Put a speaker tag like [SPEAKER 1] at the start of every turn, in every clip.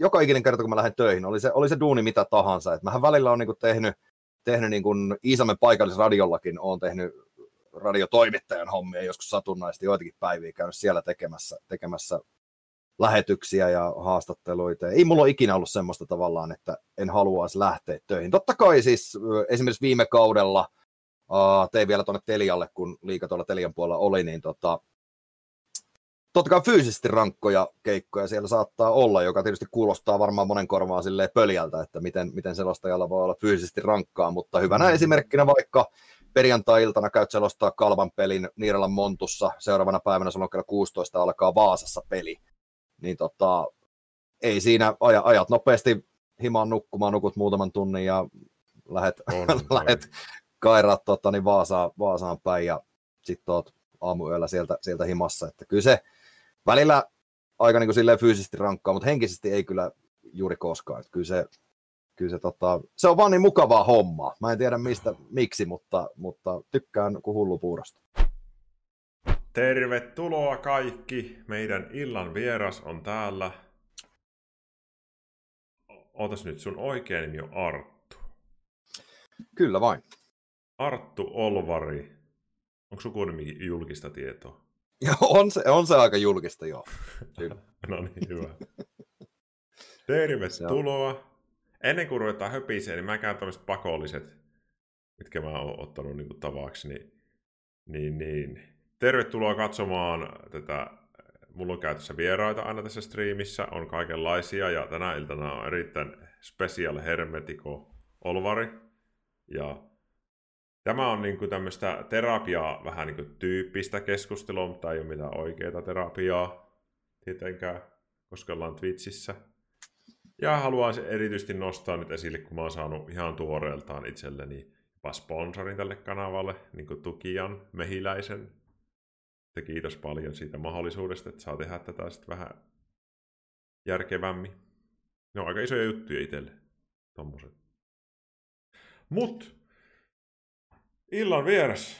[SPEAKER 1] joka ikinen kerta, kun mä lähden töihin, oli se, oli se duuni mitä tahansa. Et mähän välillä on niinku tehnyt, tehnyt niin kuin Iisamen paikallisradiollakin, olen tehnyt radiotoimittajan hommia joskus satunnaisesti joitakin päiviä käynyt siellä tekemässä, tekemässä lähetyksiä ja haastatteluita. Ei mulla ole ikinä ollut semmoista tavallaan, että en haluaisi lähteä töihin. Totta kai siis esimerkiksi viime kaudella uh, tein vielä tuonne Telialle, kun liika tuolla Telian puolella oli, niin tota, totta kai fyysisesti rankkoja keikkoja siellä saattaa olla, joka tietysti kuulostaa varmaan monen korvaan silleen pöljältä, että miten, miten selostajalla voi olla fyysisesti rankkaa, mutta hyvänä mm. esimerkkinä vaikka perjantai-iltana käyt selostaa Kalvan pelin Niiralan Montussa, seuraavana päivänä sulla on kello 16 alkaa Vaasassa peli, niin tota, ei siinä aja, ajat nopeasti himaan nukkumaan, nukut muutaman tunnin ja lähet, on, lähet kairaa tota, niin Vaasaan, Vaasaan päin ja sitten oot aamuyöllä sieltä, sieltä himassa, että kyllä se välillä aika niin kuin silleen fyysisesti rankkaa, mutta henkisesti ei kyllä juuri koskaan. Että kyllä se, kyllä se, tota, se on vaan niin mukavaa hommaa. Mä en tiedä mistä, miksi, mutta, mutta tykkään kuin hullu puurosta.
[SPEAKER 2] Tervetuloa kaikki. Meidän illan vieras on täällä. Ootas nyt, sun oikea nimi on Arttu.
[SPEAKER 1] Kyllä vain.
[SPEAKER 2] Arttu Olvari. Onko sukunimi julkista tietoa?
[SPEAKER 1] On, se, on se aika julkista, joo.
[SPEAKER 2] no niin, hyvä. Tervetuloa. Ennen kuin ruvetaan höpiseen, niin mä käyn tämmöiset pakolliset, mitkä mä oon ottanut niin tavaksi. Niin, niin, niin. Tervetuloa katsomaan tätä. Mulla on käytössä vieraita aina tässä striimissä, on kaikenlaisia ja tänä iltana on erittäin special hermetiko Olvari. Ja Tämä on niin kuin tämmöistä terapiaa vähän niin kuin tyyppistä keskustelua, mutta ei ole mitään oikeaa terapiaa tietenkään, koska ollaan Twitchissä. Ja haluaisin erityisesti nostaa nyt esille, kun mä oon saanut ihan tuoreeltaan itselleni jopa sponsorin tälle kanavalle, niin kuin Tukijan Mehiläisen. Ja kiitos paljon siitä mahdollisuudesta, että saa tehdä tätä sitten vähän järkevämmin. Ne on aika isoja juttuja itselle, tommoset. Mut Illan vieras,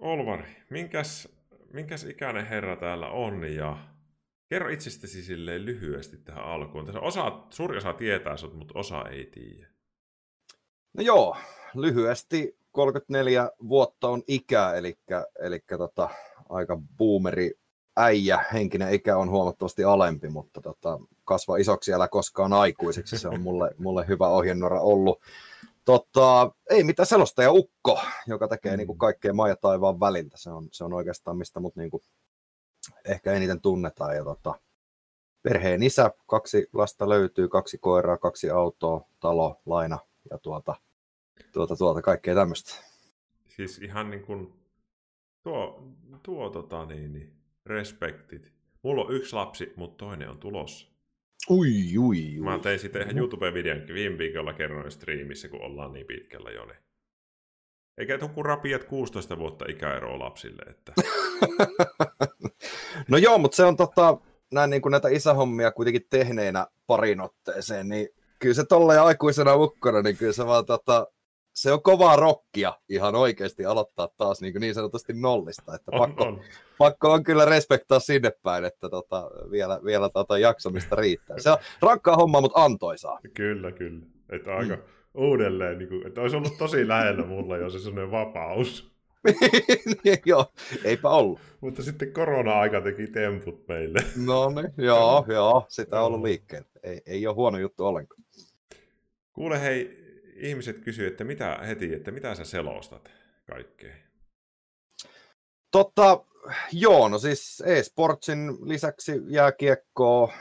[SPEAKER 2] Olvari, minkäs, minkäs ikäinen herra täällä on ja kerro itsestäsi silleen lyhyesti tähän alkuun. Tässä osa, suuri osa tietää sut, mutta osa ei tiedä.
[SPEAKER 1] No joo, lyhyesti 34 vuotta on ikä, eli, eli tota, aika boomeri äijä, henkinen ikä on huomattavasti alempi, mutta tota, kasva isoksi älä koskaan aikuiseksi, se on mulle, mulle hyvä ohjenuora ollut. Tota, ei mitään selostaja Ukko, joka tekee mm. niin kuin kaikkea maa ja taivaan väliltä. Se on, se on oikeastaan mistä mut niin kuin ehkä eniten tunnetaan. Ja tota, perheen isä, kaksi lasta löytyy, kaksi koiraa, kaksi autoa, talo, laina ja tuota, tuota, tuota kaikkea tämmöistä.
[SPEAKER 2] Siis ihan niin kuin tuo, tuo tota niin, niin, respektit. Mulla on yksi lapsi, mutta toinen on tulossa.
[SPEAKER 1] Ui, ui, ui.
[SPEAKER 2] Mä tein sitten ihan YouTube-videonkin viime viikolla kerroin striimissä, kun ollaan niin pitkällä jo. Niin. Eikä tuku rapiat 16 vuotta ikäeroa lapsille. Että...
[SPEAKER 1] no joo, mutta se on tota, näin niin kuin näitä isähommia kuitenkin tehneenä parin otteeseen, niin kyllä se tolleen aikuisena ukkona, niin kyllä se vaan tota, se on kovaa rokkia ihan oikeasti aloittaa taas niin, niin sanotusti nollista. Että on, pakko, on. pakko on kyllä respektaa sinne päin, että tota, vielä, vielä tota jaksamista riittää. Se on rankkaa homma, mutta antoisaa.
[SPEAKER 2] Kyllä, kyllä. Että aika mm. uudelleen, niin kuin, että olisi ollut tosi lähellä mulla jo se sellainen vapaus.
[SPEAKER 1] joo, eipä ollut.
[SPEAKER 2] Mutta sitten korona-aika teki temput meille.
[SPEAKER 1] no niin, joo, joo, sitä on ollut liikkeellä. Ei, ei ole huono juttu ollenkaan.
[SPEAKER 2] Kuule hei, ihmiset kysyy, että mitä heti, että mitä sä selostat kaikkea?
[SPEAKER 1] Totta, joo, no siis e-sportsin lisäksi jääkiekkoa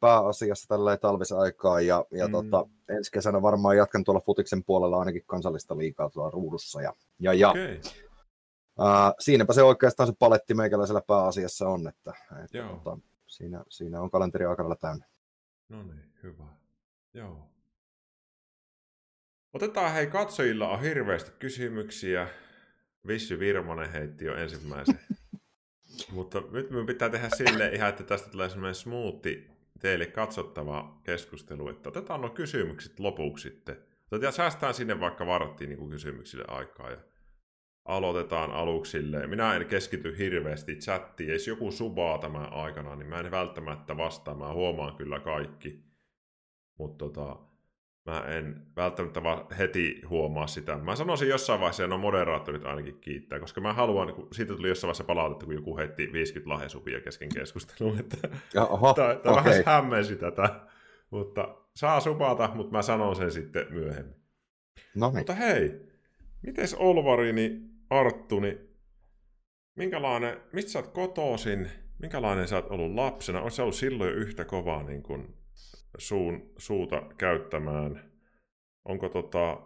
[SPEAKER 1] pääasiassa tällä talvisaikaa ja, ja mm. tota, ensi kesänä varmaan jatkan tuolla futiksen puolella ainakin kansallista liikaa tuolla ruudussa ja, ja, ja okay. Ää, siinäpä se oikeastaan se paletti meikäläisellä pääasiassa on, että, että tota, siinä, siinä on kalenteri aika täynnä.
[SPEAKER 2] No niin, hyvä. Joo. Otetaan hei, katsojilla on hirveästi kysymyksiä. Vissy Virmonen heitti jo ensimmäisen. Mutta nyt me pitää tehdä sille ihan, että tästä tulee semmoinen smoothi teille katsottava keskustelu, että otetaan nuo kysymykset lopuksi sitten. Ja säästään sinne vaikka varattiin niin kysymyksille aikaa ja aloitetaan aluksille. Minä en keskity hirveästi chattiin. Jos joku subaa tämän aikana, niin mä en välttämättä vastaa. Mä huomaan kyllä kaikki. mutta tota, mä en välttämättä vaan heti huomaa sitä. Mä sanoisin jossain vaiheessa, ja no moderaattorit ainakin kiittää, koska mä haluan, kun siitä tuli jossain vaiheessa palautetta, kun joku heitti 50 lahjasupia kesken keskustelun, että
[SPEAKER 1] Oho,
[SPEAKER 2] tämä
[SPEAKER 1] okei.
[SPEAKER 2] vähän hämmensi tätä, mutta saa supata, mutta mä sanon sen sitten myöhemmin.
[SPEAKER 1] No niin.
[SPEAKER 2] Mutta hei, mites Olvarini, Arttuni, minkälainen, mistä sä oot kotoisin, minkälainen sä oot ollut lapsena? Oletko sä ollut silloin jo yhtä kovaa niin kuin suun, suuta käyttämään? Onko tota,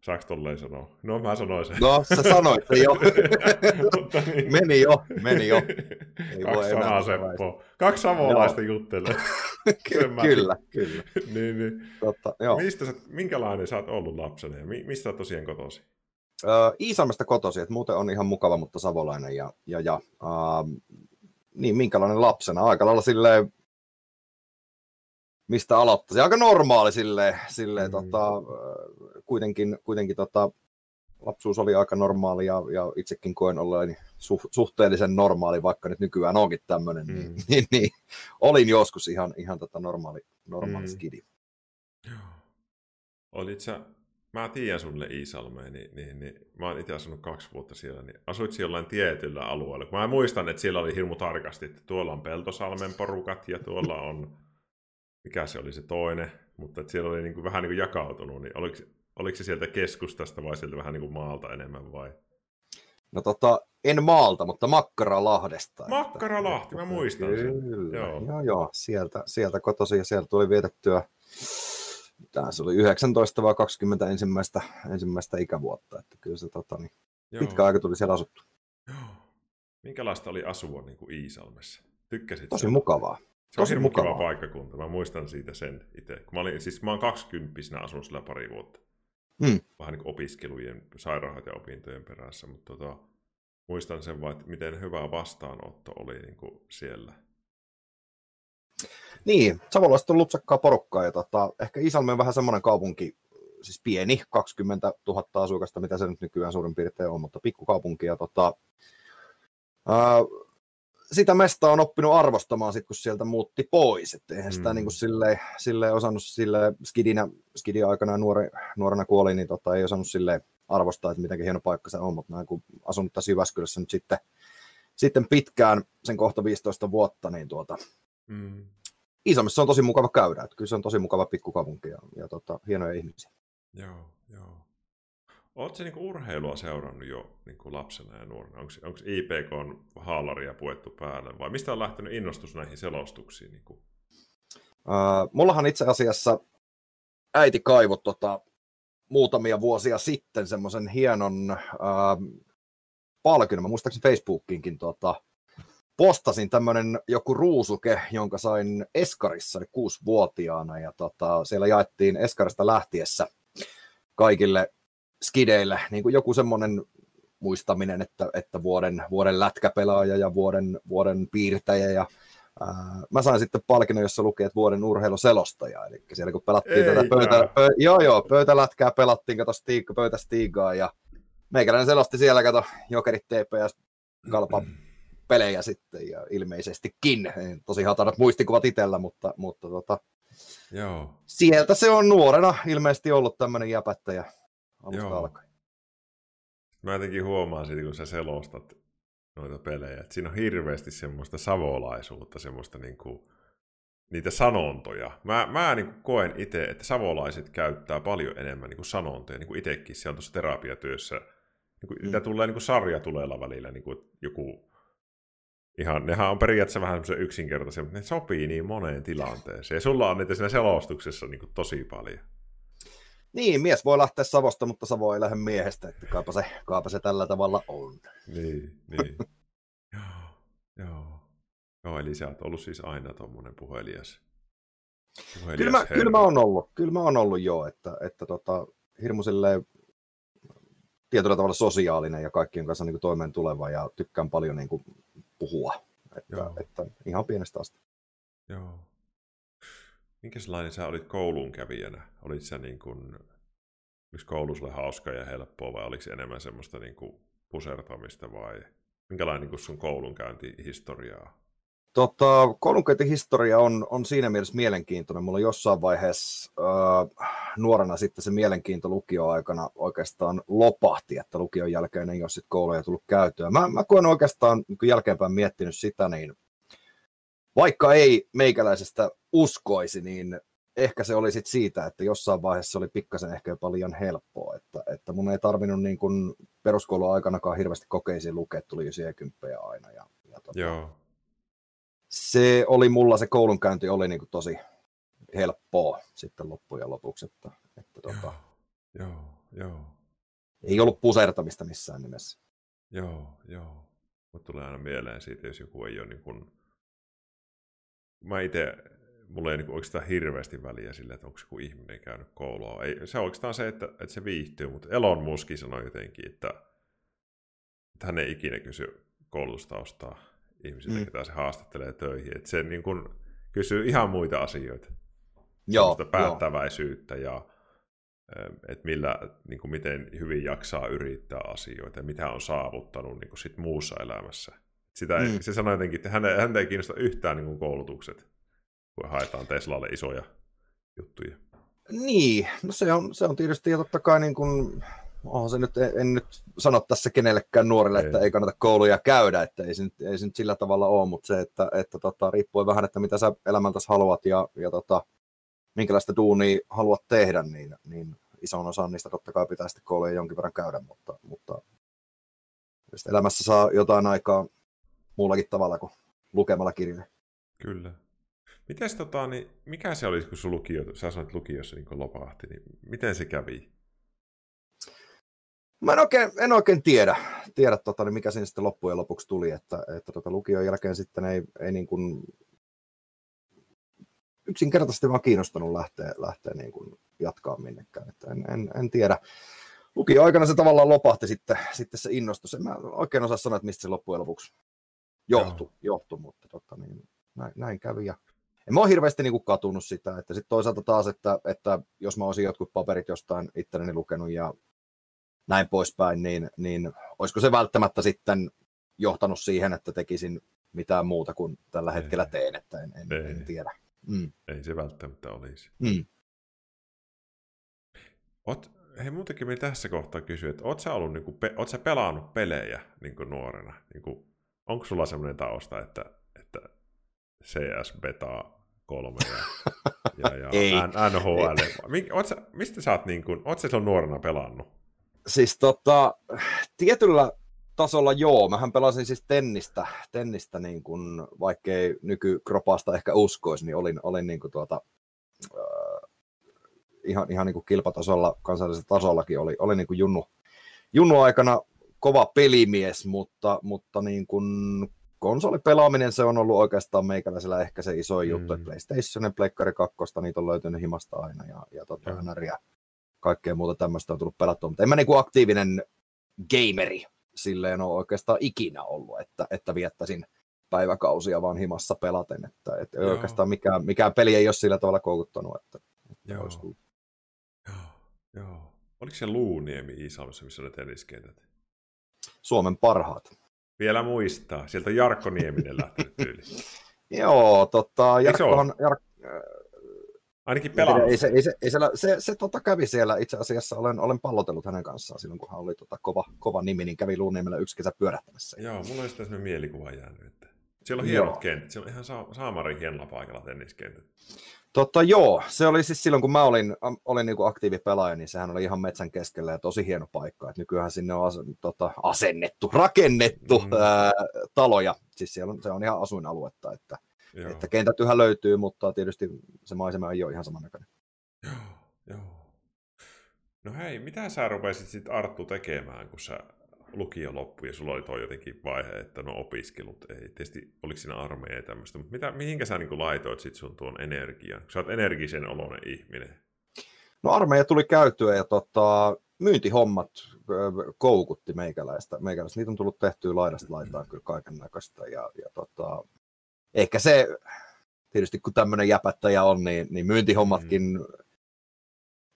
[SPEAKER 2] saaks tolleen sanoa? No mä sanoin sen.
[SPEAKER 1] No, sä sanoit se jo.
[SPEAKER 2] Mutta niin.
[SPEAKER 1] meni jo, meni jo. Ei voi
[SPEAKER 2] Kaksi
[SPEAKER 1] enää
[SPEAKER 2] sanaa Seppo. Kaksi savolaista juttelee. Sen mä-
[SPEAKER 1] kyllä, kyllä.
[SPEAKER 2] niin, niin.
[SPEAKER 1] Totta, joo.
[SPEAKER 2] Mistä sä, minkälainen sä oot ollut lapsena ja mi, mistä sä oot tosiaan kotosi?
[SPEAKER 1] Ö, Iisalmesta kotosi, että muuten on ihan mukava, mutta savolainen ja, ja, ja ähm, niin minkälainen lapsena, aika lailla silleen, mistä aloittaisi, aika normaali silleen, silleen
[SPEAKER 2] Mm.
[SPEAKER 1] tota, kuitenkin, kuitenkin tota, lapsuus oli aika normaali ja, ja itsekin koen olleeni su, suhteellisen normaali, vaikka nyt nykyään onkin tämmöinen, mm.
[SPEAKER 2] Mm.
[SPEAKER 1] niin, niin, niin, olin joskus ihan, ihan tota normaali, normaali
[SPEAKER 2] Mm.
[SPEAKER 1] skidi.
[SPEAKER 2] Olit sä, mä tiedän sulle Iisalmeen, niin, niin, niin mä oon itse asunut kaksi vuotta siellä, niin asuit siellä jollain tietyllä alueella. Mä muistan, että siellä oli hirmu tarkasti, että tuolla on Peltosalmen porukat ja tuolla on, mikä se oli se toinen, mutta että siellä oli niin kuin, vähän niin kuin jakautunut, niin oliko, oliko se sieltä keskustasta vai sieltä vähän niin kuin maalta enemmän vai?
[SPEAKER 1] No tota, en maalta, mutta Makkaralahdesta. että-
[SPEAKER 2] Makkaralahti, mä muistan sen.
[SPEAKER 1] Kyllä,
[SPEAKER 2] Joo.
[SPEAKER 1] joo. joo. Sieltä, sieltä kotosi ja sieltä tuli vietettyä, mitä se oli 19 vai 20 ensimmäistä, ensimmäistä ikävuotta, että kyllä se tota, niin,
[SPEAKER 2] Joo.
[SPEAKER 1] pitkä aika tuli siellä asuttu.
[SPEAKER 2] Joo. Minkälaista oli asua niin kuin Iisalmessa? Tykkäsit
[SPEAKER 1] Tosi
[SPEAKER 2] sä?
[SPEAKER 1] mukavaa.
[SPEAKER 2] Se on
[SPEAKER 1] tosi
[SPEAKER 2] hirmu kiva paikkakunta. Mä muistan siitä sen itse. Kun mä, olin, siis mä oon 20 asunut sillä pari vuotta.
[SPEAKER 1] Hmm.
[SPEAKER 2] Vähän niin kuin opiskelujen, sairaanhoitaja-opintojen perässä. Mutta tota, muistan sen vaan, että miten hyvä vastaanotto oli niin kuin siellä.
[SPEAKER 1] Niin, Savolaiset on lupsakkaa porukkaa ja tota, ehkä Isalmi on vähän semmoinen kaupunki, siis pieni, 20 000 asukasta, mitä se nyt nykyään suurin piirtein on, mutta pikkukaupunki ja tota, ää, sitä mesta on oppinut arvostamaan sit, kun sieltä muutti pois, että eihän sitä
[SPEAKER 2] Mm.
[SPEAKER 1] niin kuin silleen, silleen osannut silleen, skidinä, skidin aikana nuore, nuorena kuoli, niin tota, ei osannut silleen arvostaa, että miten hieno paikka se on, mutta näin kun asunut tässä Jyväskylässä nyt sitten, sitten pitkään, sen kohta 15 vuotta, niin tuota,
[SPEAKER 2] Mm.
[SPEAKER 1] Iisalmessa on tosi mukava käydä, että kyllä se on tosi mukava pikkukaupunki ja, ja tota, hienoja ihmisiä.
[SPEAKER 2] Joo, joo. Oletko niin urheilua seurannut jo niin kuin lapsena ja nuorena? Onko IPK on haalaria puettu päälle vai mistä on lähtenyt innostus näihin selostuksiin? Niin kuin?
[SPEAKER 1] Uh, mullahan itse asiassa äiti kaivoi tota, muutamia vuosia sitten semmoisen hienon uh, palkinnon, mä muistaakseni Facebookiinkin tota, postasin tämmöinen joku ruusuke, jonka sain Eskarissa kuusivuotiaana ja tota, siellä jaettiin Eskarista lähtiessä kaikille skideille niin kuin joku semmoinen muistaminen, että, että vuoden, vuoden lätkäpelaaja ja vuoden, vuoden piirtäjä ja ää, mä sain sitten palkinnon, jossa lukee, että vuoden urheiluselostaja, eli siellä kun pelattiin
[SPEAKER 2] Eikä.
[SPEAKER 1] tätä pöytä, pö, joo joo, pöytälätkää pelattiin, kato stiig, pöytästiigaa ja meikäläinen selosti siellä, kato Jokerit TPS Kalpa pelejä sitten ja ilmeisestikin. Tosi hatarat muistikuvat itsellä, mutta, mutta tota,
[SPEAKER 2] Joo.
[SPEAKER 1] sieltä se on nuorena ilmeisesti ollut tämmöinen jäpättäjä alusta
[SPEAKER 2] Joo.
[SPEAKER 1] alkaen.
[SPEAKER 2] Mä jotenkin huomaan siitä, kun sä selostat noita pelejä, että siinä on hirveästi semmoista savolaisuutta, semmoista niinku, niitä sanontoja. Mä, mä niinku koen itse, että savolaiset käyttää paljon enemmän niinku sanontoja, niin kuin itsekin siellä tuossa terapiatyössä. Niinku,
[SPEAKER 1] Mm.
[SPEAKER 2] Niitä tulee niinku sarjatuleella välillä, niinku joku Ihan, nehän on periaatteessa vähän semmoisia yksinkertaisia, mutta ne sopii niin moneen tilanteeseen. Ja sulla on niitä siinä selostuksessa niin kuin tosi paljon.
[SPEAKER 1] Niin, mies voi lähteä Savosta, mutta Savo ei lähde miehestä, että kaapa se, kaapa se tällä tavalla on.
[SPEAKER 2] Niin, niin. joo, joo. Joo, eli sä oot ollut siis aina tuommoinen puhelias. puhelias
[SPEAKER 1] Kyllä mä,
[SPEAKER 2] herra.
[SPEAKER 1] kyllä mä oon ollut, kyllä mä oon ollut jo, että, että tota, hirmu silleen tietyllä tavalla sosiaalinen ja kaikkien kanssa niin kuin toimeen tuleva ja tykkään paljon niin kuin puhua. Että,
[SPEAKER 2] Joo.
[SPEAKER 1] että ihan pienestä asti.
[SPEAKER 2] Joo. Minkälainen sä olit koulun kävijänä? Olit sä niin kuin, oliko koulu sulle hauska ja helppoa vai oliko enemmän semmoista niin kuin pusertamista vai minkälainen niin kuin sun koulunkäyntihistoriaa?
[SPEAKER 1] Tota, koulunkäyntihistoria on, on siinä mielessä mielenkiintoinen. Mulla jossain vaiheessa äh, nuorena sitten se mielenkiinto lukioaikana oikeastaan lopahti, että lukion jälkeen ei ole sitten kouluja tullut käytyä. Mä, mä koen oikeastaan niin jälkeenpäin miettinyt sitä, niin vaikka ei meikäläisestä uskoisi, niin ehkä se oli sitten siitä, että jossain vaiheessa oli pikkasen ehkä jopa liian helppoa, että, että mun ei tarvinnut niin kuin peruskoulun aikanakaan hirveästi kokeisiin lukea, tuli jo 90 aina. Ja, ja tota,
[SPEAKER 2] Joo.
[SPEAKER 1] Se oli mulla, se koulunkäynti oli niin kuin tosi helppoa sitten loppujen lopuksi, että, että tota,
[SPEAKER 2] Joo, joo,
[SPEAKER 1] ei ollut pusertamista missään nimessä.
[SPEAKER 2] joo, joo. Mutta tulee aina mieleen siitä, jos joku ei ole niin kuin... Mä itse, mulla ei niin oikeastaan hirveästi väliä sille, että onko joku ihminen käynyt koulua. Ei, se on oikeastaan se, että, että se viihtyy, mutta Elon Musk sanoi jotenkin, että, että hän ei ikinä kysy koulutustaustaa ihmisiltä, mm. ketä se haastattelee töihin. Että se niin kuin kysyy ihan muita asioita.
[SPEAKER 1] Joo,
[SPEAKER 2] päättäväisyyttä joo. ja että millä, niin kuin miten hyvin jaksaa yrittää asioita ja mitä on saavuttanut niin kuin sit muussa elämässä. Sitä, mm. Se sanoi jotenkin, että häntä, häntä ei kiinnosta yhtään niin kuin koulutukset, kun haetaan Teslalle isoja juttuja.
[SPEAKER 1] Niin, no se on, se on tietysti ja totta kai niin kuin, onhan se nyt, en, en nyt sano tässä kenellekään nuorille, ei. että ei kannata kouluja käydä, että ei se nyt, ei se nyt sillä tavalla ole, mutta se, että, että tota, riippuen vähän, että mitä sä elämältäsi haluat ja, ja tota, minkälaista duunia haluat tehdä, niin, niin ison osan niistä totta kai pitää sitten kouluja jonkin verran käydä, mutta, mutta elämässä saa jotain aikaa muullakin tavalla kuin lukemalla kirjoja.
[SPEAKER 2] Kyllä. Mites tota, niin mikä se oli, kun sun lukio, sä sanoit lukiossa niin lopahti, niin miten se kävi?
[SPEAKER 1] Mä en oikein, en oikein tiedä, tiedä tota, niin mikä siinä sitten loppujen lopuksi tuli, että, että tota, lukion jälkeen sitten ei, ei niin kuin yksinkertaisesti vaan kiinnostanut lähteä, lähteä niin kuin jatkaa minnekään. Että en, en, en, tiedä. Lukio aikana se tavallaan lopahti sitten, sitten se innostus. En mä oikein osaa sanoa, että mistä se loppujen lopuksi johtui, johtui mutta tota, niin, näin, näin kävi. Ja en mä ole hirveästi niin katunut sitä, että sitten toisaalta taas, että, että jos mä olisin jotkut paperit jostain itselleni lukenut ja näin poispäin, niin, niin olisiko se välttämättä sitten johtanut siihen, että tekisin mitään muuta kuin tällä hetkellä teen, että en, en, en tiedä.
[SPEAKER 2] Mm. Ei se välttämättä olisi.
[SPEAKER 1] Mm.
[SPEAKER 2] Oot, hei muutenkin me tässä kohtaa kysyä, että oot sä, ollut, niin kuin, pe, oot sä pelannut pelejä niin kuin nuorena? Niin kuin, onko sulla semmoinen tausta, että, että CS Beta 3 ja, ja, ja Ei. NHL? Ei. Oot sä, mistä sä oot, niin kuin, oot sä nuorena pelannut?
[SPEAKER 1] Siis tota, tietyllä tasolla joo. Mähän pelasin siis tennistä, tennistä niin kuin, vaikkei nykykropasta ehkä uskoisi, niin olin, olin niin kuin tuota, äh, ihan, ihan niin kuin kilpatasolla, kansallisella tasollakin oli, oli niin kuin junnu, junnu aikana kova pelimies, mutta, mutta niin kuin konsolipelaaminen se on ollut oikeastaan meikäläisellä ehkä se iso mm. juttu, että PlayStation, Pleikkari 2, niitä on löytynyt himasta aina ja, ja tota, mm. ja kaikkea muuta tämmöistä on tullut pelattua, mutta en mä niin kuin aktiivinen gameri silleen ole oikeastaan ikinä ollut, että, että viettäisin päiväkausia vaan himassa pelaten, että, että oikeastaan mikään, mikään peli ei ole sillä tavalla koukuttanut, että, että
[SPEAKER 2] Joo. Joo. Joo. Oliko se Luuniemi Iisalmessa, missä oli tenniskentät?
[SPEAKER 1] Suomen parhaat.
[SPEAKER 2] Vielä muistaa. Sieltä Jarkko Nieminen lähtenyt tyyli.
[SPEAKER 1] Joo, tota, Jarkkohan, Jark,
[SPEAKER 2] Ainakin pelannut.
[SPEAKER 1] Ei se, ei se, ei se, se, se tota kävi siellä. Itse asiassa olen, olen pallotellut hänen kanssaan silloin, kun hän oli tota kova, kova nimi, niin kävi Luuniemellä yksi kesä pyörähtämässä.
[SPEAKER 2] Joo, mulla on sitä mielikuva jäänyt. Että siellä on hienot kentät. Siellä on ihan sa- saamarin hienolla paikalla tenniskentät.
[SPEAKER 1] Totta joo, se oli siis silloin kun mä olin, olin niin aktiivipelaaja, niin sehän oli ihan metsän keskellä ja tosi hieno paikka. Et nykyään sinne on as, tota, asennettu, rakennettu mm. ää, taloja. Siis siellä on, se on ihan asuinaluetta, että Joo. Että kentät yhä löytyy, mutta tietysti se maisema ei ole ihan samannäköinen.
[SPEAKER 2] Joo, joo. No hei, mitä sä rupesit sitten Arttu tekemään, kun sä lukio loppui ja sulla oli toi jotenkin vaihe, että no opiskelut ei. Tietysti oliko siinä armeija ja tämmöistä, mutta mitä, mihinkä sä niin laitoit sit sun tuon energian? Sä oot energisen oloinen ihminen.
[SPEAKER 1] No armeija tuli käytyä ja tota, myyntihommat koukutti meikäläistä. meikäläistä. Niitä on tullut tehtyä laidasta laitaan mm. kyllä kaiken näköistä ja, ja tota, ehkä se, tietysti kun tämmöinen jäpättäjä on, niin, niin myyntihommatkin, mm.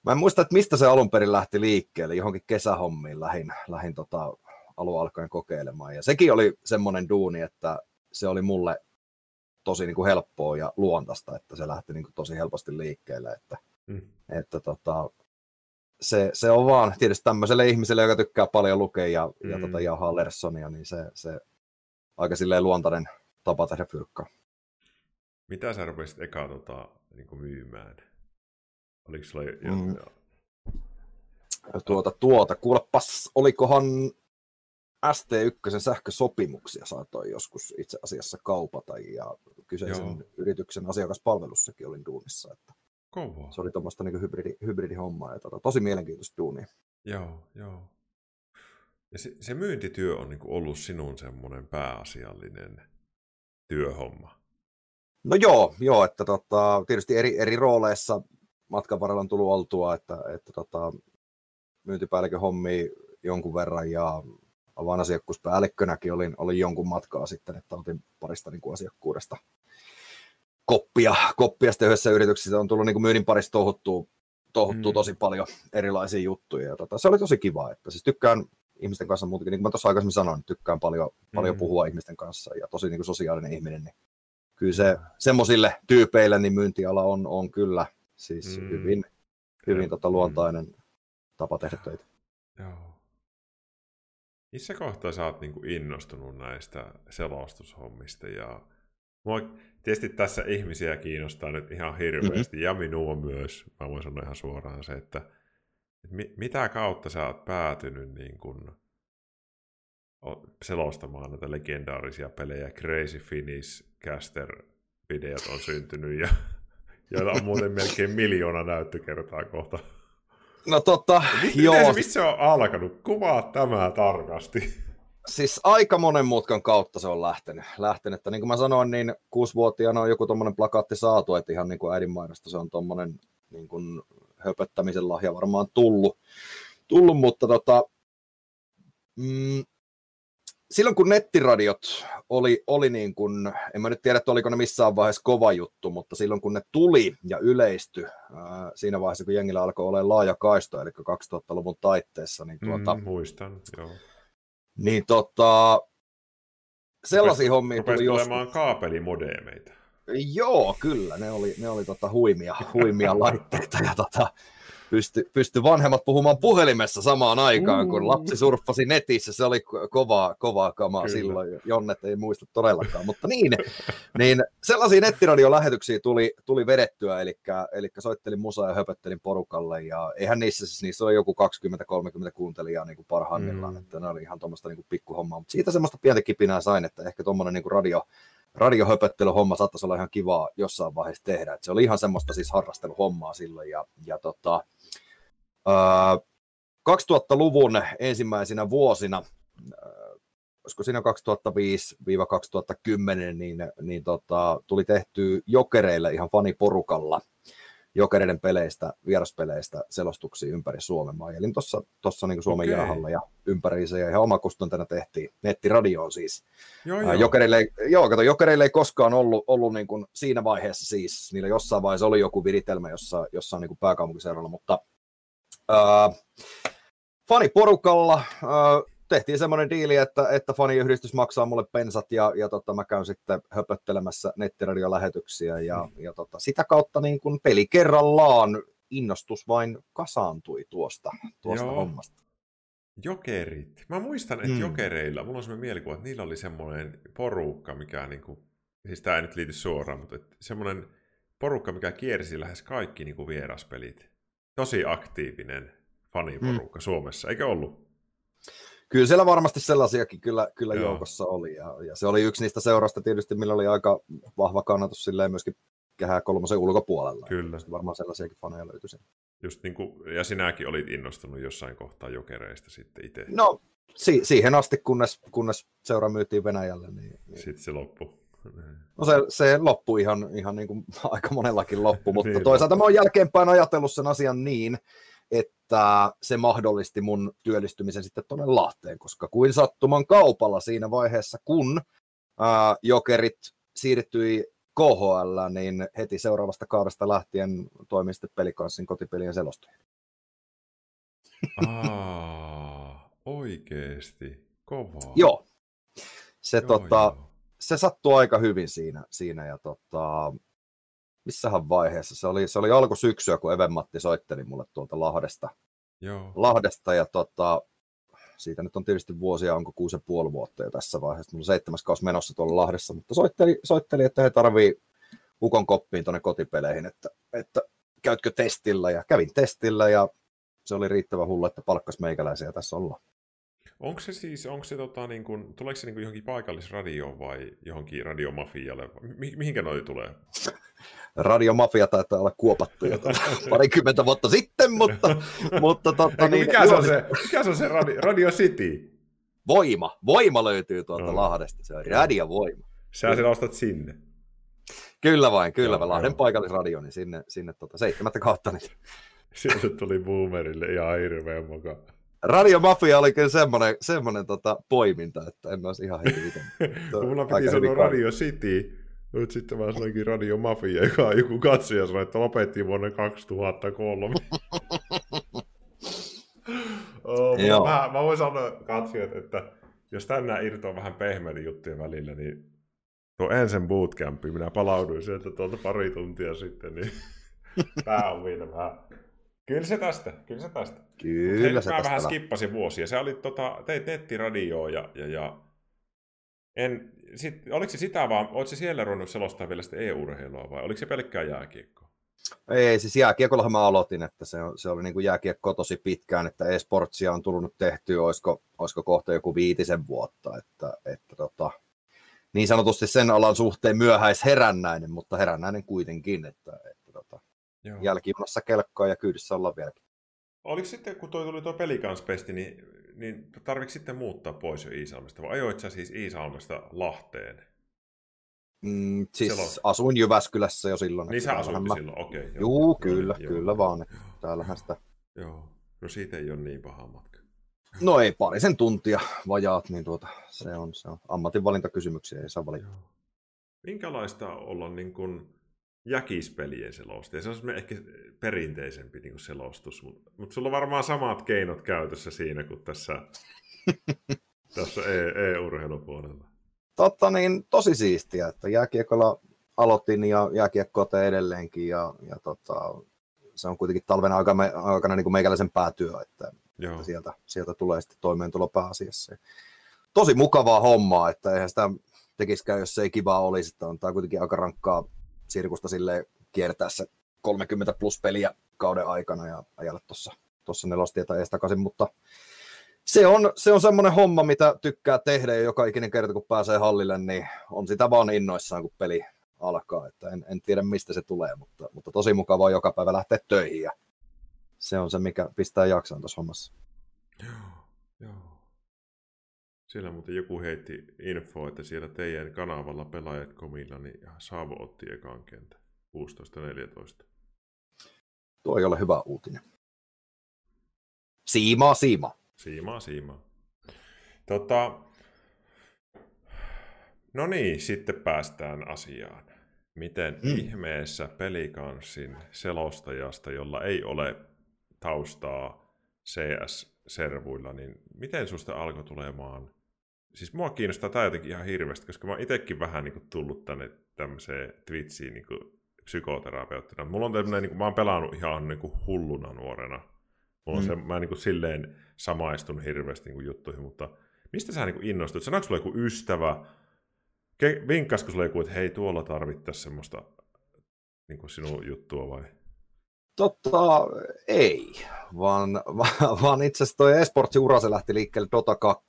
[SPEAKER 1] mä en muista, että mistä se alun perin lähti liikkeelle, johonkin kesähommiin lähin, lähin tota, alun alkaen kokeilemaan. Ja sekin oli semmoinen duuni, että se oli mulle tosi niin kuin helppoa ja luontaista, että se lähti niin kuin tosi helposti liikkeelle, että, mm. että tota, se, se, on vaan tietysti tämmöiselle ihmiselle, joka tykkää paljon lukea ja, mm. ja tota, jauhaa Lersonia, niin se, se aika silleen luontainen tapa tehdä fyrkkaa.
[SPEAKER 2] Mitä sä rupesit eka tota, niin kuin myymään? Oliko sulla jo... Mm.
[SPEAKER 1] Tuota, tuota, kuulepas, olikohan ST1 sähkösopimuksia saatoin joskus itse asiassa kaupata ja kyseisen Joo. yrityksen asiakaspalvelussakin olin duunissa. Että
[SPEAKER 2] Kovaa.
[SPEAKER 1] Se oli tuommoista niin hybridi, hybridihommaa ja tota, tosi mielenkiintoista duunia.
[SPEAKER 2] Joo, joo. Ja se, se myyntityö on niin ollut sinun semmoinen pääasiallinen työhomma.
[SPEAKER 1] No joo, joo että tota, tietysti eri, eri rooleissa matkan varrella on tullut oltua, että, että tota, myyntipäällikön hommi jonkun verran ja avainasiakkuuspäällikkönäkin olin, olin jonkun matkaa sitten, että otin parista niin kuin asiakkuudesta koppia, koppia sitten yhdessä yrityksessä on tullut niin kuin myynnin parissa tohuttua, tohuttua mm. tosi paljon erilaisia juttuja. Ja tota, se oli tosi kiva, että siis tykkään ihmisten kanssa muutenkin, niin kuin mä tuossa aikaisemmin sanoin, tykkään paljon, mm. paljon puhua ihmisten kanssa ja tosi niin kuin sosiaalinen ihminen, niin kyllä se semmoisille tyypeille niin myyntiala on, on kyllä siis mm. hyvin, hyvin tota, luontainen mm. tapa tehdä töitä.
[SPEAKER 2] Joo. Missä kohtaa sä oot niin kuin innostunut näistä selostushommista ja mua tietysti tässä ihmisiä kiinnostaa nyt ihan hirveästi mm-hmm. ja minua myös, mä voin sanoa ihan suoraan se, että, että mi, mitä kautta sä oot päätynyt niin kuin selostamaan näitä legendaarisia pelejä. Crazy Finish Caster-videot on syntynyt ja joilla on muuten melkein miljoona näyttökertaa kohta.
[SPEAKER 1] No tota,
[SPEAKER 2] miten, joo. Miten se, mistä se on alkanut? Kuvaa tämä tarkasti.
[SPEAKER 1] Siis aika monen mutkan kautta se on lähtenyt. lähtenyt. Että niin kuin mä sanoin, niin kuusivuotiaana on joku tuommoinen plakaatti saatu, että ihan niin kuin äidinmaidosta se on tuommoinen niin kuin höpöttämisen lahja varmaan tullut. tullut mutta tota, mm, silloin kun nettiradiot oli, oli niin kuin, en mä nyt tiedä, että oliko ne missään vaiheessa kova juttu, mutta silloin kun ne tuli ja yleisty ää, siinä vaiheessa, kun jengillä alkoi olla laaja kaisto, eli 2000-luvun taitteessa, niin tuota,
[SPEAKER 2] mm, muistan, joo.
[SPEAKER 1] Niin tota, sellaisia Rupes, hommia
[SPEAKER 2] tuli joskus. kaapelimodeemeita.
[SPEAKER 1] Joo, kyllä, ne oli, ne oli tota huimia, huimia laitteita ja tota, pysty, pysty vanhemmat puhumaan puhelimessa samaan aikaan, kun lapsi surffasi netissä. Se oli kovaa, kovaa kamaa Kyllä. silloin. Jonnet ei muista todellakaan, mutta niin, niin sellaisia nettiradiolähetyksiä tuli, tuli vedettyä, eli, eli soittelin musaa ja höpöttelin porukalle, ja eihän niissä siis, niissä oli joku 20-30 kuuntelijaa niin kuin parhaimmillaan, mm. että ne oli ihan tuommoista niin pikkuhommaa, mutta siitä semmoista pientä kipinää sain, että ehkä tuommoinen niin radio, radiohöpöttelyhomma saattaisi olla ihan kivaa jossain vaiheessa tehdä. Et se oli ihan semmoista siis harrasteluhommaa silloin. Ja, ja tota, 2000-luvun ensimmäisinä vuosina, olisiko siinä 2005-2010, niin, niin tota, tuli tehty jokereille ihan faniporukalla jokereiden peleistä, vieraspeleistä selostuksia ympäri Suomen. Mä ajelin tuossa niin Suomen okay. jäähalla ja ympäriinsä ja ihan omakustantena tehtiin nettiradioon siis. Joo, joo. Jokereille, joo, kato, jokereille ei koskaan ollut, ollut niin kuin siinä vaiheessa siis, niillä jossain vaiheessa oli joku viritelmä jossa, jossa on niin kuin pääkaupunkiseuralla, mutta ää, faniporukalla ää, tehtiin semmoinen diili, että, että faniyhdistys maksaa mulle pensat ja, ja tota, mä käyn sitten höpöttelemässä nettiradiolähetyksiä ja, mm. ja tota, sitä kautta niin kun peli kerrallaan innostus vain kasaantui tuosta, tuosta Joo. hommasta.
[SPEAKER 2] Jokerit. Mä muistan, että mm. jokereilla, mulla on semmoinen mielikuva, että niillä oli semmoinen porukka, mikä niin kuin, siis tämä ei nyt liity suoraan, mutta semmoinen porukka, mikä kiersi lähes kaikki niin kuin vieraspelit. Tosi aktiivinen faniporukka mm. Suomessa, eikö ollut?
[SPEAKER 1] kyllä siellä varmasti sellaisiakin kyllä, kyllä joukossa oli. Ja, ja, se oli yksi niistä seurasta tietysti, millä oli aika vahva kannatus silleen myöskin kehää kolmosen ulkopuolella.
[SPEAKER 2] Kyllä.
[SPEAKER 1] Ja varmaan sellaisiakin faneja löytyi sen.
[SPEAKER 2] Just niin kuin, ja sinäkin olit innostunut jossain kohtaa jokereista sitten itse.
[SPEAKER 1] No, si- siihen asti, kunnes, kunnes seura myytiin Venäjälle. Niin, niin...
[SPEAKER 2] Sitten se loppui.
[SPEAKER 1] No se, se loppui ihan, ihan niin kuin aika monellakin loppu, mutta niin, toisaalta mä oon jälkeenpäin ajatellut sen asian niin, että se mahdollisti mun työllistymisen sitten tuonne Lahteen, koska kuin sattuman kaupalla siinä vaiheessa, kun ää, jokerit siirtyi KHL, niin heti seuraavasta kaudesta lähtien toimin sitten pelikanssin kotipelien selostaja.
[SPEAKER 2] Aa, oikeesti. Kovaa.
[SPEAKER 1] Joo. Se, joo, tota, joo. Se sattui aika hyvin siinä, siinä ja tota, missähän vaiheessa, se oli, se oli alkusyksyä, kun Even-Matti soitteli mulle tuolta Lahdesta,
[SPEAKER 2] Joo.
[SPEAKER 1] Lahdesta ja tota, siitä nyt on tietysti vuosia, onko kuusi ja puoli vuotta jo tässä vaiheessa. Mulla on seitsemäs kausi menossa tuolla Lahdessa, mutta soitteli, soitteli että he tarvii ukon koppiin tuonne kotipeleihin, että, että käytkö testillä ja kävin testillä ja se oli riittävän hullu, että palkkas meikäläisiä tässä ollaan.
[SPEAKER 2] Onko se siis, onko se tota, niin kuin, tuleeko se niin kuin johonkin paikallisradioon vai johonkin radiomafialle? Mi- mihinkä noi tulee?
[SPEAKER 1] Radiomafia taitaa olla kuopattu jo tuota parikymmentä vuotta sitten, mutta... mutta totta,
[SPEAKER 2] niin, mikä, se on se, mikä se on se Radio, Radio City?
[SPEAKER 1] Voima. Voima löytyy tuolta no. Lahdesta. Se on radiovoima.
[SPEAKER 2] Sä sen ostat sinne.
[SPEAKER 1] Kyllä vain, kyllä vain. Lahden paikallisradio, niin sinne, sinne tuota, seitsemättä kautta. Niin...
[SPEAKER 2] Sieltä tuli boomerille ihan hirveän mukaan.
[SPEAKER 1] Radiomafia oli kyllä semmoinen, semmoinen tota, poiminta, että en olisi ihan heti itse.
[SPEAKER 2] Mulla piti sanoa Radio City, mutta sitten mä sanoinkin Radio Mafia, joka on joku katsoja sanoi, että lopettiin vuonna 2003. oh, mä, mä, voin sanoa katsojat, että jos tänään irtoaa vähän pehmeiden juttujen välillä, niin tuo ensin bootcampi, minä palauduin sieltä tuolta pari tuntia sitten, niin pää on vielä vähän Kyllä se tästä, kyllä se tästä.
[SPEAKER 1] Kyllä se
[SPEAKER 2] mä
[SPEAKER 1] tästä.
[SPEAKER 2] vähän skippasin vuosia. Se oli, tota, teit nettiradioa ja, ja, ja en, sit, oliko se sitä vaan, oletko se siellä ruvennut selostaa vielä sitä EU-urheilua vai oliko se pelkkää jääkiekkoa?
[SPEAKER 1] Ei, siis jääkiekollahan mä aloitin, että se, se oli niin kuin jääkiekko tosi pitkään, että e-sportsia on tullut tehtyä, olisiko, olisiko kohta joku viitisen vuotta, että, että tota, niin sanotusti sen alan suhteen myöhäisherännäinen, mutta herännäinen kuitenkin, että, että tota, jälkijunassa kelkkoa ja kyydissä ollaan vieläkin.
[SPEAKER 2] Oliko sitten, kun toi tuli tuo pelikanspesti, niin, niin tarvitsi sitten muuttaa pois jo Iisalmesta, vai ajoit sä siis Iisalmesta Lahteen?
[SPEAKER 1] Mm, siis Selo... asuin Jyväskylässä jo silloin.
[SPEAKER 2] Niin sä asuit mä... silloin, okei. Okay,
[SPEAKER 1] joo, joo, kyllä, joo, kyllä vaan. Täällähän sitä...
[SPEAKER 2] Joo, no siitä ei ole niin paha matka.
[SPEAKER 1] No ei, parisen tuntia vajaat, niin tuota, se on, se on ammatinvalintakysymyksiä, ei saa valita.
[SPEAKER 2] Minkälaista olla niin kuin jäkispelien selostaja. Se on ehkä perinteisempi niin kuin selostus, mutta mut sulla on varmaan samat keinot käytössä siinä kuin tässä, tässä e- e-urheilupuolella.
[SPEAKER 1] Totta niin, tosi siistiä, että jääkiekolla aloitin ja jääkiekkoa teen edelleenkin ja, ja tota, se on kuitenkin talven aikana, aikana niin kuin meikäläisen päätyö, että, että sieltä, sieltä tulee sitten toimeentulo pääasiassa. Tosi mukavaa hommaa, että eihän sitä tekisikään, jos se ei kivaa olisi, että on tämä kuitenkin aika rankkaa sirkusta sille kiertää se 30 plus peliä kauden aikana ja ajalla tuossa tuossa nelostietä ees takaisin, mutta se on, se on semmoinen homma, mitä tykkää tehdä ja joka ikinen kerta, kun pääsee hallille, niin on sitä vaan innoissaan, kun peli alkaa. Että en, en tiedä, mistä se tulee, mutta, mutta tosi mukavaa joka päivä lähteä töihin ja se on se, mikä pistää jaksaan tuossa hommassa.
[SPEAKER 2] Joo, joo. Siellä muuten joku heitti info, että siellä teidän kanavalla pelaajat komilla, niin Saavo otti ekan kentän 16-14.
[SPEAKER 1] Tuo ei ole hyvä uutinen. Siimaa, siima.
[SPEAKER 2] Siimaa, siima. Tota, no niin, sitten päästään asiaan. Miten mm. ihmeessä pelikanssin selostajasta, jolla ei ole taustaa CS-servuilla, niin miten susta alkoi tulemaan siis mua kiinnostaa tämä jotenkin ihan hirveästi, koska mä oon itsekin vähän niin kuin, tullut tänne tämmöiseen Twitchiin niin kuin, psykoterapeuttina. Mulla on tämmöinen, niin kuin, mä oon pelannut ihan niin kuin, hulluna nuorena. Mulla on mm. se, mä niin kuin, silleen samaistun hirveästi niin kuin, juttuihin, mutta mistä sä niin kuin, innostuit? Sanoiko sulla joku ystävä? Ke- vinkkasko sulla joku, että hei, tuolla tarvittaisiin semmoista niin kuin sinun juttua vai?
[SPEAKER 1] Tota, ei, vaan, vaan, itse asiassa toi esportsi ura se lähti liikkeelle Dota 2.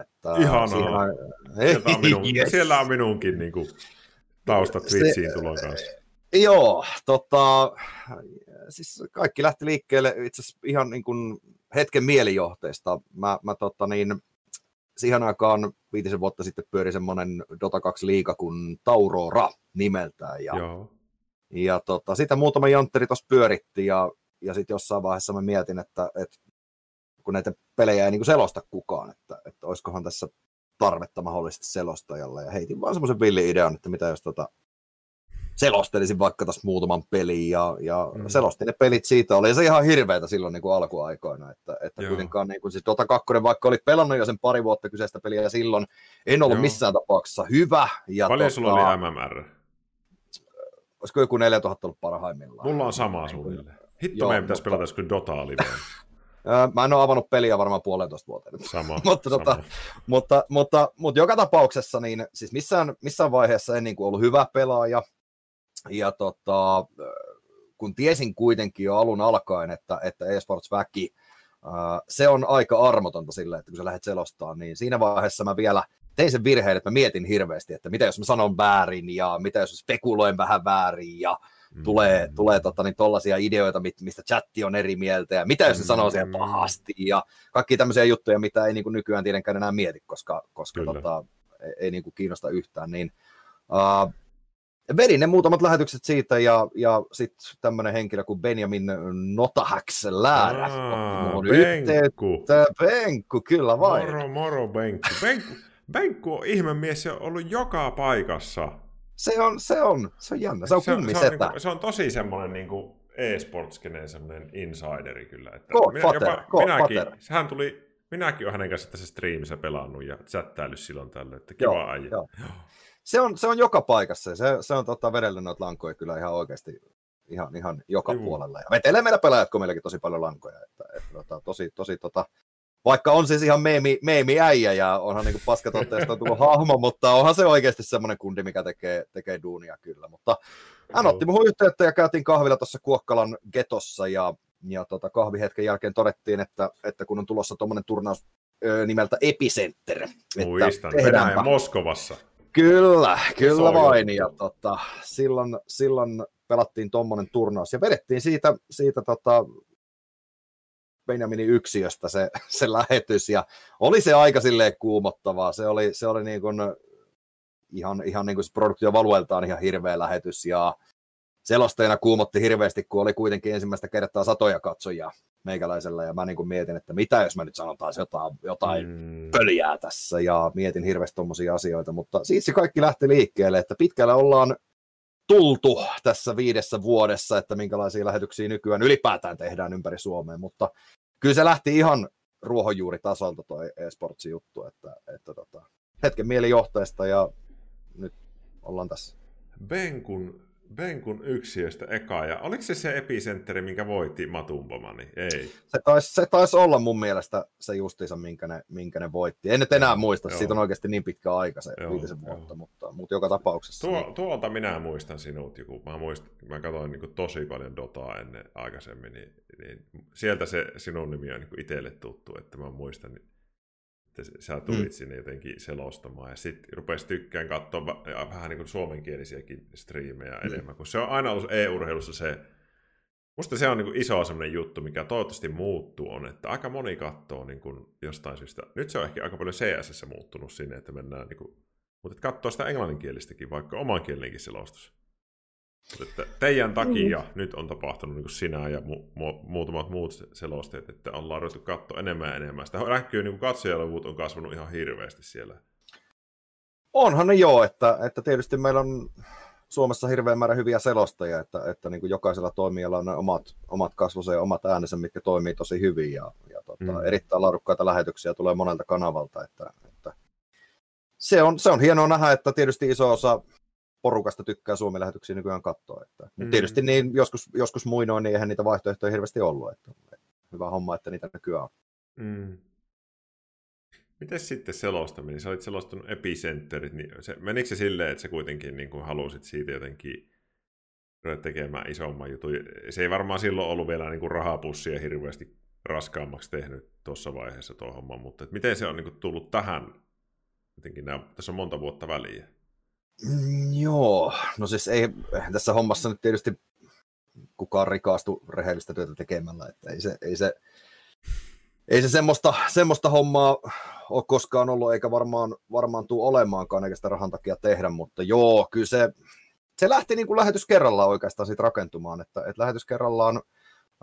[SPEAKER 1] Että
[SPEAKER 2] Ihanaa. Siinä... Sieltä, on minun, yes. siellä on minunkin niin kuin, tausta Twitchiin tulon kanssa.
[SPEAKER 1] Joo, tota, siis kaikki lähti liikkeelle itse asiassa ihan niin kuin hetken mielijohteesta. Mä, mä tota niin, siihen aikaan viitisen vuotta sitten pyöri semmoinen Dota 2 liiga kuin Taurora nimeltään. Ja
[SPEAKER 2] Joo.
[SPEAKER 1] Ja tota, sitä muutama jantteri tuossa pyöritti ja, ja sitten jossain vaiheessa mä mietin, että, että kun näitä pelejä ei niin selosta kukaan, että, että olisikohan tässä tarvetta mahdollisesti selostajalle. Ja heitin vaan semmoisen villi idean, että mitä jos tota, selostelisin vaikka tässä muutaman pelin ja, ja mm. selostin ne pelit siitä. Oli se ihan hirveätä silloin niin kuin alkuaikoina, että, että kuitenkaan niin kuin, siis Dota 2, vaikka oli pelannut jo sen pari vuotta kyseistä peliä silloin, en ollut Joo. missään tapauksessa hyvä.
[SPEAKER 2] Ja Paljon tota, sulla oli MMR?
[SPEAKER 1] Olisiko joku 4000 ollut parhaimmillaan?
[SPEAKER 2] Mulla on sama niin suunnilleen. Hitto Joo, meidän pitäisi pelata joskus Dota liveen.
[SPEAKER 1] Mä en ole avannut peliä varmaan puolentoista vuoteen.
[SPEAKER 2] Sama,
[SPEAKER 1] mutta,
[SPEAKER 2] sama.
[SPEAKER 1] Tota, mutta, mutta, mutta, joka tapauksessa niin siis missään, missään vaiheessa en niin kuin ollut hyvä pelaaja. Ja tota, kun tiesin kuitenkin jo alun alkaen, että, että eSports-väki, se on aika armotonta sille, että kun sä lähdet selostamaan, niin siinä vaiheessa mä vielä tein sen virheen, että mä mietin hirveästi, että mitä jos mä sanon väärin ja mitä jos spekuloin vähän väärin ja mm. tulee, tulee tota, niin, tollaisia ideoita, mistä chatti on eri mieltä ja mitä jos se mm. sanoo siellä pahasti ja kaikki tämmöisiä juttuja, mitä ei niin kuin nykyään tietenkään enää mieti, koska, koska tota, ei, ei niin kuin kiinnosta yhtään, niin uh, vedin ne muutamat lähetykset siitä ja, ja sitten tämmöinen henkilö kuin Benjamin Notahaks Läärä
[SPEAKER 2] Benkku.
[SPEAKER 1] Benkku, kyllä vain.
[SPEAKER 2] Moro, moro Benkku. Benkku, Benkku on ihmemies ja ollut joka paikassa.
[SPEAKER 1] Se on, se on, se on jännä, se on se, on,
[SPEAKER 2] se, on, niin kuin, se on tosi semmoinen niin kuin e-sportskeneen semmoinen insideri kyllä. Että
[SPEAKER 1] God minä, fater, jopa, God
[SPEAKER 2] minäkin,
[SPEAKER 1] fater.
[SPEAKER 2] hän tuli, minäkin olen hänen kanssa tässä striimissä pelannut ja chattaillut silloin tällöin, että kiva joo, ajan. Joo
[SPEAKER 1] se on, se on joka paikassa. Se, se on tota, vedellä noita lankoja kyllä ihan oikeasti ihan, ihan joka Juu. puolella. Ja vetelee meillä pelaajat, kun meilläkin tosi paljon lankoja. Että, että, tota, tosi, tosi, tota, vaikka on siis ihan meemi, meemi äijä ja onhan niin paskatotteesta tullut hahmo, mutta onhan se oikeasti semmoinen kundi, mikä tekee, tekee duunia kyllä. Mutta hän otti muuhun yhteyttä ja käytiin kahvilla tuossa Kuokkalan getossa ja, ja tota, kahvihetken jälkeen todettiin, että, että kun on tulossa tuommoinen turnaus ö, nimeltä Epicenter.
[SPEAKER 2] Muistan, Venäjä Moskovassa.
[SPEAKER 1] Kyllä, kyllä vain. Ja tota, silloin, silloin pelattiin tuommoinen turnaus ja vedettiin siitä, siitä tota, Benjaminin yksiöstä se, se lähetys. Ja oli se aika silleen kuumottavaa. Se oli, se oli niin kuin, ihan, ihan niin kuin se produktio valueltaan ihan hirveä lähetys. Ja selostajana kuumotti hirveästi, kun oli kuitenkin ensimmäistä kertaa satoja katsojia meikäläisellä, ja mä niin kuin mietin, että mitä jos mä nyt sanotaan jotain, jotain mm. pöljää tässä, ja mietin hirveästi tuommoisia asioita, mutta siitä se kaikki lähti liikkeelle, että pitkällä ollaan tultu tässä viidessä vuodessa, että minkälaisia lähetyksiä nykyään ylipäätään tehdään ympäri Suomea, mutta kyllä se lähti ihan ruohonjuuritasolta toi e-sportsin juttu, että, että tota, hetken mielijohteesta ja nyt ollaan tässä.
[SPEAKER 2] Benkun Benkun yksiöstä eka, ja oliko se se epicentteri, minkä voitti Matumpomani? Ei.
[SPEAKER 1] Se taisi, se taisi olla mun mielestä se justiinsa, minkä ne, minkä ne voitti. En nyt enää muista, joo. siitä on oikeasti niin pitkä aika se joo, viitisen vuotta, mutta, mutta joka tapauksessa.
[SPEAKER 2] Tuo, niin... Tuolta minä muistan sinut, joku, mä, muistan, mä katsoin niin tosi paljon Dotaa ennen aikaisemmin, niin, niin sieltä se sinun nimi on niin itselle tuttu, että mä muistan, niin että sä tulit mm. sinne jotenkin selostamaan ja sitten rupesi tykkään katsoa vähän niin kuin suomenkielisiäkin striimejä mm. enemmän, kun se on aina ollut e-urheilussa se, musta se on niin kuin iso sellainen juttu, mikä toivottavasti muuttuu, on, että aika moni katsoo niin kuin jostain syystä, nyt se on ehkä aika paljon CSS muuttunut sinne, että mennään niin kuin, mutta katsoo sitä englanninkielistäkin, vaikka omankielinenkin selostus. Että teidän takia mm. nyt on tapahtunut niin kuin sinä ja mu- mu- muutamat muut selosteet, että ollaan ruvettu katsoa enemmän ja enemmän. Sitä näkyy, niin katsojaluvut on kasvanut ihan hirveästi siellä.
[SPEAKER 1] Onhan ne joo, että, että tietysti meillä on Suomessa hirveän määrä hyviä selostajia, että, että niin kuin jokaisella toimijalla on ne omat, omat kasvonsa ja omat äänensä, mitkä toimii tosi hyvin ja, ja tota, mm. erittäin laadukkaita lähetyksiä tulee monelta kanavalta. Että, että se, on, se on hienoa nähdä, että tietysti iso osa porukasta tykkää Suomen lähetyksiä nykyään katsoa. Että, mm. Tietysti niin, joskus, joskus muinoin, niin eihän niitä vaihtoehtoja hirveästi ollut. Että, hyvä homma, että niitä nykyään on. Mm.
[SPEAKER 2] Miten sitten selostaminen? Sä olit selostanut epicenterit, niin se, menikö se silleen, että sä kuitenkin niin kuin halusit siitä jotenkin tekemään isomman jutun? Se ei varmaan silloin ollut vielä niin kuin rahapussia hirveästi raskaammaksi tehnyt tuossa vaiheessa tuo homma, mutta miten se on niin kuin tullut tähän? Jotenkin nämä, tässä on monta vuotta väliä.
[SPEAKER 1] Mm, joo, no siis ei tässä hommassa nyt tietysti kukaan rikaastu rehellistä työtä tekemällä, että ei se, ei se, ei se semmoista, semmoista hommaa ole koskaan ollut, eikä varmaan, varmaan tule olemaankaan, eikä sitä rahan takia tehdä, mutta joo, kyllä se, se lähti niin kuin lähetys kerrallaan oikeastaan siitä rakentumaan, että, että lähetys kerrallaan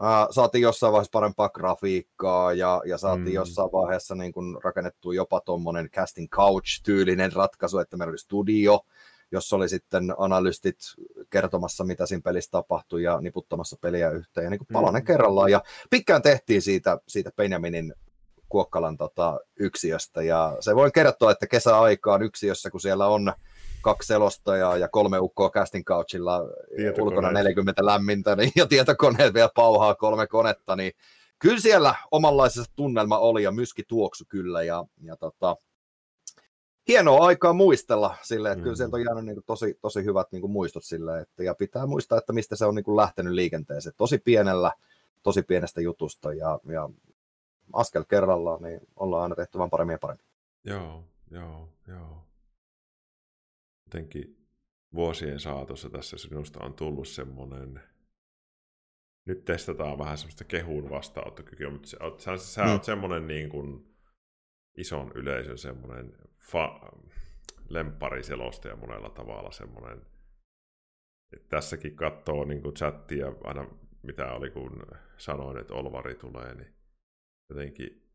[SPEAKER 1] ää, saatiin jossain vaiheessa parempaa grafiikkaa ja, ja saatiin mm. jossain vaiheessa niin kuin rakennettu jopa tuommoinen casting couch-tyylinen ratkaisu, että meillä oli studio, jossa oli sitten analystit kertomassa, mitä siinä pelissä tapahtui ja niputtamassa peliä yhteen ja niin kuin palanen mm. kerrallaan. Ja pitkään tehtiin siitä, siitä Benjaminin Kuokkalan tota, yksiöstä ja se voin kertoa, että kesäaikaan yksiössä, kun siellä on kaksi selostajaa ja kolme ukkoa casting couchilla ulkona 40 lämmintä niin, ja tietokoneet vielä pauhaa kolme konetta, niin kyllä siellä omanlaisessa tunnelma oli ja myski tuoksu kyllä ja, ja tota, hienoa aikaa muistella sille, että mm. kyllä sieltä on jäänyt niin kuin tosi, tosi hyvät niin kuin muistot sille, että, ja pitää muistaa, että mistä se on niin kuin lähtenyt liikenteeseen. Tosi pienellä, tosi pienestä jutusta ja, ja askel kerrallaan, niin ollaan aina tehty vaan paremmin ja paremmin.
[SPEAKER 2] Joo, joo, joo. Jotenkin vuosien saatossa tässä sinusta on tullut semmoinen, nyt testataan vähän semmoista kehun vastaanottokykyä, mutta sä, sä, sä mm. oot semmoinen niin kuin ison yleisön semmoinen fa- lempariselostaja monella tavalla semmoinen, että tässäkin katsoo niin chattia aina mitä oli kun sanoin, että Olvari tulee, niin jotenkin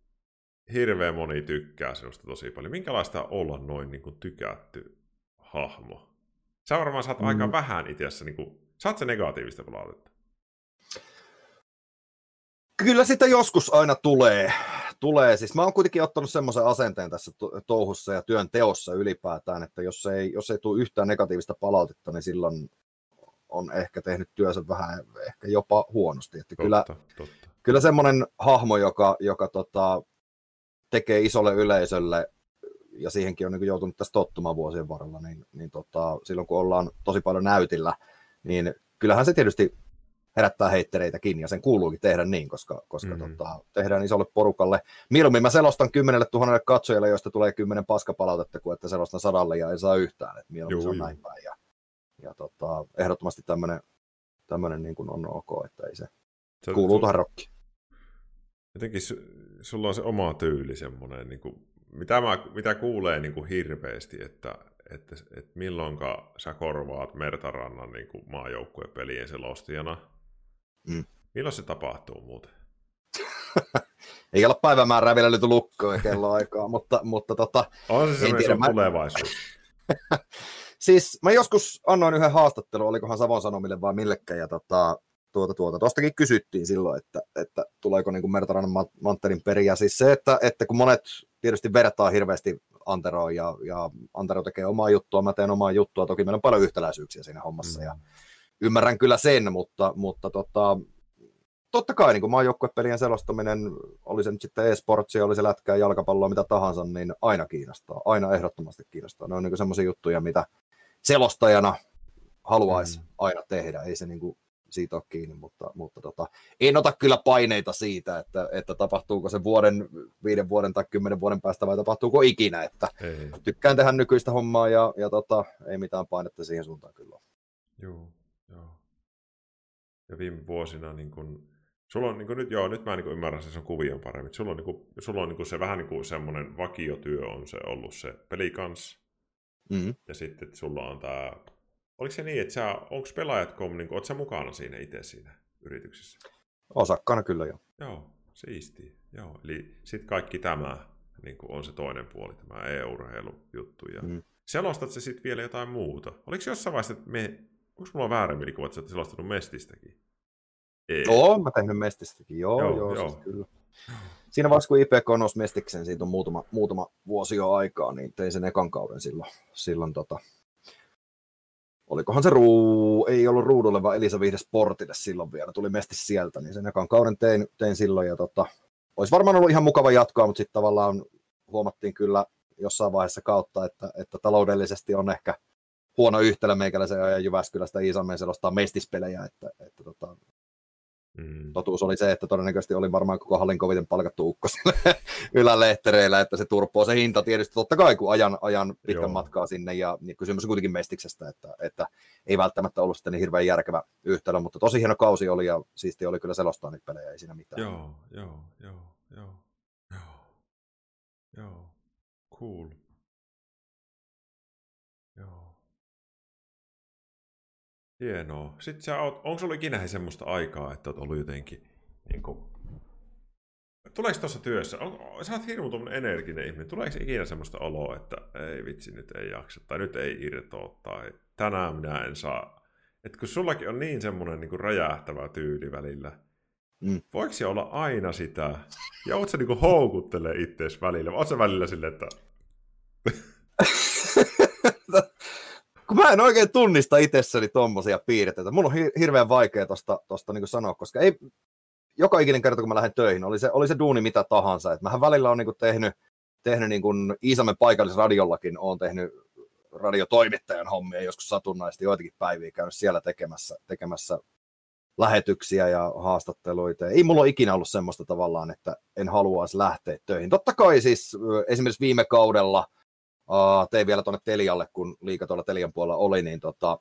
[SPEAKER 2] hirveän moni tykkää sinusta tosi paljon. Minkälaista olla noin niin kuin tykätty hahmo? Sä varmaan saat mm. aika vähän itse asiassa, niin kuin, saat se negatiivista palautetta.
[SPEAKER 1] Kyllä sitä joskus aina tulee. Tulee. Siis mä oon kuitenkin ottanut semmoisen asenteen tässä touhussa ja työn teossa ylipäätään, että jos ei, jos ei tule yhtään negatiivista palautetta, niin silloin on ehkä tehnyt työnsä vähän ehkä jopa huonosti. Että totta, kyllä, totta. kyllä semmoinen hahmo, joka, joka tota, tekee isolle yleisölle ja siihenkin on niin joutunut tässä tottumaan vuosien varrella, niin, niin tota, silloin kun ollaan tosi paljon näytillä, niin kyllähän se tietysti herättää heittereitäkin, ja sen kuuluukin tehdä niin, koska, koska mm-hmm. tota, tehdään isolle porukalle. Mieluummin mä selostan kymmenelle tuhannelle katsojalle, joista tulee kymmenen paskapalautetta, kuin että selostan sadalle ja ei saa yhtään. Et mieluummin Juu, se on näin päin. Ja, ja tota, ehdottomasti tämmöinen niin kuin on ok, että ei se, se kuuluu tähän rokkiin.
[SPEAKER 2] Jotenkin sulla on se oma tyyli semmoinen, niin kuin, mitä, mä, mitä kuulee niin kuin hirveästi, että, että, että milloinka sä korvaat Mertarannan niin kuin maajoukkueen pelien selostajana. Mm. Milloin se tapahtuu muuten?
[SPEAKER 1] Ei olla päivämäärää vielä löyty lukkoon kelloaikaa, mutta, mutta tota,
[SPEAKER 2] on se semmoinen sun tulevaisuus.
[SPEAKER 1] siis mä joskus annoin yhden haastattelun, olikohan Savon Sanomille vai millekään, ja tota, tuota, tuota. Tuostakin kysyttiin silloin, että, että tuleeko niin Mertarannan Mantterin periä. Siis se, että, että kun monet tietysti vertaa hirveästi Anteroon ja, ja Antero tekee omaa juttua, mä teen omaa juttua. Toki meillä on paljon yhtäläisyyksiä siinä hommassa mm. ja ymmärrän kyllä sen, mutta, mutta tota, totta kai niin maajoukkuepelien selostaminen, oli se nyt sitten e-sportsia, oli se lätkää, jalkapalloa, mitä tahansa, niin aina kiinnostaa, aina ehdottomasti kiinnostaa. Ne on niin semmoisia juttuja, mitä selostajana haluaisi mm. aina tehdä, ei se niin kuin siitä ole kiinni, mutta, mutta tota, en ota kyllä paineita siitä, että, että tapahtuuko se vuoden, viiden vuoden tai kymmenen vuoden päästä vai tapahtuuko ikinä, että ei. tykkään tehdä nykyistä hommaa ja, ja tota, ei mitään painetta siihen suuntaan kyllä ole.
[SPEAKER 2] Joo, joo. Ja viime vuosina niin kun, sulla on niin kun nyt, joo, nyt mä niin ymmärrän sen kuvion paremmin. Sulla on, niin kun, sulla on niin se vähän niin kuin semmoinen vakiotyö on se ollut se pelikans. Mm-hmm. Ja sitten sulla on tämä Oliko se niin, että sä, onko pelaajat.com, niin oot sä mukana siinä itse siinä yrityksessä?
[SPEAKER 1] Osakkaana kyllä jo.
[SPEAKER 2] Joo, siisti. Joo, eli sitten kaikki tämä niin on se toinen puoli, tämä e-urheilujuttu. Ja mm. Selostat se sitten vielä jotain muuta? Oliko jossain vaiheessa, että me, onko mulla väärä mielikuva, että sä oot selostanut Mestistäkin?
[SPEAKER 1] Ei. Joo, mä tehnyt Mestistäkin, joo, joo, joo, joo. Siis kyllä. Siinä vaiheessa, kun IPK nousi Mestiksen, siitä on muutama, muutama vuosi jo aikaa, niin tein sen ekan kauden silloin, silloin tota, olikohan se ruu, ei ollut ruudulle, vaan Elisa Vihde Sportille silloin vielä, tuli mesti sieltä, niin sen ekan kauden tein, tein silloin, ja tota, olisi varmaan ollut ihan mukava jatkaa, mutta sitten tavallaan huomattiin kyllä jossain vaiheessa kautta, että, että taloudellisesti on ehkä huono yhtälö meikäläisen ja Jyväskylästä Iisalmeen selostaa mestispelejä, että, että tota, Mm. Totuus oli se, että todennäköisesti oli varmaan koko hallin koviten palkattu ukko ylälehtereillä, että se turpoo se hinta tietysti totta kai, kun ajan, ajan pitkän Joo. matkaa sinne, ja niin kysymys on kuitenkin mestiksestä, että, että ei välttämättä ollut sitten niin hirveän järkevä yhtälö, mutta tosi hieno kausi oli, ja siisti oli kyllä selostaa niitä pelejä, ei siinä mitään.
[SPEAKER 2] Joo, joo, joo, joo, joo, joo, cool. Hienoa. Sitten sä oot, onko sulla ikinä semmoista aikaa, että oot ollut jotenkin niin kuin, tuleeko tuossa työssä, on, sä oot hirmu energinen ihminen, tuleeko ikinä semmoista oloa, että ei vitsi, nyt ei jaksa, tai nyt ei irtoa, tai tänään minä en saa. Että kun sullakin on niin semmoinen niin kuin räjähtävä tyyli välillä, mm. voiko se olla aina sitä? Ja oot sä niin kuin houkuttelee ittees välillä, vai oot sä välillä silleen, että...
[SPEAKER 1] kun mä en oikein tunnista itsessäni tommosia piirteitä. Mun on hirveän vaikea tosta, tosta niin sanoa, koska ei, joka ikinen kerta, kun mä lähden töihin, oli se, oli se duuni mitä tahansa. Et mähän välillä on niin tehnyt, tehnyt niin kuin paikallisradiollakin, on tehnyt radiotoimittajan hommia joskus satunnaisesti joitakin päiviä käynyt siellä tekemässä, tekemässä lähetyksiä ja haastatteluita. Ei mulla ole ikinä ollut semmoista tavallaan, että en haluaisi lähteä töihin. Totta kai siis esimerkiksi viime kaudella – Uh, tein vielä tuonne Telialle, kun liika tuolla Telian puolella oli, niin tota,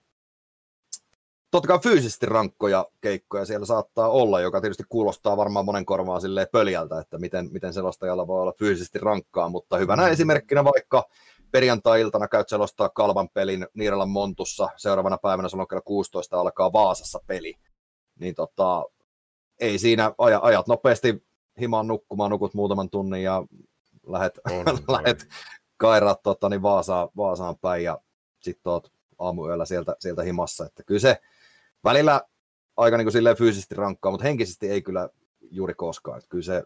[SPEAKER 1] totta kai fyysisesti rankkoja keikkoja siellä saattaa olla, joka tietysti kuulostaa varmaan monen korvaan silleen pöljältä, että miten, miten selostajalla voi olla fyysisesti rankkaa, mutta hyvänä mm. esimerkkinä vaikka perjantai-iltana käyt selostaa Kalvan pelin Niiralan Montussa, seuraavana päivänä sulla on kello 16 alkaa Vaasassa peli, niin tota, ei siinä aja, ajat nopeasti himaan nukkumaan, nukut muutaman tunnin ja lähet, on, lähet kairaa tota, niin Vaasaan, Vaasaan päin ja sitten oot aamuyöllä sieltä, sieltä himassa. Että kyllä se välillä aika niin kuin fyysisesti rankkaa, mutta henkisesti ei kyllä juuri koskaan. Että kyllä se,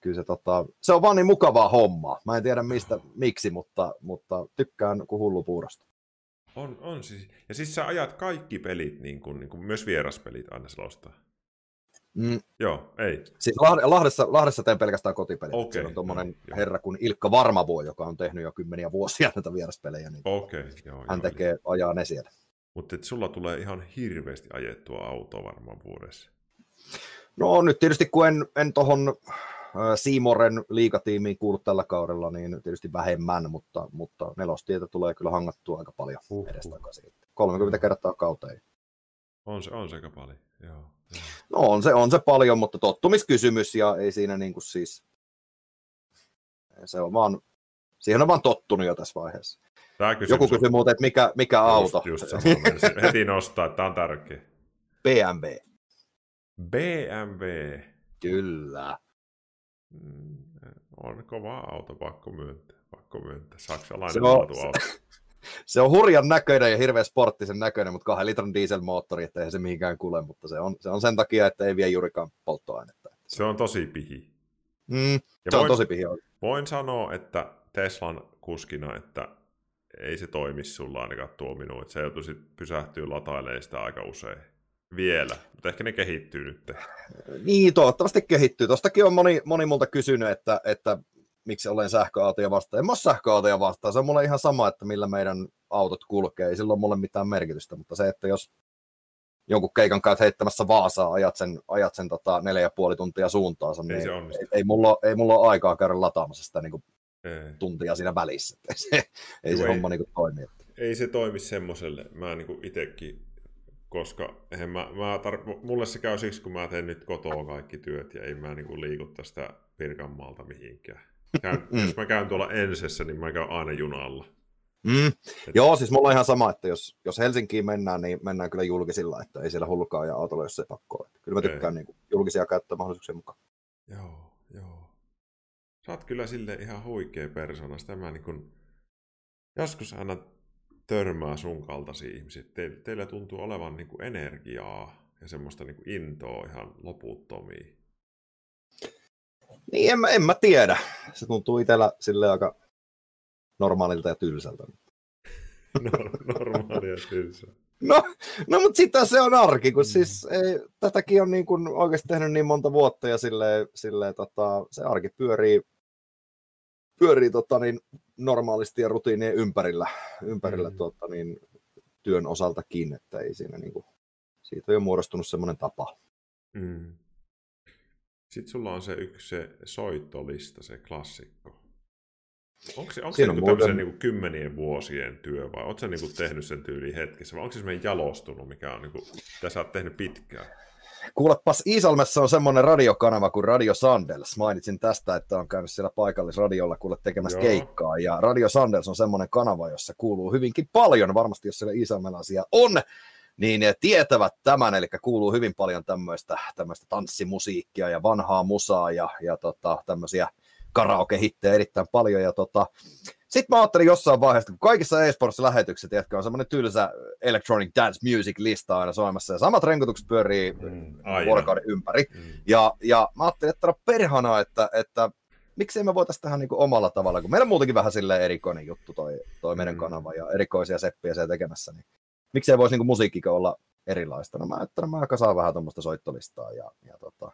[SPEAKER 1] kyllä se, tota, se on vaan niin mukavaa hommaa. Mä en tiedä mistä, miksi, mutta, mutta tykkään kuin hullu puurosta.
[SPEAKER 2] On, on siis. Ja siis sä ajat kaikki pelit, niin kuin, niin kuin myös vieraspelit aina selostaa. Mm. Joo, ei.
[SPEAKER 1] Siis Lahdessa, Lahdessa teen pelkästään kotipeliä. Okay, Siellä on tuommoinen no, herra kuin Ilkka Varmavuo, joka on tehnyt jo kymmeniä vuosia näitä vieraspelejä. Niin
[SPEAKER 2] okay, joo,
[SPEAKER 1] hän
[SPEAKER 2] joo,
[SPEAKER 1] tekee, joo. ajaa ne siellä.
[SPEAKER 2] Mutta sulla tulee ihan hirveästi ajettua autoa varmaan vuodessa.
[SPEAKER 1] No nyt tietysti kun en, en tuohon Siimoren liikatiimiin kuulu tällä kaudella, niin tietysti vähemmän, mutta, mutta nelostietä tulee kyllä hangattua aika paljon uh, edestakaisin. 30 kertaa kauteen.
[SPEAKER 2] On se, on se aika paljon, joo.
[SPEAKER 1] No on se, on se paljon, mutta tottumiskysymys ja ei siinä niin kuin siis, se on vaan, siihen on vaan tottunut jo tässä vaiheessa. Joku kysyy muuten, että mikä, mikä just, auto.
[SPEAKER 2] Just se, heti nostaa, että tämä on tärkeä.
[SPEAKER 1] BMW.
[SPEAKER 2] BMW.
[SPEAKER 1] Kyllä.
[SPEAKER 2] Mm, on kova auto, pakko myöntää. Pakko myöntää. Saksalainen se on, auto.
[SPEAKER 1] Se on hurjan näköinen ja hirveän sporttisen näköinen, mutta kahden litran dieselmoottori, että ei se mihinkään kule, mutta se on, se on sen takia, että ei vie juurikaan polttoainetta.
[SPEAKER 2] Se on tosi pihi.
[SPEAKER 1] Mm, ja se voin, on tosi pihi.
[SPEAKER 2] Voin sanoa, että Teslan kuskina, että ei se toimi sulla ainakaan tuo minun, että se joutuisi pysähtyä latailemaan sitä aika usein. Vielä, mutta ehkä ne kehittyy nyt.
[SPEAKER 1] Niin, toivottavasti kehittyy. Tuostakin on moni, moni multa kysynyt, että, että miksi olen sähköautoja vastaan. En ole sähköautoja vastaan, se on mulle ihan sama, että millä meidän autot kulkee, ei sillä ole mulle mitään merkitystä, mutta se, että jos jonkun keikan käyt heittämässä Vaasaa, ajat sen, ajat sen tota neljä ja puoli tuntia suuntaansa, ei niin ei, ei, mulla, ei mulla ole aikaa käydä lataamassa sitä niin kuin tuntia siinä välissä. Ei se, ei se homma niin kuin toimi.
[SPEAKER 2] Ei se toimi semmoiselle. Mä niin itsekin koska eihän mä, mä tar- mulle se käy siksi, kun mä teen nyt kotoa kaikki työt ja ei mä niin liikuttaa sitä Pirkanmaalta mihinkään. Käyn, mm. Jos mä käyn tuolla ensessä, niin mä käyn aina junalla.
[SPEAKER 1] Mm. Et... Joo, siis mulla on ihan sama, että jos, jos Helsinkiin mennään, niin mennään kyllä julkisilla, että ei siellä hullukaan ja autolla, jos se pakko. Kyllä mä tykkään niin kuin, julkisia käyttää mahdollisuuksien mukaan.
[SPEAKER 2] Joo, joo. Sä oot kyllä sille ihan huikea persona. Sitä mä niin kun, joskus aina törmää sun kaltaisia ihmisiä. Te, teillä tuntuu olevan niin kuin energiaa ja semmoista niin kuin intoa ihan loputtomia.
[SPEAKER 1] Niin, en, en mä tiedä. Se tuntuu itsellä sille aika normaalilta ja tylsältä.
[SPEAKER 2] Normaalia ja tylsä.
[SPEAKER 1] No, no mutta sitten se on arki, kun mm. siis ei, tätäkin on niin kuin oikeasti tehnyt niin monta vuotta ja sille, sille, tota, se arki pyörii, pyörii tota, niin, normaalisti ja rutiinien ympärillä, ympärillä mm. tota, niin, työn osaltakin, että ei siinä niin kuin, siitä on jo muodostunut semmoinen tapa. Mm.
[SPEAKER 2] Sitten sulla on se yksi se soittolista, se klassikko. Onko se, onko se niin muuten... niin kuin kymmenien vuosien työ vai oletko niin kuin tehnyt sen tyyliin hetkessä vai onko se semmoinen jalostunut, mikä on, niin kuin, mitä sä oot tehnyt pitkään?
[SPEAKER 1] Kuulepas, Iisalmessa on semmoinen radiokanava kuin Radio Sandels. Mainitsin tästä, että on käynyt siellä paikallisradiolla kuule tekemässä Joo. keikkaa. Ja Radio Sandels on semmoinen kanava, jossa kuuluu hyvinkin paljon, varmasti jos siellä iisalmelaisia on niin ne tietävät tämän, eli kuuluu hyvin paljon tämmöistä, tämmöistä tanssimusiikkia ja vanhaa musaa ja, ja tota, tämmöisiä karaoke-hittejä erittäin paljon. Ja tota, sitten mä ajattelin jossain vaiheessa, kun kaikissa eSports-lähetyksissä on semmoinen tylsä electronic dance music lista aina soimassa, ja samat renkutukset pyörii mm, vuorokauden ympäri. Mm. Ja, ja mä ajattelin, että on perhana, että, että miksei me voitaisiin tähän niin omalla tavalla, kun meillä on muutenkin vähän silleen erikoinen juttu toi, toi meidän mm. kanava ja erikoisia seppiä siellä tekemässä, niin miksei voisi niin musiikkikin olla erilaista. No mä ajattelin, mä kasaan vähän tuommoista soittolistaa ja, ja tota,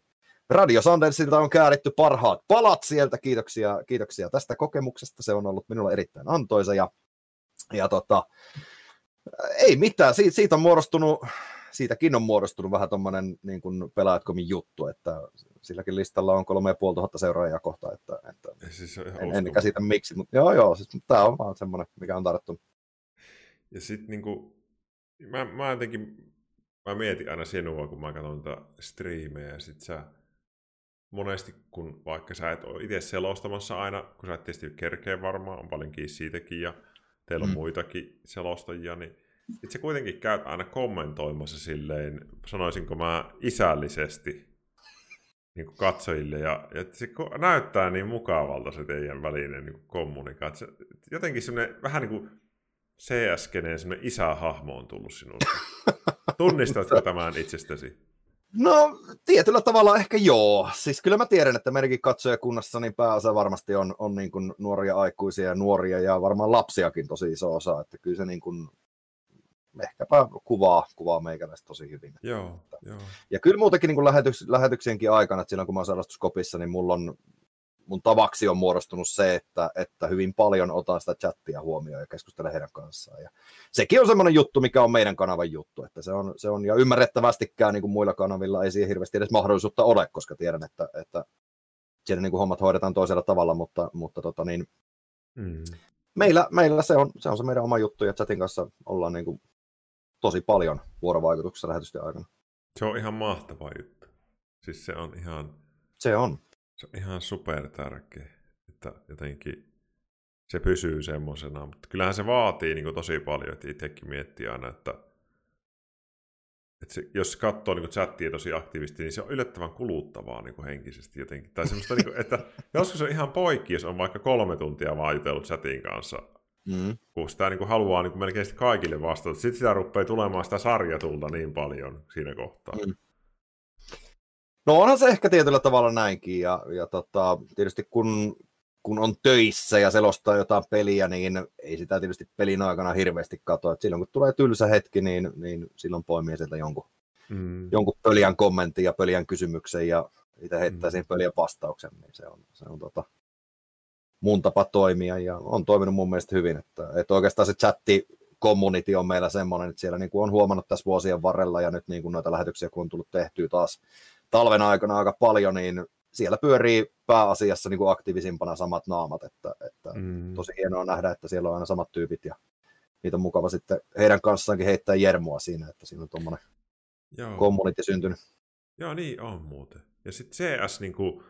[SPEAKER 1] Radio Sandelsilta on kääritty parhaat palat sieltä. Kiitoksia, kiitoksia tästä kokemuksesta. Se on ollut minulle erittäin antoisa. Ja, ja tota, ei mitään. Siitä, siitä on muodostunut, siitäkin on muodostunut vähän tuommoinen niin kuin pelaajatkomin juttu, että silläkin listalla on kolme ja puoli tuhatta seuraajaa kohta, että, että siis en, en käsitä miksi, mutta joo joo, siis, tämä on vaan semmoinen, mikä on tarttunut.
[SPEAKER 2] Ja sitten niin kuin, mä, mä jotenkin, mä mietin aina sinua, kun mä katson tätä striimejä, ja sit sä monesti, kun vaikka sä et ole itse selostamassa aina, kun sä et tietysti kerkeä varmaan, on paljonkin siitäkin, ja teillä on mm. muitakin selostajia, niin itse kuitenkin käyt aina kommentoimassa silleen, sanoisinko mä isällisesti niin kuin katsojille, ja, ja se näyttää niin mukavalta se teidän välinen niin kommunikaatio. Jotenkin semmoinen vähän niin kuin CS-keneen semmoinen isähahmo on tullut sinusta. Tunnistatko tämän itsestäsi?
[SPEAKER 1] No, tietyllä tavalla ehkä joo. Siis kyllä mä tiedän, että meidänkin katsojakunnassa niin pääosa varmasti on, on niin kuin nuoria aikuisia ja nuoria ja varmaan lapsiakin tosi iso osa. Että kyllä se niin kuin ehkäpä kuvaa, kuvaa meikäläistä tosi hyvin.
[SPEAKER 2] Joo, joo.
[SPEAKER 1] Ja kyllä muutenkin niin kuin lähetyks, lähetyksienkin aikana, että silloin kun mä oon niin mulla on mun tavaksi on muodostunut se, että, että hyvin paljon otan sitä chattia huomioon ja keskustelen heidän kanssaan. Ja sekin on semmoinen juttu, mikä on meidän kanavan juttu, että se on, se on ja ymmärrettävästikään niin kuin muilla kanavilla ei siihen hirveästi edes mahdollisuutta ole, koska tiedän, että, että siellä niin kuin hommat hoidetaan toisella tavalla, mutta, mutta tota niin, mm. meillä, meillä se, on, se on se meidän oma juttu ja chatin kanssa ollaan niin kuin tosi paljon vuorovaikutuksessa lähetysten aikana.
[SPEAKER 2] Se on ihan mahtava juttu. Siis se on ihan...
[SPEAKER 1] Se on.
[SPEAKER 2] Se on ihan super tärkeä, että jotenkin se pysyy semmoisena, mutta kyllähän se vaatii niin kuin tosi paljon, että itsekin miettii aina, että, että se, jos katsoo niin chattia tosi aktiivisesti, niin se on yllättävän kuluttavaa niin kuin henkisesti jotenkin. Tai semmoista, niin kuin, että joskus on ihan poikki, jos on vaikka kolme tuntia vaan jutellut chatin kanssa, mm. kun sitä niin kuin haluaa niin kuin melkein kaikille vastata. Sitten sitä rupeaa tulemaan sitä sarjatulta niin paljon siinä kohtaa. Mm.
[SPEAKER 1] No onhan se ehkä tietyllä tavalla näinkin, ja, ja tota, tietysti kun, kun on töissä ja selostaa jotain peliä, niin ei sitä tietysti pelin aikana hirveästi katsoa. silloin kun tulee tylsä hetki, niin, niin silloin poimii sieltä jonkun, mm. jonkun pöliän kommentin ja pöliän kysymyksen ja itse heittää mm. siihen pöliän vastauksen, niin se on, se on tota, mun tapa toimia ja on toiminut mun mielestä hyvin. Että, että oikeastaan se chatti community on meillä semmoinen, että siellä niin kuin on huomannut tässä vuosien varrella ja nyt niin kuin noita lähetyksiä kun on tullut tehtyä taas talven aikana aika paljon, niin siellä pyörii pääasiassa niin kuin aktiivisimpana samat naamat, että, että mm. tosi hienoa nähdä, että siellä on aina samat tyypit ja niitä on mukava sitten heidän kanssaankin heittää jermua siinä, että siinä on tuommoinen community syntynyt.
[SPEAKER 2] Joo, niin on muuten. Ja sitten CS, niin kuin,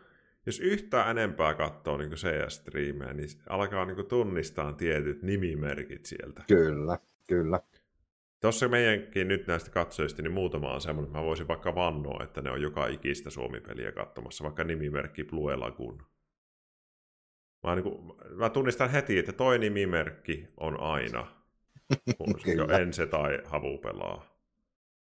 [SPEAKER 2] jos yhtään enempää katsoo niin CS-striimejä, niin alkaa niin kuin, tunnistaa tietyt nimimerkit sieltä.
[SPEAKER 1] Kyllä, kyllä.
[SPEAKER 2] Tuossa meidänkin nyt näistä katsojista, niin muutama on semmoinen, että mä voisin vaikka vannoa, että ne on joka ikistä Suomi-peliä katsomassa, vaikka nimimerkki Blue Lagoon. Mä, niin kuin, mä tunnistan heti, että toi nimimerkki on aina, kun Ense tai Havu pelaa.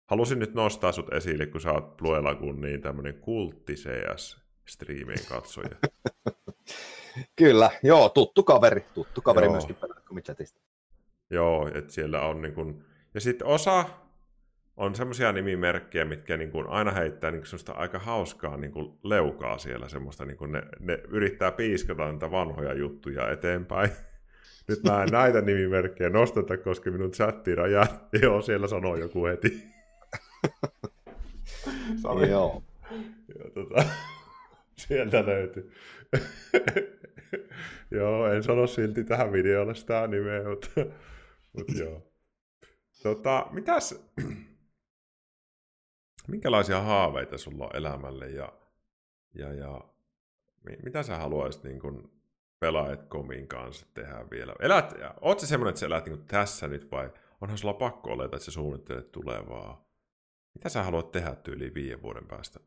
[SPEAKER 2] Halusin nyt nostaa sut esille, kun sä oot Blue Lagoon niin tämmönen kultti CS-striimien katsoja.
[SPEAKER 1] Kyllä, joo, tuttu kaveri, tuttu kaveri joo. myöskin Pelakkomitchatista.
[SPEAKER 2] Joo, että siellä on niin kuin, ja sitten osa on semmoisia nimimerkkejä, mitkä niin kuin aina heittää niin semmoista aika hauskaa niin kuin leukaa siellä. Semmoista, niin kuin ne, ne yrittää piiskata niitä vanhoja juttuja eteenpäin. Nyt mä en näitä nimimerkkejä nosteta, koska minun chatti rajat. Joo, siellä sanoo joku heti.
[SPEAKER 1] Sano joo.
[SPEAKER 2] Ja, tota, sieltä löytyy. joo, en sano silti tähän videolle sitä nimeä, mutta, mutta joo. Tota, mitäs, minkälaisia haaveita sulla on elämälle ja, ja, ja mitä sä haluaisit niin kun pelaajat komin kanssa tehdä vielä? Elät, oot sä semmoinen, että sä elät niin tässä nyt vai onhan sulla pakko olla, että sä suunnittelet tulevaa. Mitä sä haluat tehdä tyyliin viiden vuoden päästä,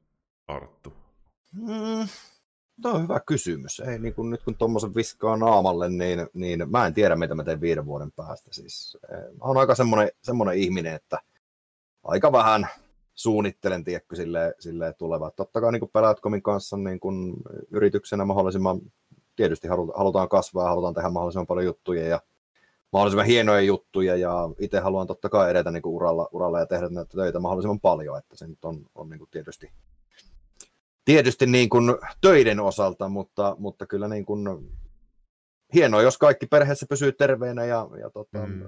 [SPEAKER 2] Arttu?
[SPEAKER 1] Mm, Tämä on hyvä kysymys. Ei, niin kun, nyt kun tuommoisen viskaa naamalle, niin, niin mä en tiedä, mitä mä teen viiden vuoden päästä. Siis, eh, mä oon aika semmoinen, semmoinen ihminen, että aika vähän suunnittelen, tiedätkö, sille, sille tulevaa. Totta kai niin Pelaatkomin kanssa niin kun yrityksenä mahdollisimman, tietysti halutaan kasvaa, halutaan tehdä mahdollisimman paljon juttuja ja mahdollisimman hienoja juttuja ja itse haluan totta kai edetä niin uralla, uralla ja tehdä näitä töitä mahdollisimman paljon, että se nyt on, on niin tietysti tietysti niin kuin töiden osalta, mutta, mutta kyllä niin kuin hienoa, jos kaikki perheessä pysyy terveenä ja, ja tota, mm.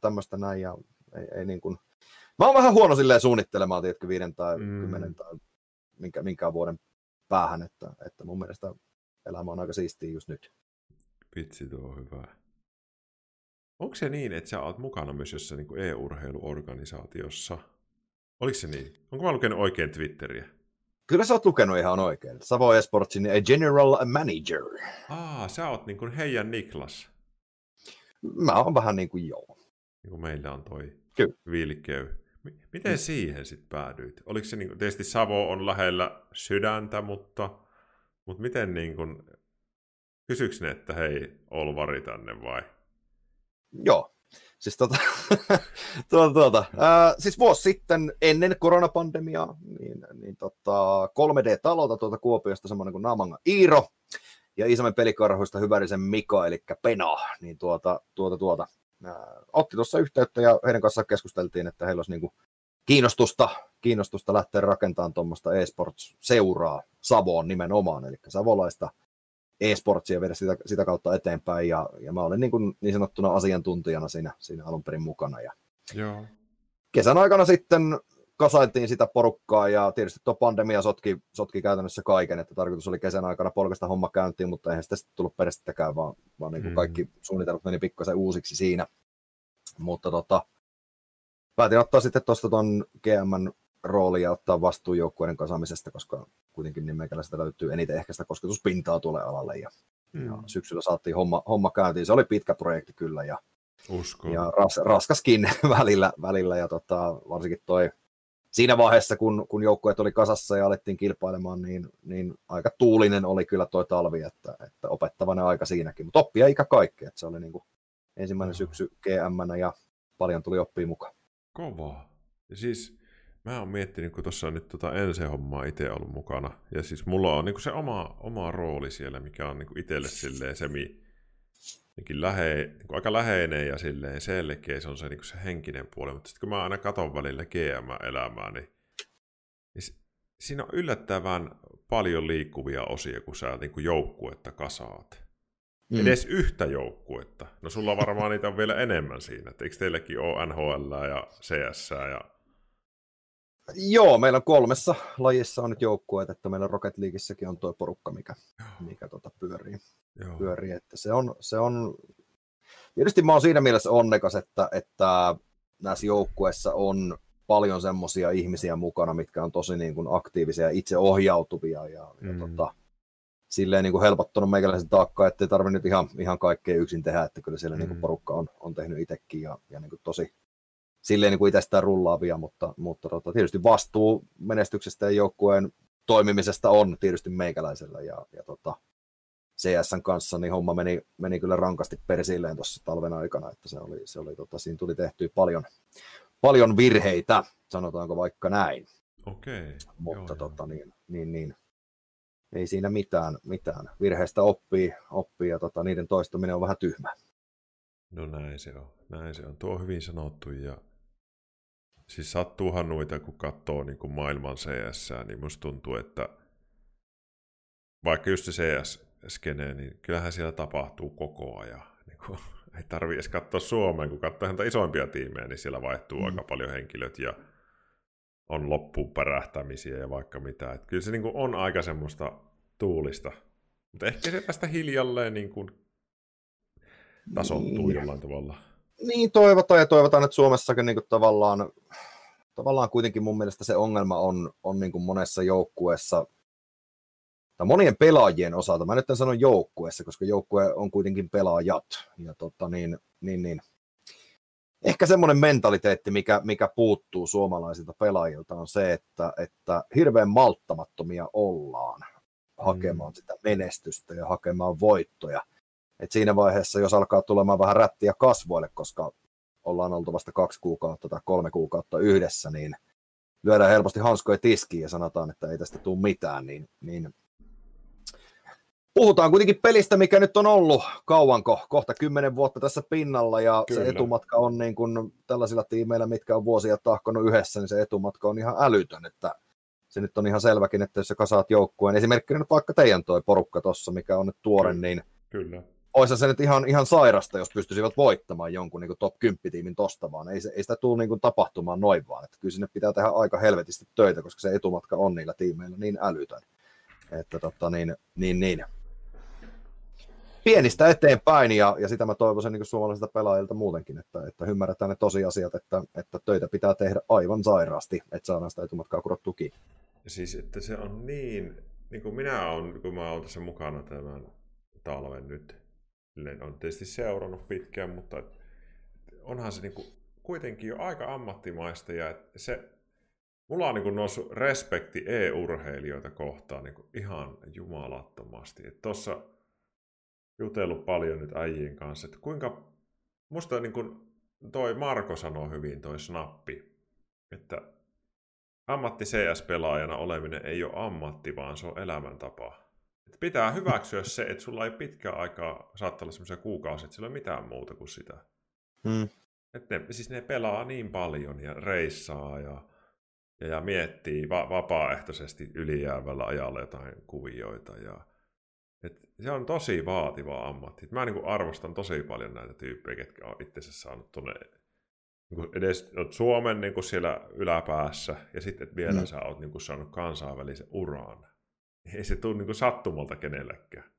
[SPEAKER 1] tämmöistä näin. Ja ei, ei niin kuin... Mä oon vähän huono silleen suunnittelemaan, tiedätkö, viiden tai mm. kymmenen tai minkä, minkään vuoden päähän, että, että mun mielestä elämä on aika siistiä just nyt.
[SPEAKER 2] Vitsi, tuo on hyvä. Onko se niin, että sä oot mukana myös jossain niin e-urheiluorganisaatiossa? Oliko se niin? Onko mä lukenut oikein Twitteriä?
[SPEAKER 1] Kyllä sä oot lukenut ihan oikein. Savo Esportsin General Manager.
[SPEAKER 2] Aa, sä oot niin kuin heidän Niklas.
[SPEAKER 1] Mä oon vähän niin kuin joo.
[SPEAKER 2] Niin kuin meillä on toi Kyllä. viilikeu. Miten mm. siihen sitten päädyit? Oliko se, niin kuin, tietysti Savo on lähellä sydäntä, mutta, mutta miten niin kuin, kysyks ne, että hei, Olvari tänne vai?
[SPEAKER 1] Joo, Siis, tota, tuota, tuota. Ää, siis vuosi sitten ennen koronapandemiaa, niin, niin tota, 3D-talolta tuolta Kuopiosta semmoinen kuin Naamanga Iiro ja Iisamen pelikarhuista Hyvärisen Mika, eli Pena, niin tuota, tuota, tuota, ää, otti tuossa yhteyttä ja heidän kanssaan keskusteltiin, että heillä olisi niin kuin kiinnostusta, kiinnostusta lähteä rakentamaan tuommoista eSports-seuraa Savoon nimenomaan, eli savolaista e-sportsia viedä sitä, sitä kautta eteenpäin, ja, ja mä olin niin, kuin, niin sanottuna asiantuntijana siinä, siinä alun perin mukana. Ja
[SPEAKER 2] Joo.
[SPEAKER 1] Kesän aikana sitten kasailtiin sitä porukkaa, ja tietysti tuo pandemia sotki, sotki käytännössä kaiken, että tarkoitus oli kesän aikana polkasta homma käyntiin, mutta eihän sitä sitten tullut perästäkään, vaan, vaan niin kuin mm. kaikki suunnitelmat meni pikkasen uusiksi siinä. Mutta tota, päätin ottaa sitten tuosta tuon GMn rooli ja ottaa vastuu joukkueiden kasaamisesta, koska kuitenkin niin meikäläistä löytyy eniten ehkä sitä kosketuspintaa tuolle alalle. Ja, mm. ja syksyllä saatiin homma, homma käyntiin. Se oli pitkä projekti kyllä ja,
[SPEAKER 2] Uskon.
[SPEAKER 1] ja ras, raskaskin välillä, välillä ja tota, varsinkin toi siinä vaiheessa, kun, kun joukkueet oli kasassa ja alettiin kilpailemaan, niin, niin aika tuulinen oli kyllä toi talvi, että, että opettavainen aika siinäkin, mutta oppia ikä kaikkea, että se oli niin kuin ensimmäinen syksy GM ja paljon tuli oppia mukaan.
[SPEAKER 2] Kovaa. Ja siis mä oon miettinyt, kun tuossa on nyt tota NC-hommaa itse ollut mukana. Ja siis mulla on niinku se oma, oma rooli siellä, mikä on niinku itselle silleen semi, lähe, niinku aika läheinen ja silleen selkeä, se on se, niinku se henkinen puoli. Mutta sitten kun mä aina katon välillä GM-elämää, niin, niin siinä on yllättävän paljon liikkuvia osia, kun sä niinku joukkuetta kasaat. Mm. Edes yhtä joukkuetta. No sulla varmaan niitä on vielä enemmän siinä. Et eikö teilläkin ole NHL ja CS ja
[SPEAKER 1] Joo, meillä on kolmessa lajissa on nyt joukkueet, että meillä Rocket Leagueissäkin on tuo porukka, mikä, mikä tuota pyörii. Joo. pyörii. Että se on, se on, tietysti mä oon siinä mielessä onnekas, että, että näissä joukkueissa on paljon semmoisia ihmisiä mukana, mitkä on tosi niin kuin aktiivisia ja itseohjautuvia ja, mm. ja tota, silleen niin kuin helpottanut meikäläisen taakkaa, ettei tarvitse nyt ihan, ihan kaikkea yksin tehdä, että kyllä siellä mm. niin kuin porukka on, on tehnyt itsekin ja, ja niin kuin tosi, silleen niin kuin itsestään rullaavia, mutta, mutta tota, tietysti vastuu menestyksestä ja joukkueen toimimisesta on tietysti meikäläisellä ja, ja tota, CSN kanssa niin homma meni, meni kyllä rankasti persilleen tuossa talven aikana, että se oli, se oli tota, siinä tuli tehtyä paljon, paljon virheitä, sanotaanko vaikka näin.
[SPEAKER 2] Okei.
[SPEAKER 1] Mutta joo, tota, joo. Niin, niin, niin, ei siinä mitään, mitään. Virheistä oppii, oppii ja tota, niiden toistaminen on vähän tyhmä.
[SPEAKER 2] No näin se on, näin se on. Tuo on hyvin sanottu ja siis sattuuhan noita, kun katsoo niin kuin maailman CS, niin musta tuntuu, että vaikka just se CS-skene, niin kyllähän siellä tapahtuu koko ajan. Niin kuin, ei tarvi edes katsoa Suomeen, kun katsoo häntä isoimpia tiimejä, niin siellä vaihtuu mm. aika paljon henkilöt ja on loppuun pärähtämisiä ja vaikka mitä. Et kyllä se niin kuin on aika semmoista tuulista. Mutta ehkä se tästä hiljalleen niin kuin tasoittuu niin. jollain tavalla.
[SPEAKER 1] Niin, toivotaan ja toivotaan, että Suomessakin niin kuin tavallaan, tavallaan kuitenkin mun mielestä se ongelma on, on niin kuin monessa joukkueessa, tai monien pelaajien osalta, mä nyt en sano joukkueessa, koska joukkue on kuitenkin pelaajat, ja tota, niin, niin, niin, ehkä semmoinen mentaliteetti, mikä, mikä puuttuu suomalaisilta pelaajilta, on se, että, että hirveän malttamattomia ollaan hakemaan mm. sitä menestystä ja hakemaan voittoja. Et siinä vaiheessa, jos alkaa tulemaan vähän rättiä kasvoille, koska ollaan oltu vasta kaksi kuukautta tai kolme kuukautta yhdessä, niin lyödään helposti hanskoja tiskiin ja sanotaan, että ei tästä tule mitään, niin, niin puhutaan kuitenkin pelistä, mikä nyt on ollut kauanko, kohta kymmenen vuotta tässä pinnalla, ja Kyllä. se etumatka on niin kuin tällaisilla tiimeillä, mitkä on vuosia tahkonut yhdessä, niin se etumatka on ihan älytön, että se nyt on ihan selväkin, että jos sä kasaat joukkueen, esimerkkinä nyt vaikka teidän toi porukka tuossa, mikä on nyt tuore,
[SPEAKER 2] Kyllä.
[SPEAKER 1] niin
[SPEAKER 2] Kyllä.
[SPEAKER 1] Olisi se nyt ihan, ihan sairasta, jos pystyisivät voittamaan jonkun niin top 10-tiimin tosta vaan. Ei, se, ei sitä tule niin tapahtumaan noin vaan. Että kyllä sinne pitää tehdä aika helvetisti töitä, koska se etumatka on niillä tiimeillä niin älytön. Että tota, niin, niin, niin pienistä eteenpäin, ja, ja sitä mä toivoisin niin suomalaisilta pelaajilta muutenkin, että, että ymmärretään ne tosiasiat, että, että töitä pitää tehdä aivan sairaasti, että saadaan sitä etumatkaa kurottua kiinni.
[SPEAKER 2] Siis, että se on niin, niin kuin minä olen, kun mä olen tässä mukana tämän talven nyt, niin on tietysti seurannut pitkään, mutta onhan se niin kuin kuitenkin jo aika ammattimaista, ja se, mulla on niin kuin noussut respekti e-urheilijoita kohtaan niin kuin ihan jumalattomasti. Tuossa jutellut paljon nyt äijien kanssa, että kuinka, musta niin kuin toi Marko sanoi hyvin, toi snappi, että ammatti CS-pelaajana oleminen ei ole ammatti, vaan se on elämäntapa. Pitää hyväksyä se, että sulla ei pitkä aikaa, saattaa olla semmoisia kuukausia, että sillä ei ole mitään muuta kuin sitä.
[SPEAKER 1] Hmm.
[SPEAKER 2] Että ne, siis ne pelaa niin paljon ja reissaa ja, ja, ja miettii va- vapaaehtoisesti ylijäävällä ajalla jotain kuvioita ja et se on tosi vaativa ammatti. Mä niin arvostan tosi paljon näitä tyyppejä, ketkä on itse saanut tuonne niin edes oot Suomen niin siellä yläpäässä ja sitten vielä mm. sä oot niin saanut kansainvälisen uraan. Ei se tule niin sattumalta kenellekään.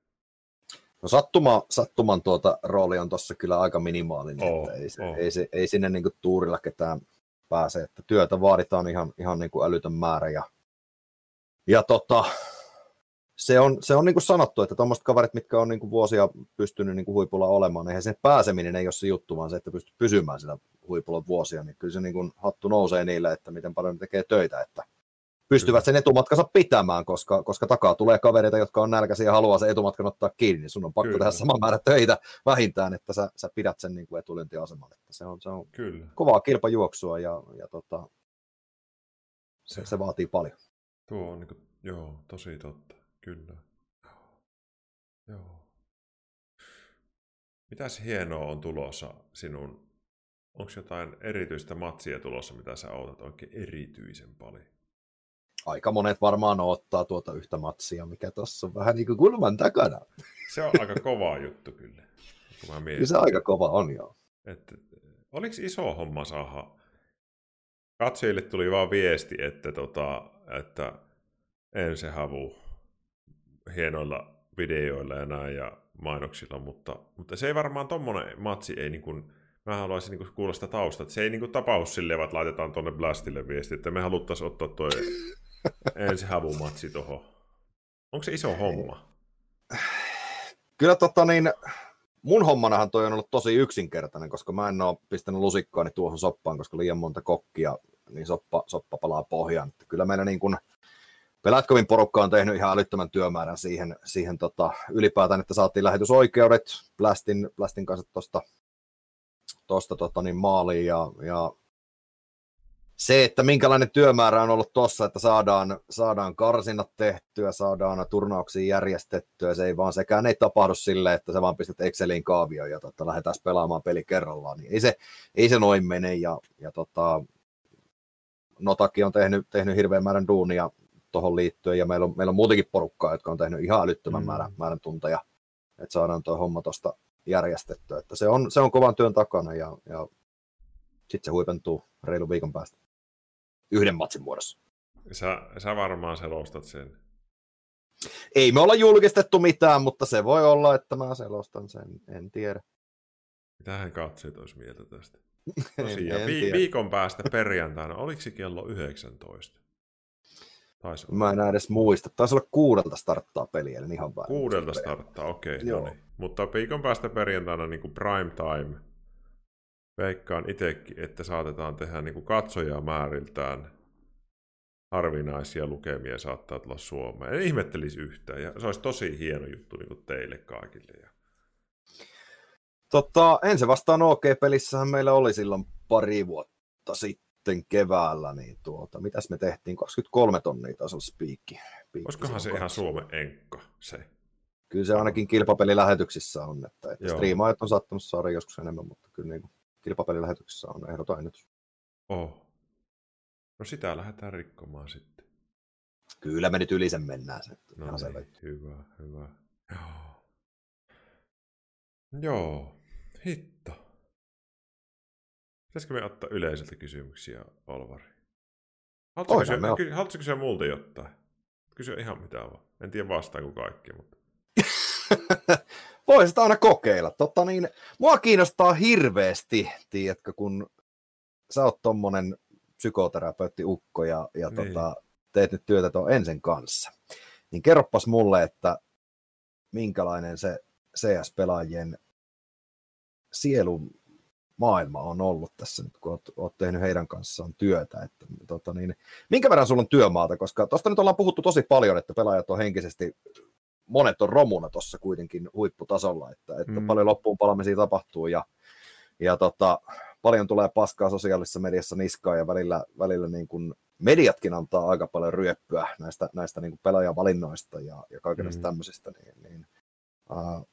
[SPEAKER 1] No sattuma, sattuman tuota rooli on tuossa kyllä aika minimaalinen, oh, että ei, se, oh. ei, se, ei sinne niin tuurilla ketään pääse, että työtä vaaditaan ihan, ihan niin kuin älytön määrä ja, ja tota, se on, se on niin kuin sanottu, että tuommoiset kaverit, mitkä on niin kuin vuosia pystynyt niin kuin huipulla olemaan, eihän sen pääseminen ei ole se juttu, vaan se, että pystyy pysymään sillä huipulla vuosia, niin kyllä se niin kuin hattu nousee niille, että miten paljon ne tekee töitä, että pystyvät sen etumatkansa pitämään, koska, koska takaa tulee kavereita, jotka on nälkäisiä ja haluaa sen etumatkan ottaa kiinni, niin sun on pakko Kyllä. tehdä sama määrä töitä vähintään, että sä, sä pidät sen niin kuin etulyöntiasemalla. Että se on, se on
[SPEAKER 2] Kyllä.
[SPEAKER 1] kovaa kilpajuoksua ja, ja tota, se, se, vaatii paljon.
[SPEAKER 2] Tuo on niin kuin, joo, tosi totta. Kyllä. Joo. Mitäs hienoa on tulossa sinun? Onko jotain erityistä matsia tulossa, mitä sä odotat oikein erityisen paljon?
[SPEAKER 1] Aika monet varmaan ottaa tuota yhtä matsia, mikä tuossa on vähän niin kuin kulman takana.
[SPEAKER 2] Se on aika kova juttu kyllä.
[SPEAKER 1] Kyllä se aika kova on, joo.
[SPEAKER 2] Et, oliko iso homma saada? Katsojille tuli vaan viesti, että, tota, että ensi havu hienoilla videoilla ja näin ja mainoksilla, mutta, mutta se ei varmaan tommonen matsi ei niin kuin, mä haluaisin niin kuulla sitä taustaa, että se ei niin kuin tapaus silleen, että laitetaan tuonne Blastille viesti, että me haluttaisiin ottaa toi ensi havumatsi tuohon. Onko se iso homma?
[SPEAKER 1] Kyllä tota niin, mun hommanahan toi on ollut tosi yksinkertainen, koska mä en ole pistänyt lusikkaani tuohon soppaan, koska liian monta kokkia, niin soppa, soppa palaa pohjaan. Kyllä meillä niin kuin, Pelatkovin porukka on tehnyt ihan älyttömän työmäärän siihen, siihen tota, ylipäätään, että saatiin lähetysoikeudet Blastin, Blastin kanssa tuosta tosta, tota, niin maaliin ja, ja se, että minkälainen työmäärä on ollut tuossa, että saadaan, saadaan karsinnat tehtyä, saadaan turnauksia järjestettyä, se ei vaan sekään ei tapahdu silleen, että sä vaan pistät Exceliin kaavioon ja tota, lähdetään pelaamaan peli kerrallaan, niin ei se, ei se noin mene ja, ja tota, Notaki on tehnyt, tehnyt hirveän määrän duunia tuohon liittyen, ja meillä on, meillä on muutenkin porukkaa, jotka on tehnyt ihan älyttömän mm. määrän, määrän tunteja, että saadaan tuo homma tuosta järjestettyä. Että se, on, se on kovan työn takana, ja, ja sitten se huipentuu reilun viikon päästä yhden matsin muodossa.
[SPEAKER 2] Sä, sä varmaan selostat sen.
[SPEAKER 1] Ei me olla julkistettu mitään, mutta se voi olla, että mä selostan sen, en tiedä.
[SPEAKER 2] Mitähän katsojat olisi mieltä tästä? Tosiaan, en, en vi- viikon päästä perjantaina, oliko se kello 19?
[SPEAKER 1] Taisi Mä en edes muista. Taisi olla kuudelta starttaa peliä, eli ihan väärin.
[SPEAKER 2] Kuudelta starttaa, okei. Okay, no niin. Mutta viikon päästä perjantaina niin kuin prime time veikkaan itsekin, että saatetaan tehdä niin kuin katsojamääriltään harvinaisia lukemia saattaa tulla Suomeen. En ihmettelisi yhtään, ja se olisi tosi hieno juttu niin kuin teille kaikille. Ja...
[SPEAKER 1] Tota, ensin vastaan OK-pelissähän meillä oli silloin pari vuotta sitten keväällä, niin tuota, mitäs me tehtiin? 23 tonnia taas olisi piikki.
[SPEAKER 2] piikki Olisikohan se ihan Suomen enkka se?
[SPEAKER 1] Kyllä se ainakin kilpapelilähetyksissä on, että, että striimaajat on saattanut saada joskus enemmän, mutta kyllä niin kuin kilpapelilähetyksissä on ehdoton ennätys.
[SPEAKER 2] Oh. No sitä lähdetään rikkomaan sitten.
[SPEAKER 1] Kyllä me nyt yli sen mennään. Se,
[SPEAKER 2] no niin, hyvä, hyvä. Joo. Joo, hitto. Pitäisikö me ottaa yleiseltä kysymyksiä, Olvari? Haluatko kysyä, me... kysyä multa jotain? Kysyä ihan mitä vaan. En tiedä vastaako kaikki, mutta...
[SPEAKER 1] Voisit aina kokeilla. Totta niin, mua kiinnostaa hirveästi, tiedätkö, kun sä oot tommonen psykoterapeutti Ukko ja, ja niin. tota, teet nyt työtä tuon Ensen kanssa. Niin kerroppas mulle, että minkälainen se CS-pelaajien sielun maailma on ollut tässä nyt, kun oot, oot tehnyt heidän kanssaan työtä. Että, tota niin, minkä verran sulla on työmaata, koska tuosta nyt ollaan puhuttu tosi paljon, että pelaajat on henkisesti, monet on romuna tuossa kuitenkin huipputasolla, että, että mm. paljon loppuun palamisia tapahtuu ja, ja tota, paljon tulee paskaa sosiaalisessa mediassa niskaan ja välillä, välillä niin kuin mediatkin antaa aika paljon ryöppyä näistä, näistä niin kuin pelaajavalinnoista ja, ja kaikenlaista mm. tämmöisistä, niin, niin uh,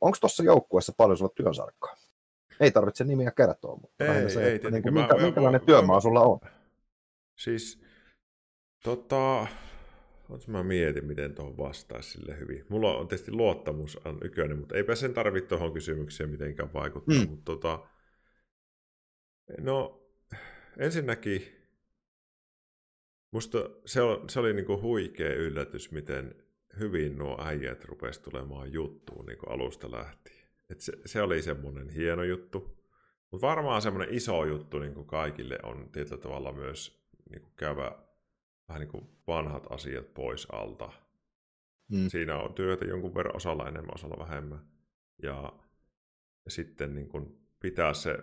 [SPEAKER 1] onko tuossa joukkueessa paljon sulla työsarkkaa? Ei tarvitse nimiä kertoa, mutta
[SPEAKER 2] ei, se, ei, että, niin kuin,
[SPEAKER 1] minkä, mä, minkälainen mä, työmaa mä, sulla on?
[SPEAKER 2] Siis, tota, mä mietin, miten tuohon vastaisi sille hyvin. Mulla on tietysti luottamus on ykönen, mutta eipä sen tarvitse tuohon kysymykseen mitenkään vaikuttaa. Mm. Mutta tota, No, ensinnäkin musta se, oli, se oli niinku huikea yllätys, miten hyvin nuo äijät rupesi tulemaan juttuun niinku alusta lähtien. Et se, se oli semmoinen hieno juttu. Mutta varmaan semmoinen iso juttu niinku kaikille on tietyllä tavalla myös niinku käydä vähän niin kuin vanhat asiat pois alta. Mm. Siinä on työtä jonkun verran osalla enemmän, osalla vähemmän. Ja, sitten niin kuin pitää se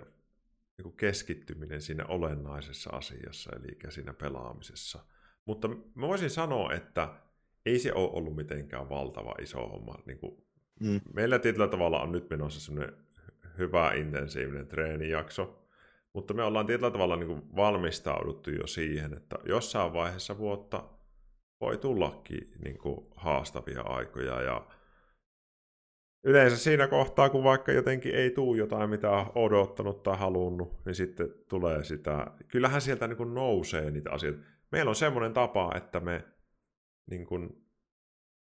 [SPEAKER 2] niin keskittyminen siinä olennaisessa asiassa, eli siinä pelaamisessa. Mutta mä voisin sanoa, että ei se ole ollut mitenkään valtava iso homma. Niin kuin mm. Meillä tietyllä tavalla on nyt menossa semmoinen hyvä intensiivinen treenijakso, mutta me ollaan tietyllä tavalla niin kuin valmistauduttu jo siihen, että jossain vaiheessa vuotta voi tullakin niin kuin haastavia aikoja ja yleensä siinä kohtaa, kun vaikka jotenkin ei tuu jotain, mitä on odottanut tai halunnut, niin sitten tulee sitä, kyllähän sieltä niin kuin nousee niitä asioita. Meillä on semmoinen tapa, että me niin kuin,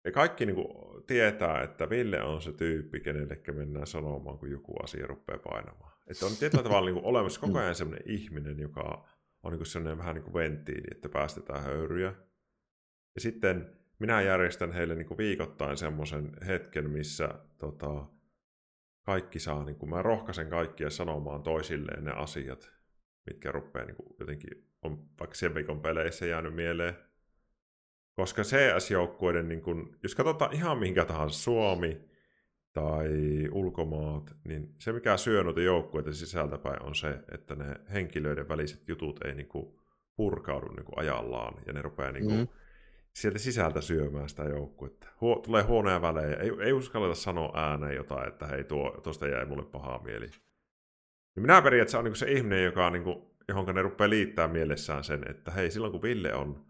[SPEAKER 2] me kaikki niin kuin tietää, että Ville on se tyyppi, kenelle mennään sanomaan, kun joku asia rupeaa painamaan. Että on tietyllä tavalla niin kuin olemassa koko ajan semmoinen ihminen, joka on niin kuin sellainen vähän niin kuin venttiili, että päästetään höyryjä. Ja sitten minä järjestän heille niin kuin viikoittain semmoisen hetken, missä tota, kaikki saa, niin kuin mä rohkaisen kaikkia sanomaan toisilleen ne asiat, mitkä rupeaa niin kuin jotenkin, on vaikka sen viikon peleissä jäänyt mieleen. Koska CS-joukkueiden, niin kuin, jos katsotaan ihan minkä tahansa Suomi tai ulkomaat, niin se mikä syö noita joukkueita sisältäpäin on se, että ne henkilöiden väliset jutut ei niin kuin, purkaudu niin kuin ajallaan ja ne rupeaa niin kuin, mm sieltä sisältä syömään sitä joukkuetta. Huo, tulee huonoja välejä, ei, ei uskalleta sanoa ääneen jotain, että hei, tuo, tuosta jäi mulle pahaa mieli. Ja minä periaatteessa on niin se ihminen, joka on niin kuin, johonka ne rupeaa liittää mielessään sen, että hei, silloin kun Ville on,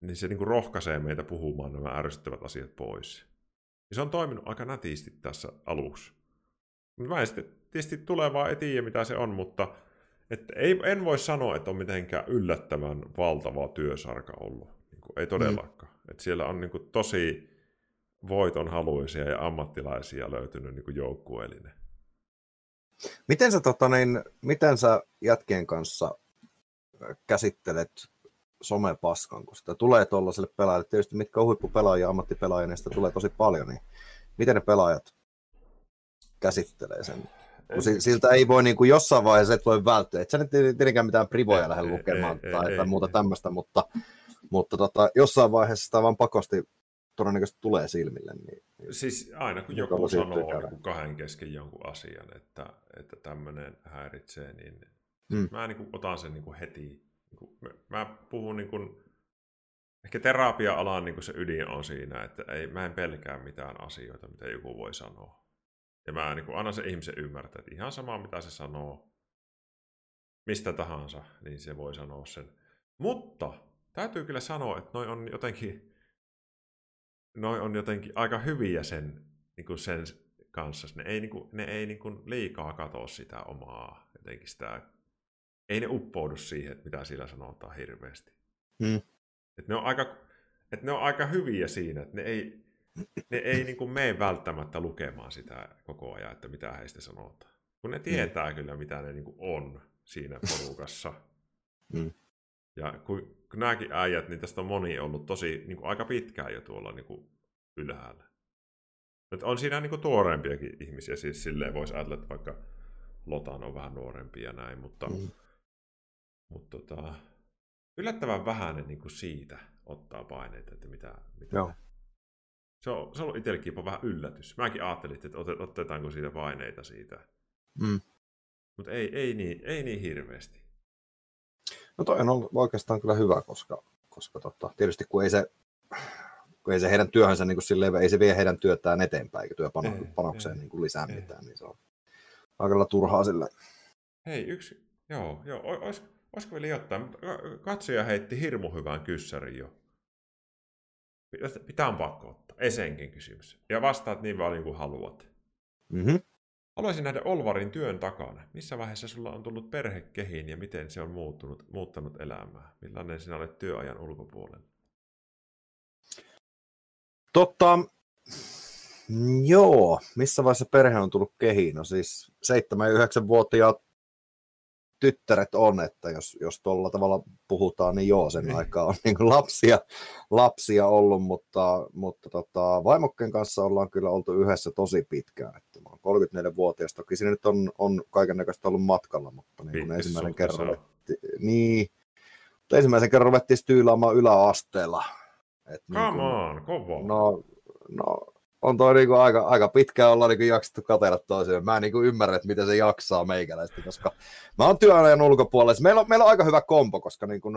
[SPEAKER 2] niin se niin kuin rohkaisee meitä puhumaan nämä ärsyttävät asiat pois. Ja se on toiminut aika nätisti tässä aluksi. Mä en sitten tietysti tulee vaan etiä, mitä se on, mutta että ei, en voi sanoa, että on mitenkään yllättävän valtava työsarka ollut kuin, ei todellakaan. Mm. Et siellä on niin kuin, tosi voitonhaluisia ja ammattilaisia löytynyt niin joukkueellinen.
[SPEAKER 1] Miten sä, tota, niin, miten sä jätkien kanssa käsittelet somepaskan, kun sitä tulee tuollaiselle pelaajalle, tietysti mitkä on huippupelaajia, ammattipelaajia, niin sitä tulee tosi paljon, niin miten ne pelaajat käsittelee sen? Kun siltä ei voi niin kuin jossain vaiheessa et voi välttyä. Et sä nyt tietenkään mitään privoja lähde lukemaan ei, tai, ei, tai muuta tämmöistä, mutta mutta tota, jossain vaiheessa sitä vaan pakosti todennäköisesti tulee silmille. Niin,
[SPEAKER 2] niin siis aina kun joku sanoo niin kahden kesken jonkun asian, että, että tämmöinen häiritsee, niin mm. mä niin kuin otan sen niin kuin heti. Mä puhun niin kuin, ehkä terapia-alan niin se ydin on siinä, että ei, mä en pelkää mitään asioita, mitä joku voi sanoa. Ja mä niin kuin, annan se ihmisen ymmärtää, että ihan sama mitä se sanoo, mistä tahansa, niin se voi sanoa sen. Mutta täytyy kyllä sanoa, että noi on jotenkin, noi on jotenkin aika hyviä sen, niin kuin sen kanssa. Ne ei, niin kuin, ne ei niin kuin liikaa katoa sitä omaa, jotenkin sitä, ei ne uppoudu siihen, mitä sillä sanotaan hirveästi. Hmm. Et ne, on aika, et ne on aika hyviä siinä, että ne ei, ne ei niin kuin mene välttämättä lukemaan sitä koko ajan, että mitä heistä sanotaan. Kun ne tietää hmm. kyllä, mitä ne niin kuin on siinä porukassa. Hmm. Ja kun, kun nämäkin äijät, niin tästä on moni ollut tosi niin kuin aika pitkään jo tuolla niin kuin ylhäällä. Et on siinä niin kuin tuoreempiakin ihmisiä, siis silleen voisi ajatella, että vaikka Lotan on vähän nuorempi ja näin, mutta, mm. Mutta tota, yllättävän vähän niin kuin siitä ottaa paineita, että mitä, mitä Joo. Se on, se on ollut itsellekin jopa vähän yllätys. Mäkin ajattelin, että otetaanko siitä paineita siitä. Mm. Mutta ei, ei, niin, ei niin hirveästi.
[SPEAKER 1] No toi on oikeastaan kyllä hyvä, koska, koska tota, tietysti kun ei se, kun ei se heidän työhönsä niin kuin silleen, ei se vie heidän työtään eteenpäin, eikä työpanokseen niin kuin lisää ei. mitään, niin se on aika turhaa sille.
[SPEAKER 2] Hei, yksi, joo, joo, olis, olisiko vielä jotain, katsoja heitti hirmu hyvän kyssärin jo. Pitää on pakko ottaa, esenkin kysymys. Ja vastaat niin paljon kuin haluat. Mm-hmm. Haluaisin nähdä Olvarin työn takana. Missä vaiheessa sulla on tullut perhe kehiin ja miten se on muuttunut, muuttanut elämää? Millainen sinä olet työajan ulkopuolella?
[SPEAKER 1] Totta, joo. Missä vaiheessa perhe on tullut kehiin? No siis 7- ja 9-vuotiaat tyttäret on, että jos, jos tuolla tavalla puhutaan, niin joo, sen niin. aikaa on niin lapsia, lapsia ollut, mutta, mutta tota, vaimokken kanssa ollaan kyllä oltu yhdessä tosi pitkään. Että mä 34-vuotias, toki siinä nyt on, on kaiken näköistä ollut matkalla, mutta niin kun ensimmäinen kerran ruvettiin, niin, mutta ensimmäisen kerran ruvettiin styylaamaan yläasteella.
[SPEAKER 2] Et Come niin kun, on, kova.
[SPEAKER 1] No, no on toi niinku aika, aika pitkään olla niinku jaksettu katella toiseen. Mä en niinku ymmärrä, että miten se jaksaa meikäläistä, koska mä oon työajan ulkopuolella. Meillä on, meillä on aika hyvä kompo, koska niinku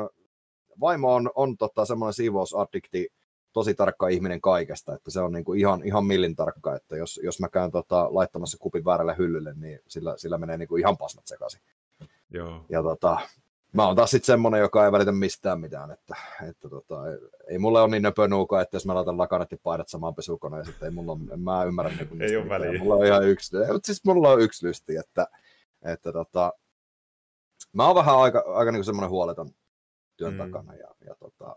[SPEAKER 1] vaimo on, on tota semmoinen siivousaddikti, tosi tarkka ihminen kaikesta, että se on niinku ihan, ihan millin tarkka, että jos, jos mä käyn tota, laittamassa kupin väärälle hyllylle, niin sillä, sillä menee niinku ihan pasmat sekaisin.
[SPEAKER 2] Joo.
[SPEAKER 1] Ja tota, mä oon taas sitten semmonen, joka ei välitä mistään mitään, että, että tota, ei mulle ole niin nöpönuuka, että jos mä laitan lakanat ja paidat samaan pesukoneen, ja sitten ei mulla on, mä ymmärrä niin
[SPEAKER 2] Ei ole väliä.
[SPEAKER 1] Mulla on ihan yksi, mutta siis mulla on yksi lysti, että, että tota, mä oon vähän aika, aika niin semmoinen huoleton työn mm. takana, ja, ja tota,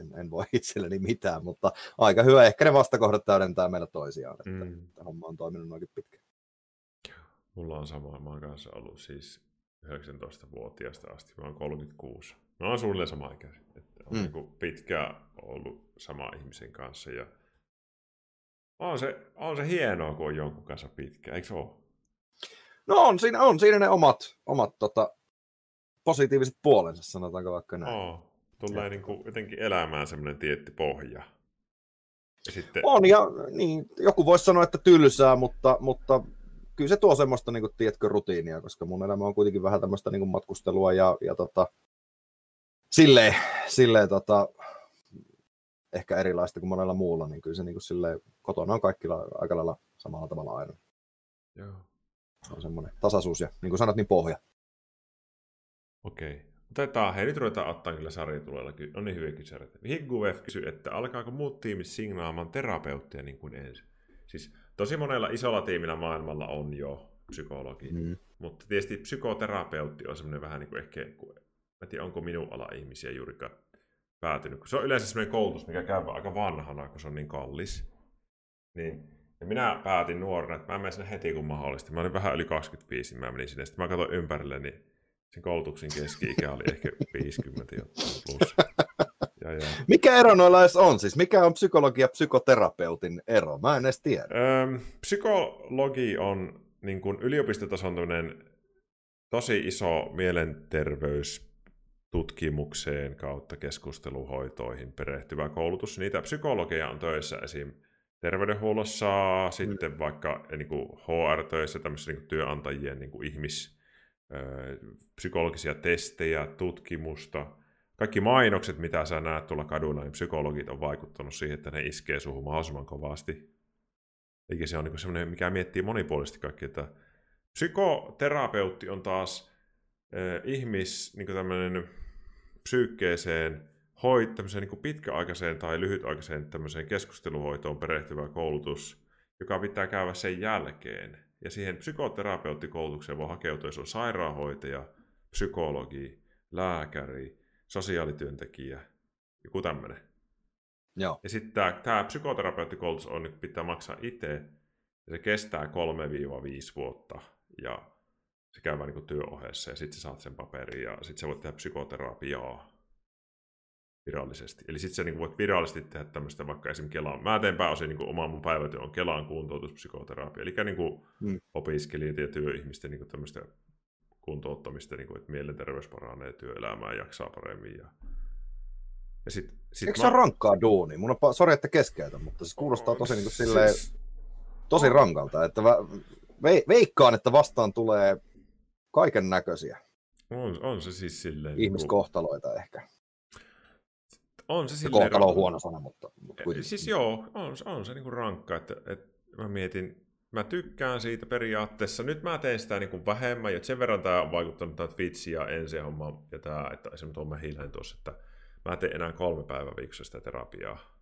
[SPEAKER 1] en, en voi itselleni mitään, mutta aika hyvä. Ehkä ne vastakohdat täydentää meillä toisiaan, että mm. homma on toiminut noinkin pitkään.
[SPEAKER 2] Mulla on sama, mä oon kanssa ollut siis 19-vuotiaasta asti, mä oon 36. Mä oon suunnilleen sama ikäinen. Että on mm. niin pitkään ollut sama ihmisen kanssa ja on se, on se hienoa, kun on jonkun kanssa pitkään, eikö se ole?
[SPEAKER 1] No on siinä, on siinä ne omat, omat tota, positiiviset puolensa, sanotaanko vaikka näin.
[SPEAKER 2] Oh, tulee ja. niin kuin jotenkin elämään semmoinen tietty pohja.
[SPEAKER 1] Ja sitten... On, ja niin, joku voisi sanoa, että tylsää, mutta, mutta kyllä se tuo semmoista, niin kuin, tiedätkö, rutiinia, koska mun elämä on kuitenkin vähän tämmöistä niin kuin matkustelua ja, ja tota, silleen, silleen tota, ehkä erilaista kuin monella muulla, niin kyllä se niin kuin, silleen, kotona on kaikki aika lailla samalla tavalla aina.
[SPEAKER 2] Joo.
[SPEAKER 1] On semmoinen tasaisuus ja niin kuin sanot, niin pohja.
[SPEAKER 2] Okei. Otetaan, hei nyt ruvetaan ottaa kyllä sarjatuloilla. On niin hyviä kysymyksiä. Higgu F kysyy, että alkaako muut tiimit signaamaan terapeuttia niin kuin ensin? Siis tosi monella isolla tiimillä maailmalla on jo psykologi, mm. mutta tietysti psykoterapeutti on semmoinen vähän niin kuin ehkä, mä tiedän, onko minun ala ihmisiä juurikaan päätynyt. Se on yleensä semmoinen koulutus, mikä käy aika vanhana, kun se on niin kallis. Niin, ja minä päätin nuorena, että mä menen sinne heti kun mahdollista. Mä olin vähän yli 25, niin mä menin sinne. Sitten mä katsoin ympärille, niin sen koulutuksen keski-ikä oli ehkä 50 plus.
[SPEAKER 1] Mikä ero noilla edes on? Siis mikä on psykologi ja psykoterapeutin ero? Mä en edes tiedä.
[SPEAKER 2] Öm, psykologi on niin kuin yliopistotason tosi iso mielenterveys tutkimukseen kautta keskusteluhoitoihin perehtyvä koulutus. Niitä psykologeja on töissä esim. terveydenhuollossa, mm. sitten vaikka niin kuin HR-töissä, tämmöisissä niin kuin työnantajien niin kuin ihmis, psykologisia testejä, tutkimusta. Kaikki mainokset, mitä sä näet tuolla kadulla, niin psykologit on vaikuttanut siihen, että ne iskee suhun mahdollisimman kovasti. Eikä se on niin semmoinen, mikä miettii monipuolisesti kaikki, että psykoterapeutti on taas äh, ihmis, niin tämmöinen psyykkeeseen, hoit, tämmöiseen niin pitkäaikaiseen tai lyhytaikaiseen tämmöiseen keskusteluhoitoon perehtyvä koulutus, joka pitää käydä sen jälkeen. Ja siihen psykoterapeuttikoulutukseen voi hakeutua, jos on sairaanhoitaja, psykologi, lääkäri, sosiaalityöntekijä, joku tämmöinen.
[SPEAKER 1] Joo.
[SPEAKER 2] Ja sitten tämä, tämä psykoterapeuttikoulutus on, nyt pitää maksaa itse, ja se kestää 3-5 vuotta, ja se käy niin työohjeessa, ja sitten sä saat sen paperin, ja sitten sä voit tehdä psykoterapiaa virallisesti. Eli sitten sä niin voit virallisesti tehdä tämmöistä vaikka esimerkiksi Kelaan. Mä teen pääosin niin oma mun päivätyö on Kelaan kuntoutuspsykoterapia, eli niin kuin mm. opiskelijat ja työihmisten niin tämmöistä kuntouttamista, niin kuin, että mielenterveys paranee, työelämää jaksaa paremmin. Ja,
[SPEAKER 1] ja sit, sit Eikö mä... se ole rankkaa duuni? Mun on, sori, että keskeytän, mutta se kuulostaa tosi, niin kuin silleen, siis... tosi rankalta. Että ve, veikkaan, että vastaan tulee kaiken näköisiä.
[SPEAKER 2] On, on se siis silleen...
[SPEAKER 1] Niinku- Ihmiskohtaloita niin kuin... ehkä.
[SPEAKER 2] On se
[SPEAKER 1] silleen... Kohtalo on huono sana, mutta, mutta kuitenkin.
[SPEAKER 2] Siis joo, on, on se niinku rankka, että, että mä mietin, mä tykkään siitä periaatteessa. Nyt mä teen sitä niin kuin vähemmän, ja sen verran tämä on vaikuttanut tämä Twitch ja ensi homma ja tämä, että esimerkiksi Tomme Hiilen tuossa, että mä teen enää kolme päivää viikossa sitä terapiaa.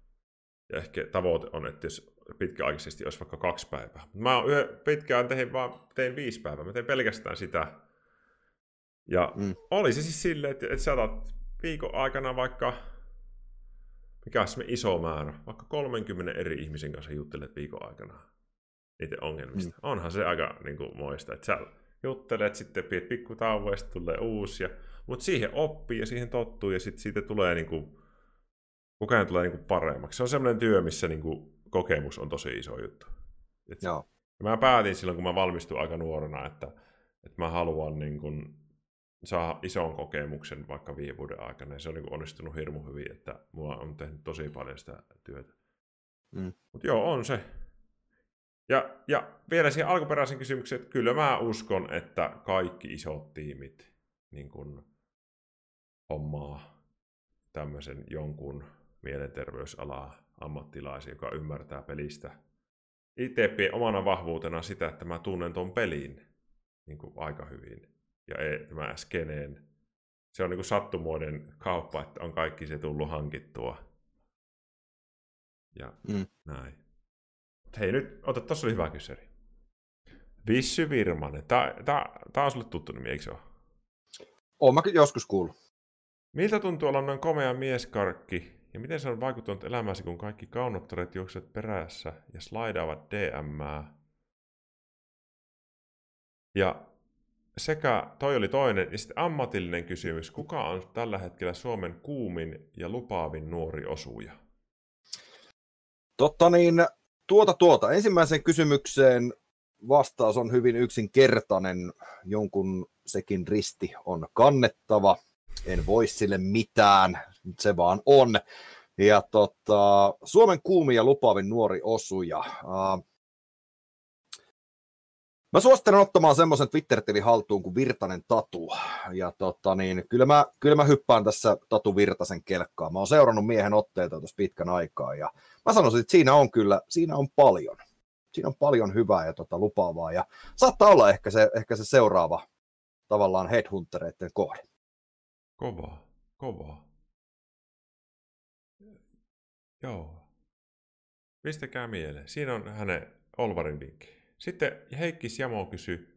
[SPEAKER 2] Ja ehkä tavoite on, että jos pitkäaikaisesti olisi vaikka kaksi päivää. Mä yhden, pitkään tein, vaan tein viisi päivää. Mä tein pelkästään sitä. Ja mm. oli se siis silleen, että, että sä otat viikon aikana vaikka mikä on iso määrä, vaikka 30 eri ihmisen kanssa juttelet viikon aikana niiden ongelmista. Mm. Onhan se aika niin kuin, moista, että sä juttelet, sitten piet pikku tauko, ja sitten tulee uusia. Mutta siihen oppii ja siihen tottuu ja sitten siitä tulee niin kuin, koko ajan tulee niin kuin paremmaksi. Se on semmoinen työ, missä niin kuin, kokemus on tosi iso juttu. Et
[SPEAKER 1] Joo.
[SPEAKER 2] Mä päätin silloin, kun mä valmistuin aika nuorena, että, että mä haluan niin kuin, saa ison kokemuksen vaikka viiden vuoden aikana, ja se on niin onnistunut hirmu hyvin, että mulla on tehnyt tosi paljon sitä työtä. Mm. Mutta joo, on se. Ja, ja vielä siihen alkuperäisen kysymykseen, että kyllä mä uskon, että kaikki isot tiimit niin kun hommaa tämmöisen jonkun mielenterveysalaa ammattilaisen, joka ymmärtää pelistä. Itse omana vahvuutena sitä, että mä tunnen ton pelin niin kuin aika hyvin ja ei, tämä skeneen. Se on niin kuin sattumoiden kauppa, että on kaikki se tullut hankittua. Ja mm. näin. Hei nyt, ota, tuossa oli hyvä kyseri. Vissy Virmanen. Tämä on sulle tuttu nimi, eikö se ole?
[SPEAKER 1] Oon mä joskus kuullut.
[SPEAKER 2] Miltä tuntuu olla noin komea mieskarkki ja miten se on vaikuttanut elämäsi, kun kaikki kaunottaret juokset perässä ja slaidaavat dm Ja sekä toi oli toinen, ja sitten ammatillinen kysymys. Kuka on tällä hetkellä Suomen kuumin ja lupaavin nuori osuja?
[SPEAKER 1] Totta niin, tuota tuota. Ensimmäiseen kysymykseen vastaus on hyvin yksinkertainen. Jonkun sekin risti on kannettava. En voi sille mitään, se vaan on. Ja tota, Suomen kuumin ja lupaavin nuori osuja. Mä suosittelen ottamaan semmoisen Twitter-tilin haltuun kuin Virtanen Tatu. Ja tota niin, kyllä mä, kyllä mä hyppään tässä Tatu Virtasen kelkkaan. Mä oon seurannut miehen otteita tuossa pitkän aikaa ja mä sanoisin, että siinä on kyllä, siinä on paljon. Siinä on paljon hyvää ja tota, lupaavaa ja saattaa olla ehkä se, ehkä se seuraava tavallaan headhuntereiden kohde.
[SPEAKER 2] Kovaa, kovaa. Joo. Pistäkää mieleen. Siinä on hänen Olvarin vinkki. Sitten Heikki Jamo kysyi,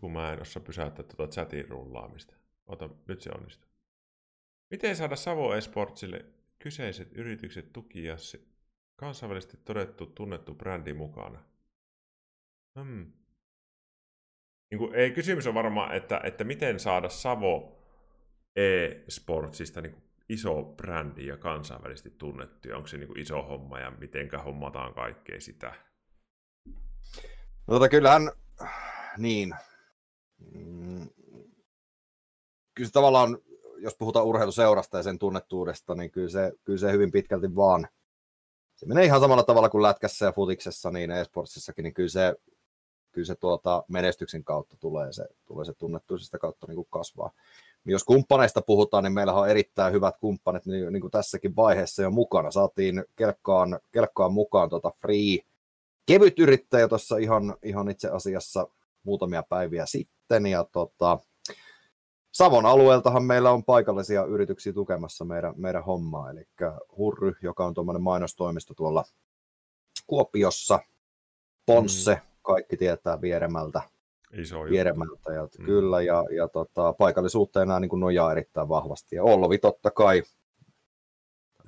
[SPEAKER 2] kun mä en osaa pysäyttää tuota chatin rullaamista. Ota, nyt se onnistuu. Miten saada Savo Esportsille kyseiset yritykset tukia kansainvälisesti todettu tunnettu brändi mukana? Hmm. Niin kuin, ei, kysymys on varmaan, että, että miten saada Savo e-sportsista niin iso brändi ja kansainvälisesti tunnettu, onko se niin kuin iso homma ja mitenkä hommataan kaikkea sitä.
[SPEAKER 1] No tota, kyllähän, niin, mm, kyllä tavallaan jos puhutaan urheiluseurasta ja sen tunnettuudesta, niin kyllä se, kyllä se hyvin pitkälti vaan, se menee ihan samalla tavalla kuin lätkässä ja futiksessa, niin esportsissakin, niin kyllä se, kyllä se tuota menestyksen kautta tulee se, tulee se tunnettuus sitä kautta niin kuin kasvaa. Jos kumppaneista puhutaan, niin meillä on erittäin hyvät kumppanit niin, niin kuin tässäkin vaiheessa jo mukana. Saatiin kelkkaan, kelkkaan mukaan tuota Free kevyt yrittäjä tuossa ihan, ihan itse asiassa muutamia päiviä sitten. Ja tota, Savon alueeltahan meillä on paikallisia yrityksiä tukemassa meidän, meidän hommaa, eli Hurry, joka on tuommoinen mainostoimisto tuolla Kuopiossa, Ponsse, mm. kaikki tietää Vieremältä,
[SPEAKER 2] Iso
[SPEAKER 1] Vieremältä, ja mm. kyllä, ja, ja tota, paikallisuutta enää niin kuin nojaa erittäin vahvasti, ja Olvi totta kai,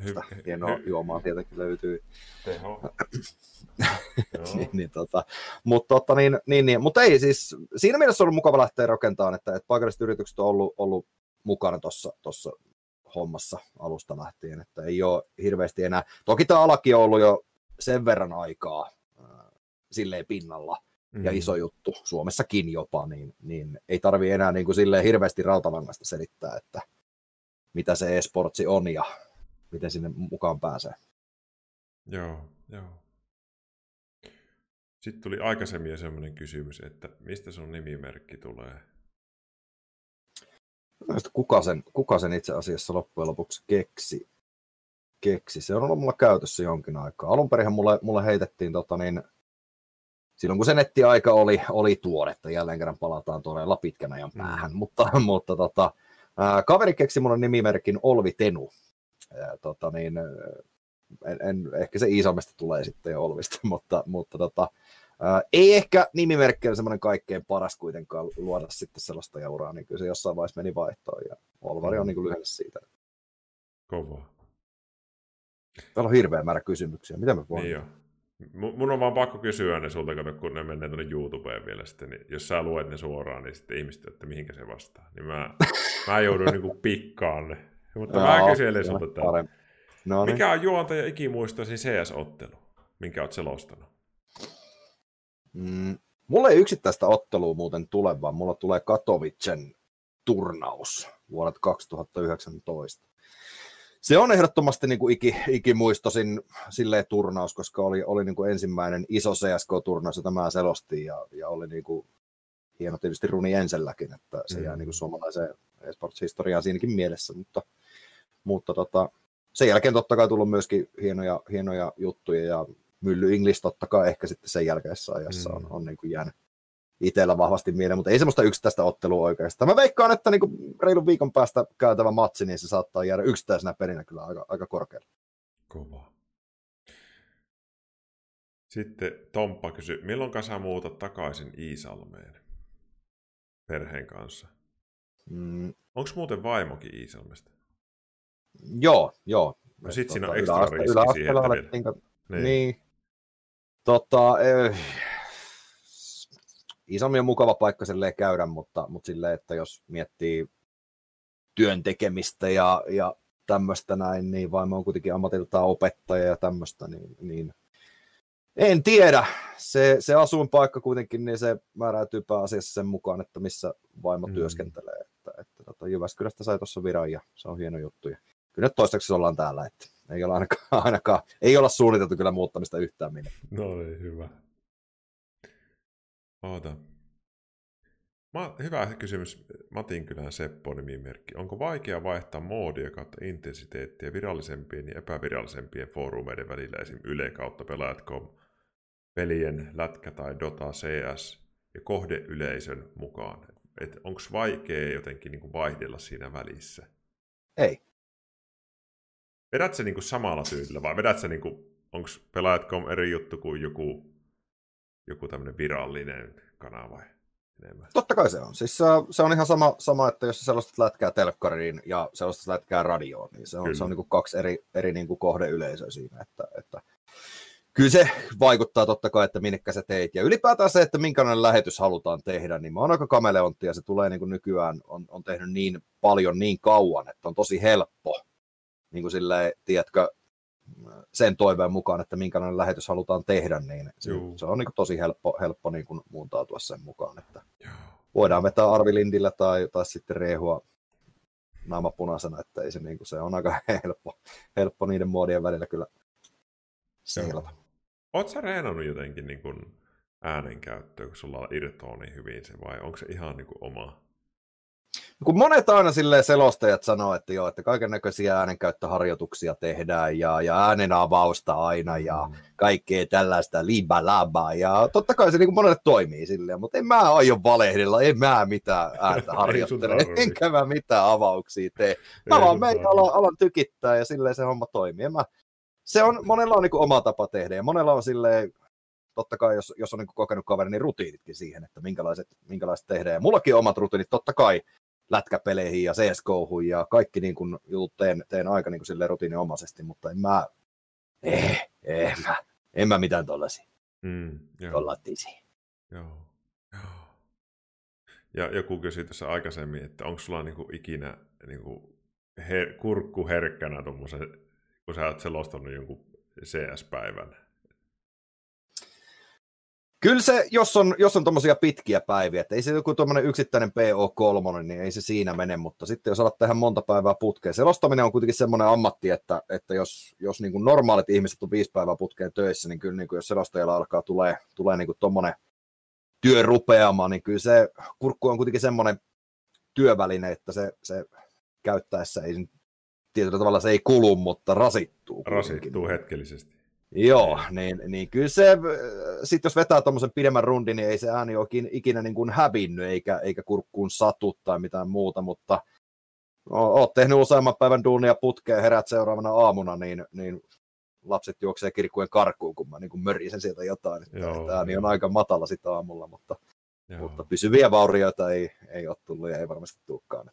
[SPEAKER 1] Hy- hienoa hy- juomaa tietenkin löytyy.
[SPEAKER 2] Teho.
[SPEAKER 1] niin, niin, tota, mutta, tota, niin, niin, niin, mutta ei siis, siinä mielessä on ollut mukava lähteä rakentamaan, että, että paikalliset yritykset on ollut, ollut mukana tuossa hommassa alusta lähtien, että ei ole hirveästi enää. Toki tämä alaki on ollut jo sen verran aikaa äh, silleen pinnalla, mm-hmm. ja iso juttu, Suomessakin jopa, niin, niin ei tarvi enää niin kuin silleen hirveästi rautalangasta selittää, että mitä se e-sportsi on ja miten sinne mukaan pääsee.
[SPEAKER 2] Joo, joo. Sitten tuli aikaisemmin semmoinen kysymys, että mistä sun nimimerkki tulee?
[SPEAKER 1] kuka sen, kuka sen itse asiassa loppujen lopuksi keksi. keksi. Se on ollut mulla käytössä jonkin aikaa. Alun perin mulle, mulle heitettiin tota niin, silloin kun se nettiaika oli, oli tuoretta, jälleen kerran palataan todella pitkän ajan mm. päähän, mm. mutta, mutta tota, ää, kaveri keksi mulle nimimerkin Olvi Tenu. Ja, tota niin, en, en, ehkä se Iisalmesta tulee sitten jo Olvista, mutta, mutta tota, ää, ei ehkä nimimerkki ole semmoinen kaikkein paras kuitenkaan luoda sitten sellaista jauraa, niin kyllä se jossain vaiheessa meni vaihtoon ja Olvari on mm. niin lyhenne siitä.
[SPEAKER 2] Kovaa.
[SPEAKER 1] Täällä on hirveä määrä kysymyksiä. Mitä me voimme?
[SPEAKER 2] Niin Mun on vaan pakko kysyä ne sulta, kun ne menee tuonne YouTubeen vielä sitten, niin jos sä luet ne suoraan, niin sitten ihmiset, että mihinkä se vastaa. Niin mä, mä joudun niinku pikkaan ne. Mutta no, mä kyselen sulta täällä. No, niin. Mikä on juontaja ikimuistoisin CS-ottelu, minkä oot selostanut?
[SPEAKER 1] Mm, mulla ei yksittäistä ottelua muuten tule, vaan mulla tulee Katowicen turnaus vuodet 2019. Se on ehdottomasti niin kuin iki, ikimuistosin silleen turnaus, koska oli, oli niin kuin ensimmäinen iso CSK-turnaus, jota mä selostin, ja, ja oli niin kuin hieno tietysti Runi Enselläkin, että se mm. jää niin kuin suomalaiseen esports-historiaan siinäkin mielessä, mutta, mutta tota, sen jälkeen totta kai tullut myöskin hienoja, hienoja juttuja ja Mylly English totta kai ehkä sitten sen jälkeisessä ajassa on, mm. on niin kuin jäänyt itsellä vahvasti mieleen, mutta ei semmoista yksittäistä ottelua oikeastaan. Mä veikkaan, että niin kuin reilun viikon päästä käytävä matsi, niin se saattaa jäädä yksittäisenä perinä kyllä aika, aika korkealle.
[SPEAKER 2] Kova. Sitten Tomppa kysyi, milloin sä muutat takaisin Iisalmeen perheen kanssa? Mm. Onko muuten vaimokin Iisalmesta?
[SPEAKER 1] Joo, joo.
[SPEAKER 2] No sit siinä on tota, ekstra riski yläaste, siihen, että
[SPEAKER 1] niin, niin. niin. Tota, eh, Iisalmi on mukava paikka silleen käydä, mutta, mutta silleen, että jos miettii työn tekemistä ja, ja tämmöistä näin, niin vaimo on kuitenkin ammatiltaan opettaja ja tämmöistä, niin, niin en tiedä. Se, se asuinpaikka kuitenkin, niin se määräytyy pääasiassa sen mukaan, että missä vaimo mm. työskentelee. Että, että tota, Jyväskylästä sai tuossa viran ja se on hieno juttu. Ja kyllä nyt toistaiseksi ollaan täällä, että ei olla ainakaan, ainakaan ei olla suunniteltu kyllä muuttamista yhtään minne.
[SPEAKER 2] No niin, hyvä. Oota. Ma, hyvä kysymys Matin kylän Seppo nimimerkki. Onko vaikea vaihtaa moodia kautta intensiteettiä virallisempien ja epävirallisempien foorumeiden välillä esim. Yle kautta pelaajat.com, pelien lätkä tai Dota CS ja kohdeyleisön mukaan? Onko vaikea jotenkin niin kuin vaihdella siinä välissä?
[SPEAKER 1] Ei.
[SPEAKER 2] Vedät se niin kuin samalla tyylillä vai vedät se niin kuin, onko pelaajat.com eri juttu kuin joku, joku tämmöinen virallinen kanava? enemmän.
[SPEAKER 1] Totta kai se on. Siis se on ihan sama, sama että jos selostat lätkää telkkariin ja selostat lätkää radioon, niin se on, se on niin kuin kaksi eri, eri niin kuin kohdeyleisöä siinä. Että, että kyllä se vaikuttaa totta kai, että minnekä sä teit. Ja ylipäätään se, että minkälainen lähetys halutaan tehdä, niin mä oon aika kameleontti ja se tulee niin kuin nykyään, on, on tehnyt niin paljon niin kauan, että on tosi helppo. Niin kuin silleen, tiedätkö, sen toiveen mukaan, että minkälainen lähetys halutaan tehdä, niin se, se on niin kuin tosi helppo, helppo niin kuin muuntautua sen mukaan. Että voidaan vetää Arvi Lindillä tai, tai sitten Rehua naama punaisena, että ei se, niin kuin, se on aika helppo, helppo niiden muodien välillä kyllä seilata.
[SPEAKER 2] Oletko sä reenannut jotenkin niin kuin äänenkäyttöä, kun sulla irtoaa niin hyvin se, vai onko se ihan niin kuin oma?
[SPEAKER 1] Kun monet aina silleen selostajat sanoo, että joo, että kaiken näköisiä äänenkäyttöharjoituksia tehdään ja, ja äänen avausta aina ja mm. kaikkea tällaista liba laba ja totta kai se niin kuin monelle toimii silleen, mutta en mä aio valehdella, en mä mitään ääntä harjoittele, enkä mä mitään avauksia tee. Mä vaan meitä alan, alan tykittää ja silleen se homma toimii. mä, se on, monella on niin kuin oma tapa tehdä ja monella on silleen, totta kai jos, jos on niin kokenut kaveri, niin rutiinitkin siihen, että minkälaiset, minkälaiset tehdään. Ja mullakin on omat rutiinit, totta kai, lätkäpeleihin ja CSGOhun ja kaikki niin kuin jutut teen, teen aika niin kuin rutiininomaisesti, mutta en mä, eh, eh, mä, en mä mitään tollasia. Mm, joo.
[SPEAKER 2] Joo. joo. Ja joku kysyi tässä aikaisemmin, että onko sulla niinku ikinä niinku her, kurkku herkkänä tuommoisen, kun sä oot selostanut jonkun CS-päivän?
[SPEAKER 1] Kyllä se, jos on, jos on tuommoisia pitkiä päiviä, että ei se joku tuommoinen yksittäinen PO3, niin ei se siinä mene, mutta sitten jos alat tehdä monta päivää putkeen, selostaminen on kuitenkin semmoinen ammatti, että, että jos, jos niin kuin normaalit ihmiset on viisi päivää putkeen töissä, niin kyllä niin kuin jos selostajalla alkaa tulee, tulee niin tuommoinen työ rupeamaan, niin kyllä se kurkku on kuitenkin semmoinen työväline, että se, se käyttäessä ei tietyllä tavalla se ei kulu, mutta rasittuu.
[SPEAKER 2] Rasittuu hetkellisesti.
[SPEAKER 1] Joo, niin, niin kyllä se, sitten jos vetää tuommoisen pidemmän rundin, niin ei se ääni ole ikinä niin kuin hävinnyt, eikä, eikä kurkkuun satu tai mitään muuta, mutta oot tehnyt useamman päivän duunia putkeen, herät seuraavana aamuna, niin, niin lapset juoksee kirkkujen karkuun, kun mä niin kuin mörisen sieltä jotain. Joo, että ääni on aika matala sitten aamulla, mutta, mutta pysyviä vaurioita ei, ei ole tullut ja ei varmasti tulekaan.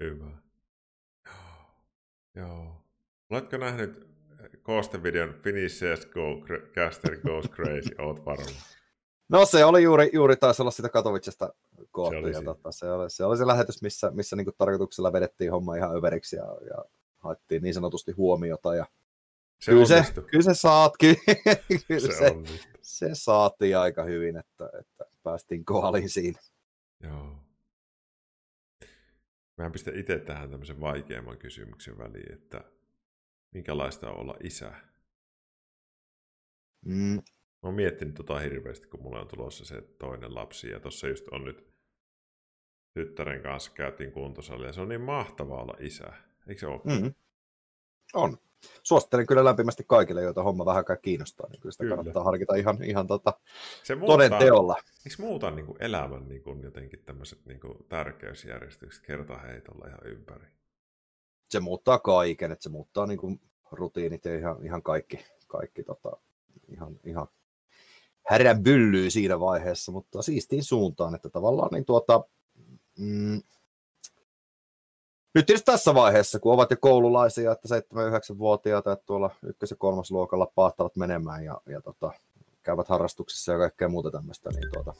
[SPEAKER 2] Hyvä. Joo. Oletko nähnyt koostevideon Finish Go, Caster Goes Crazy, oot varma.
[SPEAKER 1] No se oli juuri, juuri taisi olla sitä Katowicesta koottu. Se, ja tota, se, oli, se oli se lähetys, missä, missä niinku tarkoituksella vedettiin homma ihan överiksi ja, ja haettiin niin sanotusti huomiota. Ja
[SPEAKER 2] se kyllä, se,
[SPEAKER 1] kyllä se saatkin. kyllä se, se, se, saatiin aika hyvin, että, että päästiin koaliin siinä.
[SPEAKER 2] Joo. Mä pistän itse tähän tämmöisen vaikeamman kysymyksen väliin, että minkälaista on olla isä? Mm. Mä oon miettinyt tota hirveästi, kun mulla on tulossa se toinen lapsi, ja tuossa just on nyt tyttären kanssa käytiin kuntosalilla, ja se on niin mahtavaa olla isä. Eikö se ole? Mm.
[SPEAKER 1] On. Suosittelen kyllä lämpimästi kaikille, joita homma vähän kiinnostaa, niin kyllä sitä kyllä. kannattaa harkita ihan, ihan tota, se muuttaa, toden teolla.
[SPEAKER 2] Eikö muuta niin kuin elämän niin kuin jotenkin tämmöiset niin kuin tärkeysjärjestykset kertaheitolla ihan ympäri?
[SPEAKER 1] Se muuttaa kaiken, että se muuttaa niin kuin rutiinit ja ihan, ihan kaikki, kaikki tota, ihan, ihan härän byllyy siinä vaiheessa, mutta siistiin suuntaan, että tavallaan niin tuota, mm, nyt tietysti tässä vaiheessa, kun ovat jo koululaisia, että 7-9-vuotiaita, että tuolla ykkös- ja kolmasluokalla pahtavat menemään ja, ja tota, käyvät harrastuksissa ja kaikkea muuta tämmöistä, niin tuota,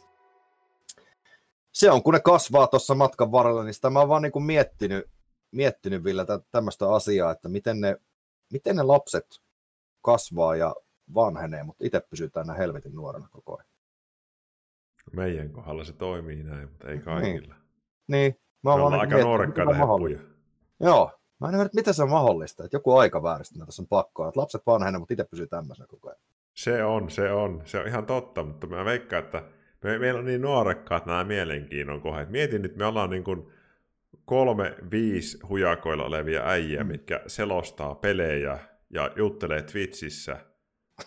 [SPEAKER 1] se on, kun ne kasvaa tuossa matkan varrella, niin sitä mä oon vaan niin kuin miettinyt, miettinyt vielä tämmöistä asiaa, että miten ne, miten ne lapset kasvaa ja vanhenee, mutta itse pysytään näin helvetin nuorena koko ajan.
[SPEAKER 2] Meidän kohdalla se toimii näin, mutta ei kaikilla.
[SPEAKER 1] Niin. niin.
[SPEAKER 2] Mä ollaan aika nuorekkaita heppuja.
[SPEAKER 1] Joo. Mä en ymmärrä, miten se on mahdollista, että joku aika vääristynä tässä on pakkoa, että lapset vanhenee, mutta itse pysyy tämmöisenä koko ajan.
[SPEAKER 2] Se on, se on. Se on ihan totta, mutta mä veikkaan, että me, meillä on niin nuorekkaat nämä mielenkiinnon kohdat. Mietin nyt, me ollaan niin kuin kolme, viisi hujakoilla olevia äijä, mm. mitkä selostaa pelejä ja juttelee Twitchissä,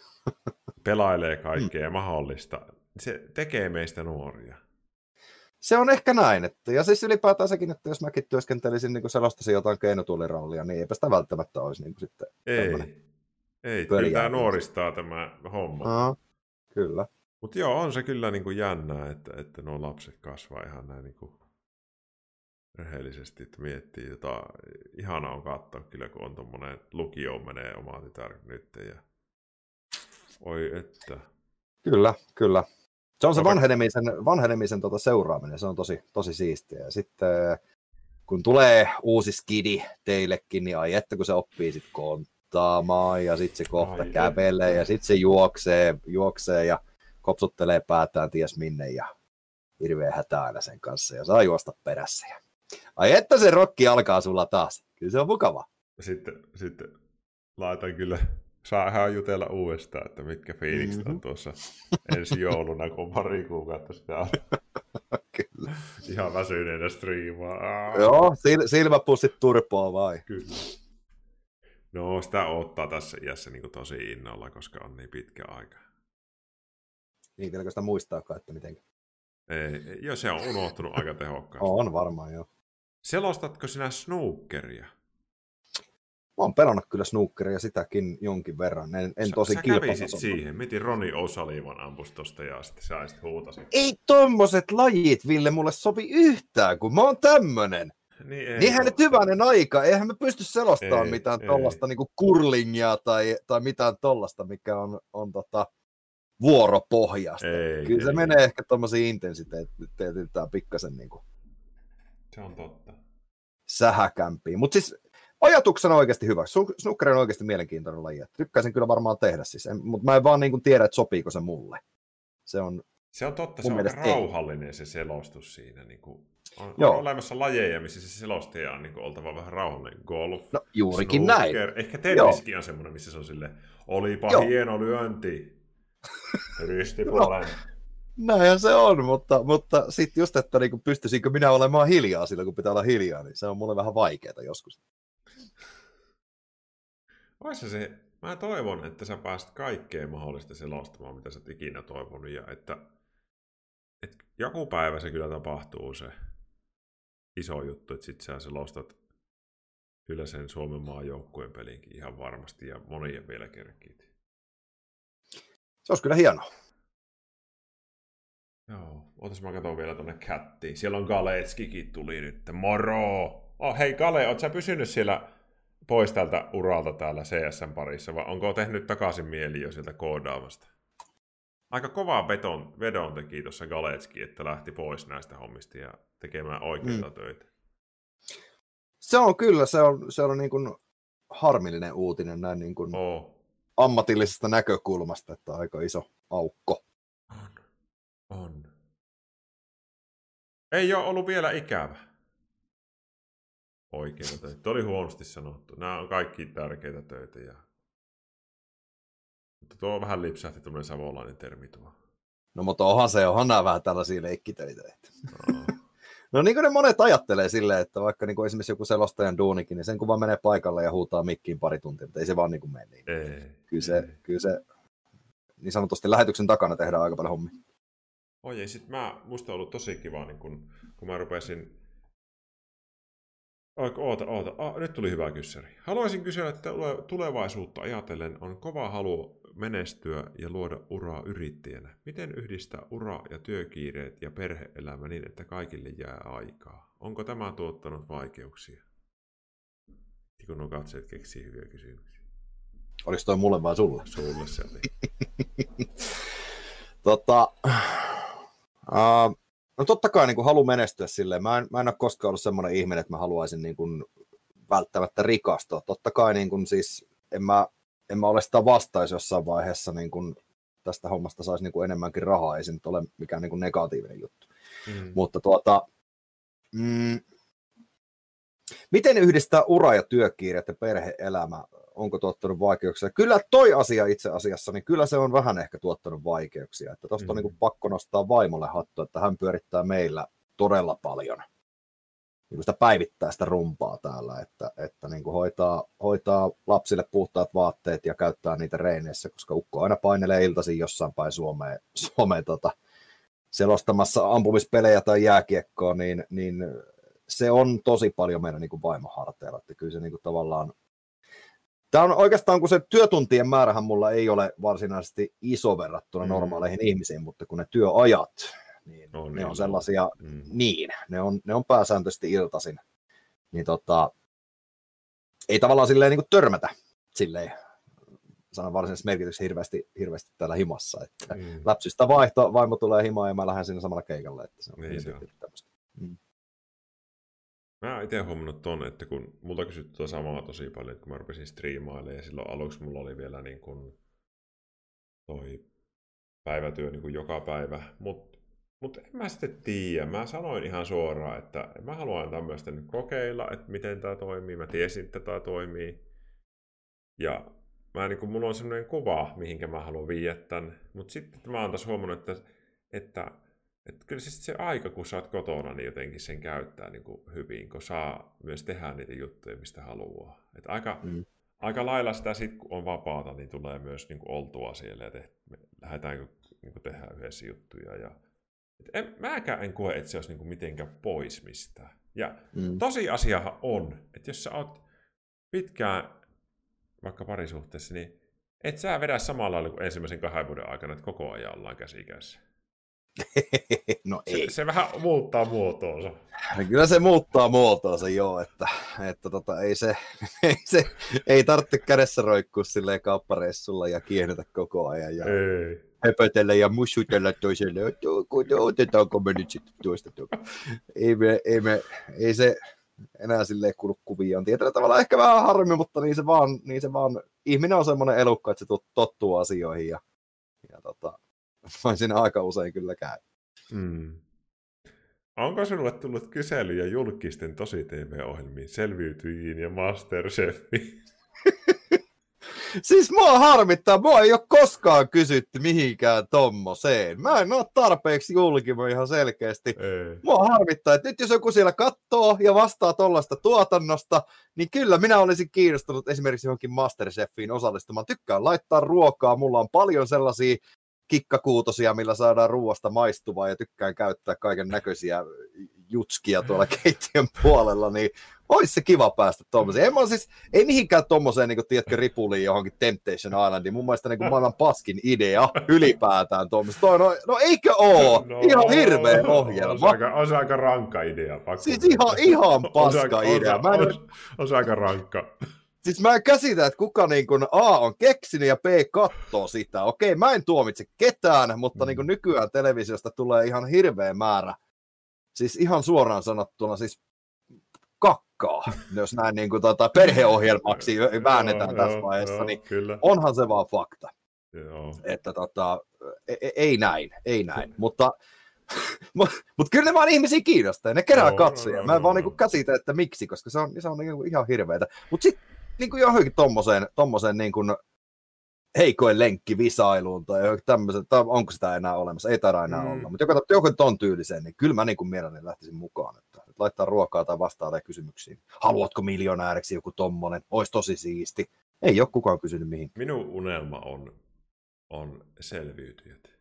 [SPEAKER 2] pelailee kaikkea mm. mahdollista. Se tekee meistä nuoria.
[SPEAKER 1] Se on ehkä näin. Että, ja siis ylipäätään sekin, että jos mäkin työskentelisin niin selostaisin jotain keinotuuliroolia, niin eipä sitä välttämättä olisi niin sitten
[SPEAKER 2] Ei, ei kyllä tämä nuoristaa tämä homma. Aa,
[SPEAKER 1] kyllä.
[SPEAKER 2] Mutta joo, on se kyllä niin kuin jännää, että, että nuo lapset kasvaa ihan näin niin kuin rehellisesti, että miettii, jota ihana on katsoa kyllä, kun on tuommoinen lukio menee oma tytär nyt. Ja... Oi että.
[SPEAKER 1] Kyllä, kyllä. Se on se vanhenemisen, vanhenemisen tuota seuraaminen, se on tosi, tosi siistiä. Ja sitten kun tulee uusi skidi teillekin, niin ai että kun se oppii sitten konttaamaan ja sitten se kohta ai kävelee ja sitten se juoksee, juoksee ja kopsuttelee päätään ties minne ja hirveä hätä aina sen kanssa ja saa juosta perässä. Ja Ai että se rokki alkaa sulla taas. Kyllä se on mukava.
[SPEAKER 2] Sitten, sitten laitan kyllä, saa jutella uudestaan, että mitkä fiilikset mm-hmm. on tuossa ensi jouluna, kun on pari kuukautta sitä on.
[SPEAKER 1] Kyllä.
[SPEAKER 2] Ihan väsyneenä striimaa.
[SPEAKER 1] Joo, sil- silmäpussit turpoa vai?
[SPEAKER 2] Kyllä. No, sitä ottaa tässä iässä niin tosi innolla, koska on niin pitkä aika.
[SPEAKER 1] Niin, vieläkö sitä muistaakaan, että miten?
[SPEAKER 2] Ei, jo se on unohtunut aika tehokkaasti.
[SPEAKER 1] On varmaan, joo.
[SPEAKER 2] Selostatko sinä snookeria?
[SPEAKER 1] Mä oon pelannut kyllä snookeria sitäkin jonkin verran. En, en
[SPEAKER 2] sä,
[SPEAKER 1] tosi
[SPEAKER 2] sä kävisit siihen. Miten Roni Osalivan ampus tosta ja sitten sä sitten huutasit.
[SPEAKER 1] Ei tommoset lajit, Ville, mulle sovi yhtään, kun mä oon tämmönen.
[SPEAKER 2] Niin ei
[SPEAKER 1] Niinhän nyt hyvänen aika. Eihän me pysty selostamaan
[SPEAKER 2] Ei,
[SPEAKER 1] mitään
[SPEAKER 2] ei.
[SPEAKER 1] tollasta niinku kurlingia tai, tai mitään tollasta, mikä on, on tota, vuoropohjasta.
[SPEAKER 2] Ei,
[SPEAKER 1] Kyllä se
[SPEAKER 2] ei.
[SPEAKER 1] menee ehkä tommosiin intensiteetiltään pikkasen niinku
[SPEAKER 2] Se on totta.
[SPEAKER 1] sähäkämpiin. Mutta siis ajatuksena oikeasti hyvä. Snukkeri on oikeasti mielenkiintoinen laji. Tykkäisin kyllä varmaan tehdä siis, mutta mä en vaan niinku tiedä, että sopiiko se mulle. Se on,
[SPEAKER 2] Se on totta, se on
[SPEAKER 1] mielestä ei.
[SPEAKER 2] rauhallinen se selostus siinä. Niin kuin, on,
[SPEAKER 1] Joo.
[SPEAKER 2] on olemassa lajeja, missä se selostaja on niin kuin, oltava vähän rauhallinen. Golf,
[SPEAKER 1] no juurikin näin.
[SPEAKER 2] snooker. Ehkä tenniskin on semmoinen, missä se on sille olipa
[SPEAKER 1] Joo.
[SPEAKER 2] hieno lyönti. Ristipuolen.
[SPEAKER 1] Näinhän se on, mutta, mutta sitten just, että niinku pystyisinkö minä olemaan hiljaa silloin, kun pitää olla hiljaa, niin se on mulle vähän vaikeaa joskus.
[SPEAKER 2] Oissa se, mä toivon, että sä pääst kaikkeen mahdollista selostamaan, mitä sä oot ikinä toivonut, ja että, että joku päivä se kyllä tapahtuu se iso juttu, että sit sä selostat kyllä sen Suomen maan joukkueen pelinkin ihan varmasti, ja monia vielä kerkiit.
[SPEAKER 1] Se olisi kyllä hienoa.
[SPEAKER 2] Joo, ootas mä katson vielä tonne kättiin. Siellä on Galetskikin tuli nyt. Moro! Oh, hei Gale, oot sä pysynyt siellä pois tältä uralta täällä CSN parissa, vai onko tehnyt takaisin mieli jo sieltä koodaamasta? Aika kovaa beton, vedon teki tuossa Galetski, että lähti pois näistä hommista ja tekemään oikeita mm. töitä.
[SPEAKER 1] Se on kyllä, se on, se on niin kuin harmillinen uutinen näin niin kuin
[SPEAKER 2] Oo.
[SPEAKER 1] ammatillisesta näkökulmasta, että aika iso aukko.
[SPEAKER 2] On. Ei ole ollut vielä ikävä. Töitä. Tuo oli huonosti sanottu. Nämä on kaikki tärkeitä töitä. Ja... Mutta tuo vähän lipsahti tuommoinen savolainen termi tuo.
[SPEAKER 1] No mutta onhan se, onhan nämä vähän tällaisia leikkitöitä.
[SPEAKER 2] No.
[SPEAKER 1] No niin kuin ne monet ajattelee silleen, että vaikka niin kuin esimerkiksi joku selostajan duunikin, niin sen kun vaan menee paikalle ja huutaa mikkiin pari tuntia, mutta ei se vaan niin kuin mene niin.
[SPEAKER 2] Ei.
[SPEAKER 1] Kyllä se,
[SPEAKER 2] ei.
[SPEAKER 1] kyllä se niin sanotusti lähetyksen takana tehdään aika paljon hommia.
[SPEAKER 2] Oi, ei, sit mä, musta on ollut tosi kiva, niin kun, kun mä rupesin... Oika, oota, oota. Ah, nyt tuli hyvä kyssäri. Haluaisin kysyä, että tule- tulevaisuutta ajatellen on kova halu menestyä ja luoda uraa yrittäjänä. Miten yhdistää ura- ja työkiireet ja perheelämä niin, että kaikille jää aikaa? Onko tämä tuottanut vaikeuksia? Ja Kun on katseet keksii hyviä kysymyksiä.
[SPEAKER 1] Oliko toi mulle vai sulle?
[SPEAKER 2] Sulle se oli.
[SPEAKER 1] Tota, uh, no totta kai niin kuin halu menestyä silleen. Mä en, mä en ole koskaan ollut semmoinen ihminen, että mä haluaisin niin kuin välttämättä rikastua. Totta kai niin kuin siis en mä, en mä ole sitä vastaisi jossain vaiheessa niin kuin tästä hommasta saisi niin kuin enemmänkin rahaa. Ei se nyt ole mikään niin kuin negatiivinen juttu.
[SPEAKER 2] Mm.
[SPEAKER 1] Mutta tuota, mm, miten yhdistää ura- ja työkiireet ja perhe-elämä? Onko tuottanut vaikeuksia? Kyllä toi asia itse asiassa, niin kyllä se on vähän ehkä tuottanut vaikeuksia. Että tosta mm. on niin kuin pakko nostaa vaimolle hattu, että hän pyörittää meillä todella paljon niin sitä päivittäistä rumpaa täällä, että, että niin kuin hoitaa, hoitaa lapsille puhtaat vaatteet ja käyttää niitä reineissä, koska ukko aina painelee iltaisin jossain päin Suomeen, Suomeen tota, selostamassa ampumispelejä tai jääkiekkoa, niin, niin se on tosi paljon meidän niin kuin vaimoharteilla, että kyllä se niin kuin tavallaan Tämä on oikeastaan, kun se työtuntien määrähän mulla ei ole varsinaisesti iso verrattuna
[SPEAKER 2] Mm.
[SPEAKER 1] normaaleihin ihmisiin, mutta kun ne työajat, niin
[SPEAKER 2] On
[SPEAKER 1] ne on
[SPEAKER 2] niin.
[SPEAKER 1] sellaisia,
[SPEAKER 2] Mm.
[SPEAKER 1] niin, ne on, ne on pääsääntöisesti iltaisin, niin tota, ei tavallaan silleen niin kuin törmätä silleen, sanan varsinaisessa merkityksessä hirveästi, hirveästi täällä himassa, että
[SPEAKER 2] Mm.
[SPEAKER 1] läpsystä vaihto, vaimo tulee himaan ja mä lähden siinä samalla keikalle, että se on
[SPEAKER 2] Niin se on.
[SPEAKER 1] tämmöistä.
[SPEAKER 2] Mä itse huomannut ton, että kun multa kysytty tuota samaa tosi paljon, että kun mä rupesin striimailemaan ja silloin aluksi mulla oli vielä niin kuin toi päivätyö niin kuin joka päivä, mutta Mutta en mä sitten tiedä. Mä sanoin ihan suoraan, että mä haluan tämmöistä nyt kokeilla, että miten tämä toimii. Mä tiesin, että tämä toimii. Ja mä, niin kun, mulla on semmoinen kuva, mihinkä mä haluan viiä tämän. Mutta sitten mä oon taas huomannut, että, että, että kyllä siis se aika, kun sä oot kotona, niin jotenkin sen käyttää niin kuin hyvin, kun saa myös tehdä niitä juttuja, mistä haluaa. Et aika, mm. aika lailla sitä sit, kun on vapaata, niin tulee myös niin kuin oltua siellä ja te, me lähdetään niin kuin tehdä yhdessä juttuja. Ja, et en, mäkään en koe, että se olisi niin kuin mitenkään pois mistään. Ja mm. tosiasiahan on, että jos sä oot pitkään vaikka parisuhteessa, niin et sä vedä samalla lailla kuin ensimmäisen kahden vuoden aikana, että koko ajan ollaan käsikässä.
[SPEAKER 1] No
[SPEAKER 2] ei. Se, se vähän muuttaa muotoonsa.
[SPEAKER 1] Kyllä se muuttaa muotoonsa, joo, että, että tota, ei, se, ei, se, ei tarvitse kädessä roikkua silleen kauppareissulla ja kiehdytä koko ajan. Ja
[SPEAKER 2] ei.
[SPEAKER 1] Höpötellä ja mussutella toiselle, otetaanko me nyt sitten toista. Ei, me, ei, me, ei se, enää silleen kuulu kuvioon. Tietyllä tavalla ehkä vähän harmi, mutta niin se vaan, niin se vaan ihminen on semmoinen elukka, että se tottuu asioihin ja, ja tota, vain siinä aika usein kyllä käy.
[SPEAKER 2] Mm. Onko sinulle tullut kyselyjä julkisten tosi TV-ohjelmiin, selviytyjiin ja Masterchefiin?
[SPEAKER 1] Siis mua harmittaa, mua ei ole koskaan kysytty mihinkään tommoseen. Mä en ole tarpeeksi julkimo ihan selkeästi. Ei. Mua harmittaa, että nyt jos joku siellä katsoo ja vastaa tollasta tuotannosta, niin kyllä minä olisin kiinnostunut esimerkiksi johonkin Masterchefiin osallistumaan. Tykkään laittaa ruokaa, mulla on paljon sellaisia kikkakuutosia, millä saadaan ruoasta maistuvaa ja tykkään käyttää kaiken näköisiä jutskia tuolla keittiön puolella, niin olisi se kiva päästä tuommoiseen. En mä siis, ei mihinkään tuommoiseen, niin kuin, tiedätkö, ripuliin johonkin Temptation Islandiin. Mun mielestä niin kuin, maailman paskin idea ylipäätään tuommoista. No, no eikö oo? No, ihan hirveä ohjelma.
[SPEAKER 2] On aika, on aika rankka idea. Pakko
[SPEAKER 1] siis ihan, ihan paska
[SPEAKER 2] osa,
[SPEAKER 1] idea.
[SPEAKER 2] Osa, mä en... on, on aika rankka.
[SPEAKER 1] Siis mä en käsitä, että kuka niin kuin A on keksinyt ja B katsoo sitä. Okei, mä en tuomitse ketään, mutta niin nykyään televisiosta tulee ihan hirveä määrä. Siis ihan suoraan sanottuna, siis kakkaa, jos näin niin kuin, tota, perheohjelmaksi väännetään tässä joo, vaiheessa, joo, niin kyllä. onhan se vaan fakta.
[SPEAKER 2] Joo.
[SPEAKER 1] Että tota, ei, ei näin, ei näin, mutta mutta mut kyllä ne vaan ihmisiä kiinnostaa, ne kerää katsoja. Mä en vaan niinku käsitä, että miksi, koska se on, se on niinku ihan hirveetä. Mutta sitten niinku johonkin tommoseen, tommoseen niinku heikoin lenkki visailuun tai tämmöisen, tai onko sitä enää olemassa, ei taida enää mm. olla, mutta joka, joku ton tyyliseen, niin kyllä mä niin kuin mielelläni lähtisin mukaan, että, laittaa ruokaa tai vastaa kysymyksiin. Haluatko miljonääriksi joku tommonen, olisi tosi siisti. Ei ole kukaan kysynyt mihin.
[SPEAKER 2] Minun unelma on, on selviytyjät.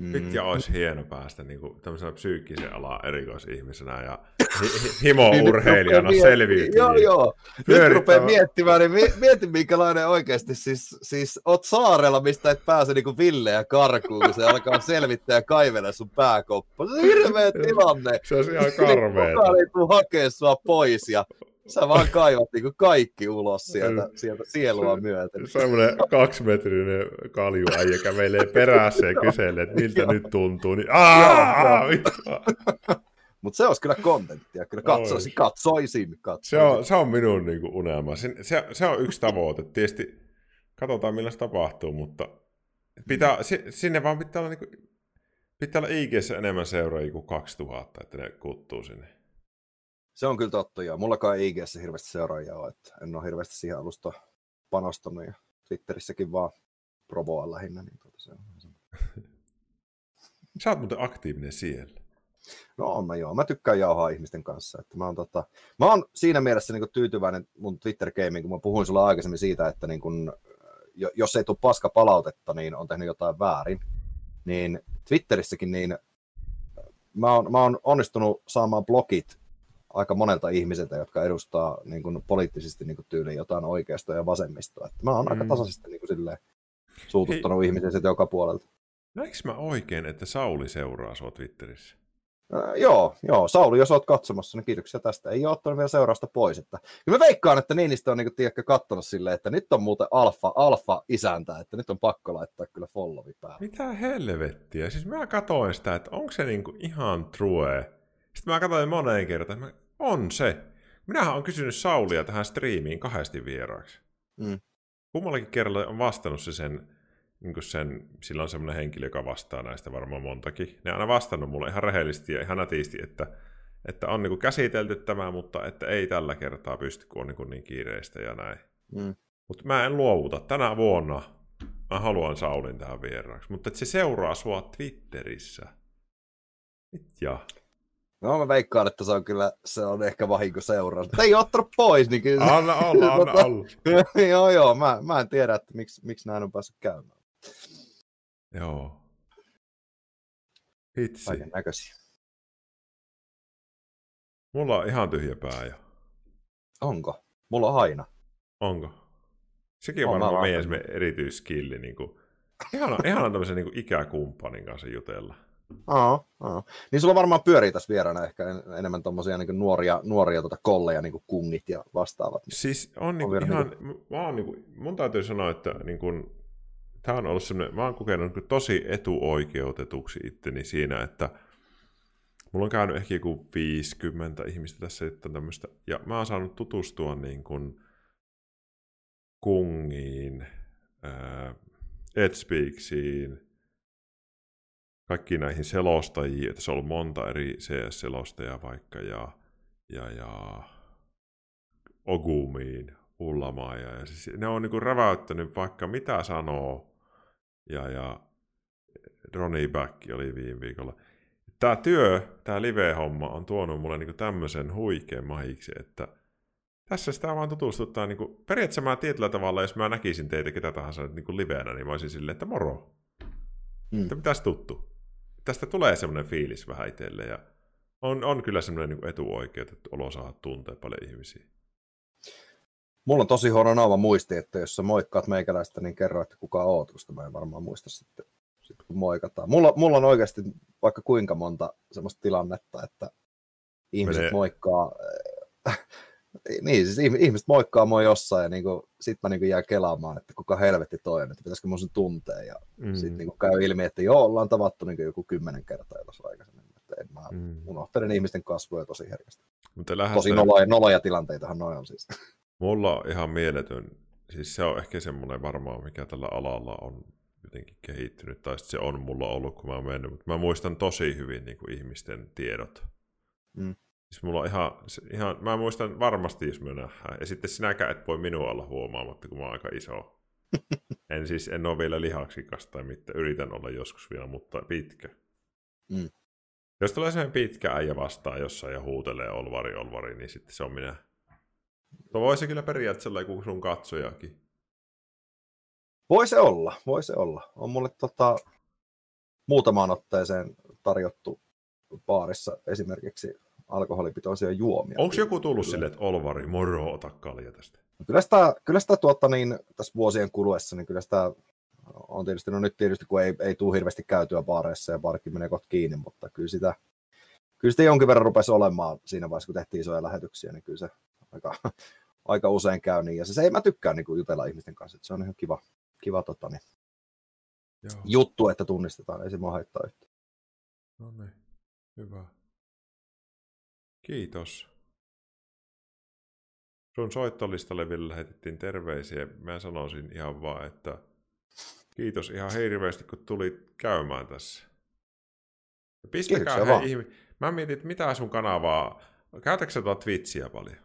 [SPEAKER 2] Mm. Vitja olisi hieno päästä niin kuin, tämmöisenä psyykkisen alan erikoisihmisenä ja hi- himo-urheilijana selviytyä.
[SPEAKER 1] Joo, joo. Nyt rupeaa miettimään, niin mieti minkälainen oikeasti, siis, siis oot saarella, mistä et pääse niin Ville karkuun, kun se alkaa selvittää ja kaivella sun pääkoppa. Se on hirveä tilanne.
[SPEAKER 2] Se on ihan karmeeta.
[SPEAKER 1] Kukaan ei tule hakea sua pois ja Sä vaan kaivat niin kaikki ulos sieltä, sieltä sielua myöten.
[SPEAKER 2] Semmoinen kaksimetrinen kaljuäijä kävelee perässä ja kyselee, että miltä nyt tuntuu. Niin,
[SPEAKER 1] Mutta se olisi kyllä kontenttia. Kyllä katsoisin, katsoisin. katsoisin.
[SPEAKER 2] Se, on, se on minun niin kuin, unelma. Se, se, se, on yksi tavoite. Tietysti katsotaan, millä se tapahtuu, mutta pitää, sinne vaan pitää olla, niin kuin, pitää olla ig enemmän seuraajia kuin 2000, että ne kuttuu sinne.
[SPEAKER 1] Se on kyllä totta, joo. Mullakaan ei ig hirveästi seuraajia ole, että en ole hirveästi siihen alusta panostanut ja Twitterissäkin vaan provoa lähinnä. Niin tuota se on.
[SPEAKER 2] Sä oot muuten aktiivinen siellä.
[SPEAKER 1] No on mä joo. Mä tykkään jauhaa ihmisten kanssa. Että mä, oon tota, mä oon siinä mielessä niin tyytyväinen mun twitter gaming, kun mä puhuin sulla aikaisemmin siitä, että niin kun, jos ei tule paska palautetta, niin on tehnyt jotain väärin. Niin Twitterissäkin niin mä oon, mä oon onnistunut saamaan blogit aika monelta ihmiseltä, jotka edustaa niin kuin, poliittisesti niin kuin, tyyliin jotain oikeasta ja vasemmistoa. Että mä oon mm. aika tasaisesti niin kuin, silleen, suututtanut Hei. ihmisiä sitten joka puolelta.
[SPEAKER 2] Näinkö mä oikein, että Sauli seuraa sua Twitterissä?
[SPEAKER 1] Äh, joo, joo, Sauli, jos oot katsomassa, niin kiitoksia tästä. Ei ole ottanut vielä seurausta pois. Että... Ja mä veikkaan, että Niinistö on niin tiedätkö, katsonut silleen, että nyt on muuten alfa, alfa isäntä, että nyt on pakko laittaa kyllä followi päälle.
[SPEAKER 2] Mitä helvettiä? Siis mä katsoin sitä, että onko se niinku ihan true sitten mä katsoin moneen kertaan, että on se. Minähän on kysynyt Saulia tähän striimiin kahdesti vieraaksi. Mm. Kummallakin kerralla on vastannut se sen, niin sen, sillä on semmoinen henkilö, joka vastaa näistä varmaan montakin. Ne on aina vastannut mulle ihan rehellisesti ja ihan nätisti, että, että on niin käsitelty tämä, mutta että ei tällä kertaa pysty, kun on niin, niin kiireistä ja näin. Mm. Mutta mä en luovuta. Tänä vuonna mä haluan Saulin tähän vieraaksi, mutta se seuraa sua Twitterissä. Ja.
[SPEAKER 1] No mä veikkaan, että se on kyllä, se on ehkä vahinko seuraus. Mutta ei ottanut pois, niin kyllä.
[SPEAKER 2] Anna olla, anna olla.
[SPEAKER 1] joo, joo, mä, mä en tiedä, että miksi, miksi näin on päässyt käymään.
[SPEAKER 2] Joo. Hitsi.
[SPEAKER 1] Kaiken näköisiä.
[SPEAKER 2] Mulla on ihan tyhjä pää jo.
[SPEAKER 1] Onko? Mulla on aina.
[SPEAKER 2] Onko? Sekin on, on varmaan meidän erityiskilli. Niin kuin, ihana, ihana tämmöisen niin kuin ikäkumppanin kanssa jutella.
[SPEAKER 1] Aa, aa. Niin sulla varmaan pyörii tässä vieraana ehkä enemmän tuommoisia niin nuoria, nuoria tuota kolleja, niin kuin kungit ja vastaavat.
[SPEAKER 2] Siis on, niin on ihan, niin kuin... Mä oon, niin kuin, mun täytyy sanoa, että niin kuin, tämä on ollut semmoinen, mä oon kokenut niin tosi etuoikeutetuksi itteni siinä, että mulla on käynyt ehkä joku 50 ihmistä tässä että tämmöistä, ja mä oon saanut tutustua niin kuin kungiin, äh, Edspeaksiin, kaikkiin näihin selostajiin, että se on ollut monta eri CS-selostajaa vaikka, ja, ja, ja Ogumiin, Ullamaan, ja, ja siis ne on niinku räväyttänyt vaikka mitä sanoo, ja, ja Ronnie Back oli viime viikolla. Tämä työ, tämä live-homma on tuonut mulle niinku tämmöisen huikean mahiksi, että tässä sitä vaan tutustuttaa. Niinku, periaatteessa mä tietyllä tavalla, jos mä näkisin teitä ketä tahansa niinku livenä, niin mä olisin silleen, että moro. Mm. Että mitäs tuttu? Tästä tulee semmoinen fiilis vähän itselle ja on, on kyllä semmoinen niin etuoikeutettu olo saada tuntea paljon ihmisiä.
[SPEAKER 1] Mulla on tosi huono naama muisti, että jos sä moikkaat meikäläistä, niin kerro, että kuka oot, koska mä en varmaan muista sitten, sitten kun moikataan. Mulla, mulla on oikeasti vaikka kuinka monta semmoista tilannetta, että ihmiset Menee... moikkaa niin, siis ihmiset moikkaa mua jossain ja niin kuin, sit mä niin kuin jään kelaamaan, että kuka helvetti toi on, että pitäisikö mun sen tuntea. Ja mm. sitten niin käy ilmi, että joo, ollaan tavattu niin joku kymmenen kertaa tuossa aikaisemmin. Että en mä mm. unohtelen ihmisten kasvoja tosi herkästi. Mutta tosi noloja, noloja tilanteitahan noin on siis.
[SPEAKER 2] Mulla on ihan mieletön, siis se on ehkä semmoinen varmaan, mikä tällä alalla on jotenkin kehittynyt, tai se on mulla ollut, kun mä oon mennyt, mutta mä muistan tosi hyvin niin kuin ihmisten tiedot. Mm. Siis mulla on ihan, ihan, mä muistan varmasti, jos me nähdään. Ja sitten sinäkään et voi minua olla huomaamatta, kun mä oon aika iso. en siis, en ole vielä lihaksikas tai mitään. Yritän olla joskus vielä, mutta pitkä. Mm. Jos tulee sellainen pitkä äijä vastaan jossain ja huutelee olvari, olvari, niin sitten se on minä. No voi se kyllä periaatteessa olla joku sun katsojakin.
[SPEAKER 1] Voi se olla, voi se olla. On mulle tota, muutamaan otteeseen tarjottu baarissa esimerkiksi alkoholipitoisia juomia.
[SPEAKER 2] Onko joku tullut sille, että Olvari, moro, ota kalja tästä?
[SPEAKER 1] No kyllä sitä, kyllä sitä tuota, niin, tässä vuosien kuluessa, niin kyllä sitä on tietysti, no nyt tietysti kun ei, ei tule hirveästi käytyä baareissa ja baarikin menee kohta kiinni, mutta kyllä sitä, kyllä sitä jonkin verran rupesi olemaan siinä vaiheessa, kun tehtiin isoja lähetyksiä, niin kyllä se aika, aika usein käy niin. Ja se, se ei mä tykkää niin jutella ihmisten kanssa, että se on ihan kiva, kiva tota, niin, Joo. juttu, että tunnistetaan, ei se mua haittaa yhtään.
[SPEAKER 2] No niin, hyvä. Kiitos. Sun soittolistalle vielä lähetettiin terveisiä. Mä sanoisin ihan vaan, että kiitos ihan hirveästi, kun tulit käymään tässä. Pistäkää hei ihmi... Mä mietin, että mitä sun kanavaa... Käytätkö sä tuota Twitchiä paljon?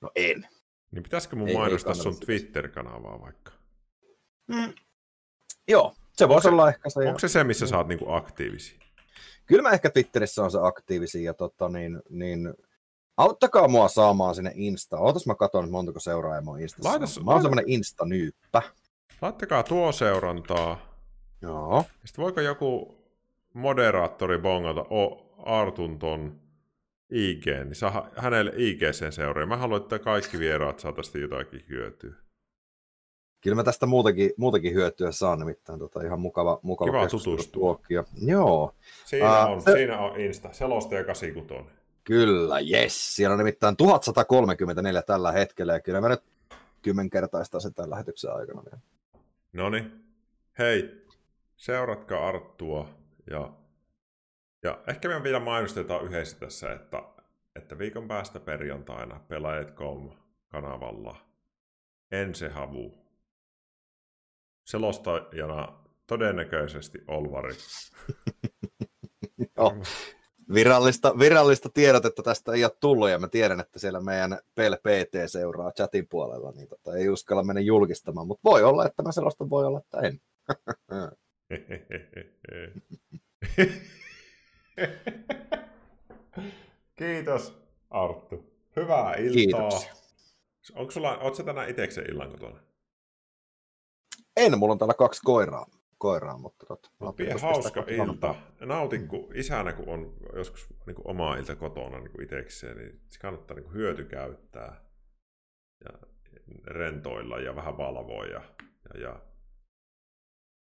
[SPEAKER 1] No en.
[SPEAKER 2] Niin pitäisikö mun ei, mainostaa ei sun Twitter-kanavaa vaikka?
[SPEAKER 1] Mm. Joo, se voisi olla ehkä se.
[SPEAKER 2] Onko se se, missä mm. sä oot niinku aktiivisia?
[SPEAKER 1] Kyllä mä ehkä Twitterissä on se aktiivisia ja tota, niin, niin auttakaa mua saamaan sinne Insta. Ootas mä katson, että montako seuraajaa mun Instassa Laitas, Mä oon semmonen Insta-nyyppä.
[SPEAKER 2] Laittakaa tuo seurantaa.
[SPEAKER 1] Joo.
[SPEAKER 2] Sitten voiko joku moderaattori bongata o, Artun ton IG, niin saa hänelle IG sen seuraa. Mä haluan, että kaikki vieraat saa tästä jotakin hyötyä
[SPEAKER 1] kyllä mä tästä muutenkin, muutenkin hyötyä saan, nimittäin tota, ihan mukava, mukava
[SPEAKER 2] Kiva tutustua.
[SPEAKER 1] Joo.
[SPEAKER 2] Siinä, uh, on, se... siinä on Insta, selostaja 86.
[SPEAKER 1] Kyllä, yes. Siellä on nimittäin 1134 tällä hetkellä, ja kyllä mä nyt kymmenkertaista sen tämän lähetyksen aikana.
[SPEAKER 2] No niin. Hei, seuratkaa Arttua, ja, ja ehkä me vielä mainostetaan yhdessä tässä, että, että viikon päästä perjantaina pelaajat.com kanavalla Ense Havu selostajana todennäköisesti Olvari.
[SPEAKER 1] Joo. Virallista, virallista tiedotetta tästä ei ole tullut, ja mä tiedän, että siellä meidän PL PT seuraa chatin puolella, niin tota, ei uskalla mennä julkistamaan, mutta voi olla, että mä selostan, voi olla, että en.
[SPEAKER 2] Kiitos, Arttu. Hyvää iltaa.
[SPEAKER 1] Kiitoksia.
[SPEAKER 2] Onko sulla, oot sä tänään itsekseen illan kotona?
[SPEAKER 1] En, mulla on täällä kaksi koiraa, koiraa mutta tota,
[SPEAKER 2] No, hauska ilta.
[SPEAKER 1] kotiin.
[SPEAKER 2] Nautin, kun isänä, kun on joskus niin kuin omaa ilta kotona niin kuin itsekseen, niin se kannattaa niin kuin hyötykäyttää ja rentoilla ja vähän valvoa ja, ja, ja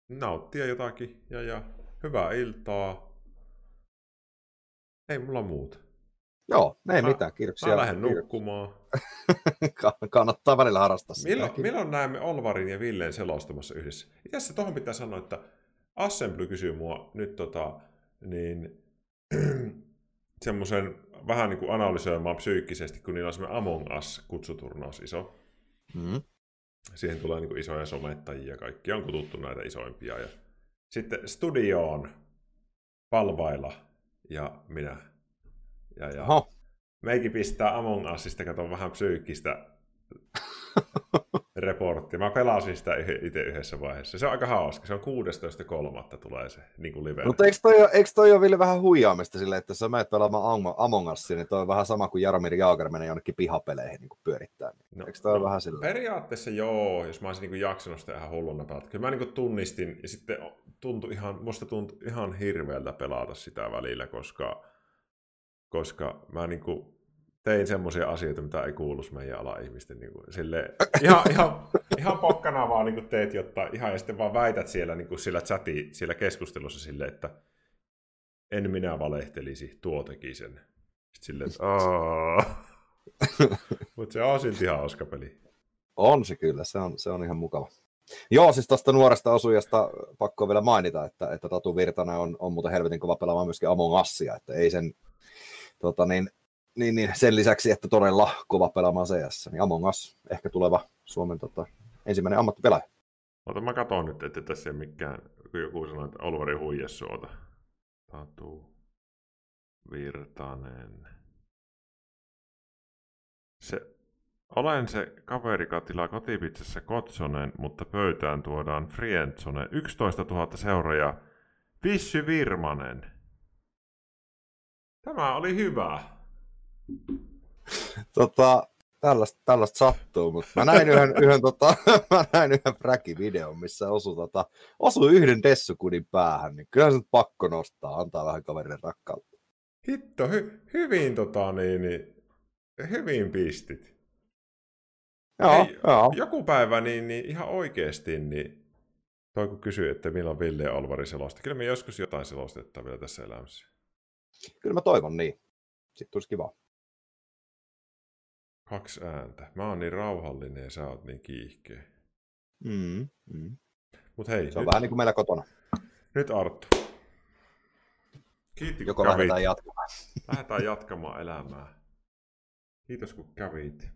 [SPEAKER 2] nauttia jotakin ja, ja hyvää iltaa. Ei mulla muuta.
[SPEAKER 1] Joo, ei
[SPEAKER 2] Mä-
[SPEAKER 1] mitään, kiitoksia.
[SPEAKER 2] Mä lähden nukkumaan.
[SPEAKER 1] Kannattaa välillä harrastaa sitä.
[SPEAKER 2] Milloin, milloin näemme Olvarin ja Villeen selostamassa yhdessä? Itse asiassa tuohon pitää sanoa, että Assembly kysyy mua nyt tota, niin, semmoisen vähän niin kuin analysoimaan psyykkisesti, kun niillä on semmoinen Among Us-kutsuturnaus iso.
[SPEAKER 1] Mm.
[SPEAKER 2] Siihen tulee niin kuin isoja somettajia ja kaikki on kututtu näitä isoimpia. Ja sitten studioon palvailla ja minä. Ja, ja
[SPEAKER 1] Oho,
[SPEAKER 2] meikin pistää Among Usista, kato vähän psyykkistä reporttia. Mä pelasin sitä itse yhdessä vaiheessa. Se on aika hauska. Se on 16.3. tulee se niin kuin live.
[SPEAKER 1] mutta eikö toi, ole- eikö toi ole Ville vähän huijaamista silleen, että jos sä menet pelaamaan Among- Usia, niin toi on vähän sama kuin Jaromir Jaager menee jonnekin pihapeleihin niin kuin pyörittää.
[SPEAKER 2] No,
[SPEAKER 1] eikö toi ole vähän silleen?
[SPEAKER 2] Periaatteessa joo, jos mä olisin niin jaksanut sitä ihan hulluna pelata. Kyllä mä niin tunnistin, ja sitten tuntui ihan, musta tuntui ihan hirveältä pelata sitä välillä, koska, koska mä niin kuin tein semmoisia asioita, mitä ei kuuluisi meidän ala-ihmisten. Niin kuin, sille, ihan, ihan, ihan pokkana vaan niin kuin teet jotta ihan, ja sitten vaan väität siellä, niin kuin sillä chati, siellä keskustelussa sille, että en minä valehtelisi, tuo teki sen. Sitten silleen, että. Mutta se on silti hauska peli.
[SPEAKER 1] On se kyllä, se on, se on ihan mukava. Joo, siis tuosta nuoresta osujasta pakko vielä mainita, että, että Tatu Virtanen on, on muuten helvetin kova pelaamaan myöskin Among Usia, että ei sen, tota niin, niin, niin, sen lisäksi, että todella kova pelaamaan CS, niin Among Us ehkä tuleva Suomen tota, ensimmäinen ammattipelaaja.
[SPEAKER 2] Ota mä katon nyt, että tässä ei mikään, kun joku sanoi, että Olvari huijas. Tatu Virtanen. Se, olen se kaveri, joka tilaa kotipizzassa Kotsonen, mutta pöytään tuodaan Friendzone. 11 000 seuraajaa. Vissy Virmanen. Tämä oli hyvä.
[SPEAKER 1] Tota, tällaista, tällaista sattuu, mutta mä näin yhden, yhden, tota, mä näin yhden fräki-videon, missä osui, tota, osui yhden Dessukudin päähän, niin kyllä se nyt pakko nostaa, antaa vähän kaverille rakkautta.
[SPEAKER 2] Hitto, hy, hyvin tota niin, niin, hyvin pistit.
[SPEAKER 1] Joo,
[SPEAKER 2] Hei,
[SPEAKER 1] joo.
[SPEAKER 2] Joku päivä niin, niin ihan oikeasti, niin toi kun kysyi, että milloin Ville ja Olvari selosti. Kyllä me joskus jotain selostettaa vielä tässä elämässä.
[SPEAKER 1] Kyllä mä toivon niin. Sitten tulisi kiva.
[SPEAKER 2] Kaksi ääntä. Mä oon niin rauhallinen ja sä oot niin kiihkeä.
[SPEAKER 1] Mm, mm.
[SPEAKER 2] Mut hei,
[SPEAKER 1] Se on
[SPEAKER 2] nyt,
[SPEAKER 1] vähän niin kuin meillä kotona.
[SPEAKER 2] nyt Arttu. Kiitti kun
[SPEAKER 1] Joko
[SPEAKER 2] kävit.
[SPEAKER 1] lähdetään jatkamaan.
[SPEAKER 2] Lähdetään jatkamaan elämää. Kiitos kun kävit.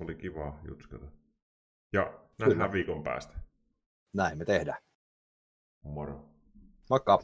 [SPEAKER 2] Oli kiva jutskata. Ja nähdään
[SPEAKER 1] Kyllä.
[SPEAKER 2] viikon päästä.
[SPEAKER 1] Näin me tehdään.
[SPEAKER 2] Moro.
[SPEAKER 1] Moikka!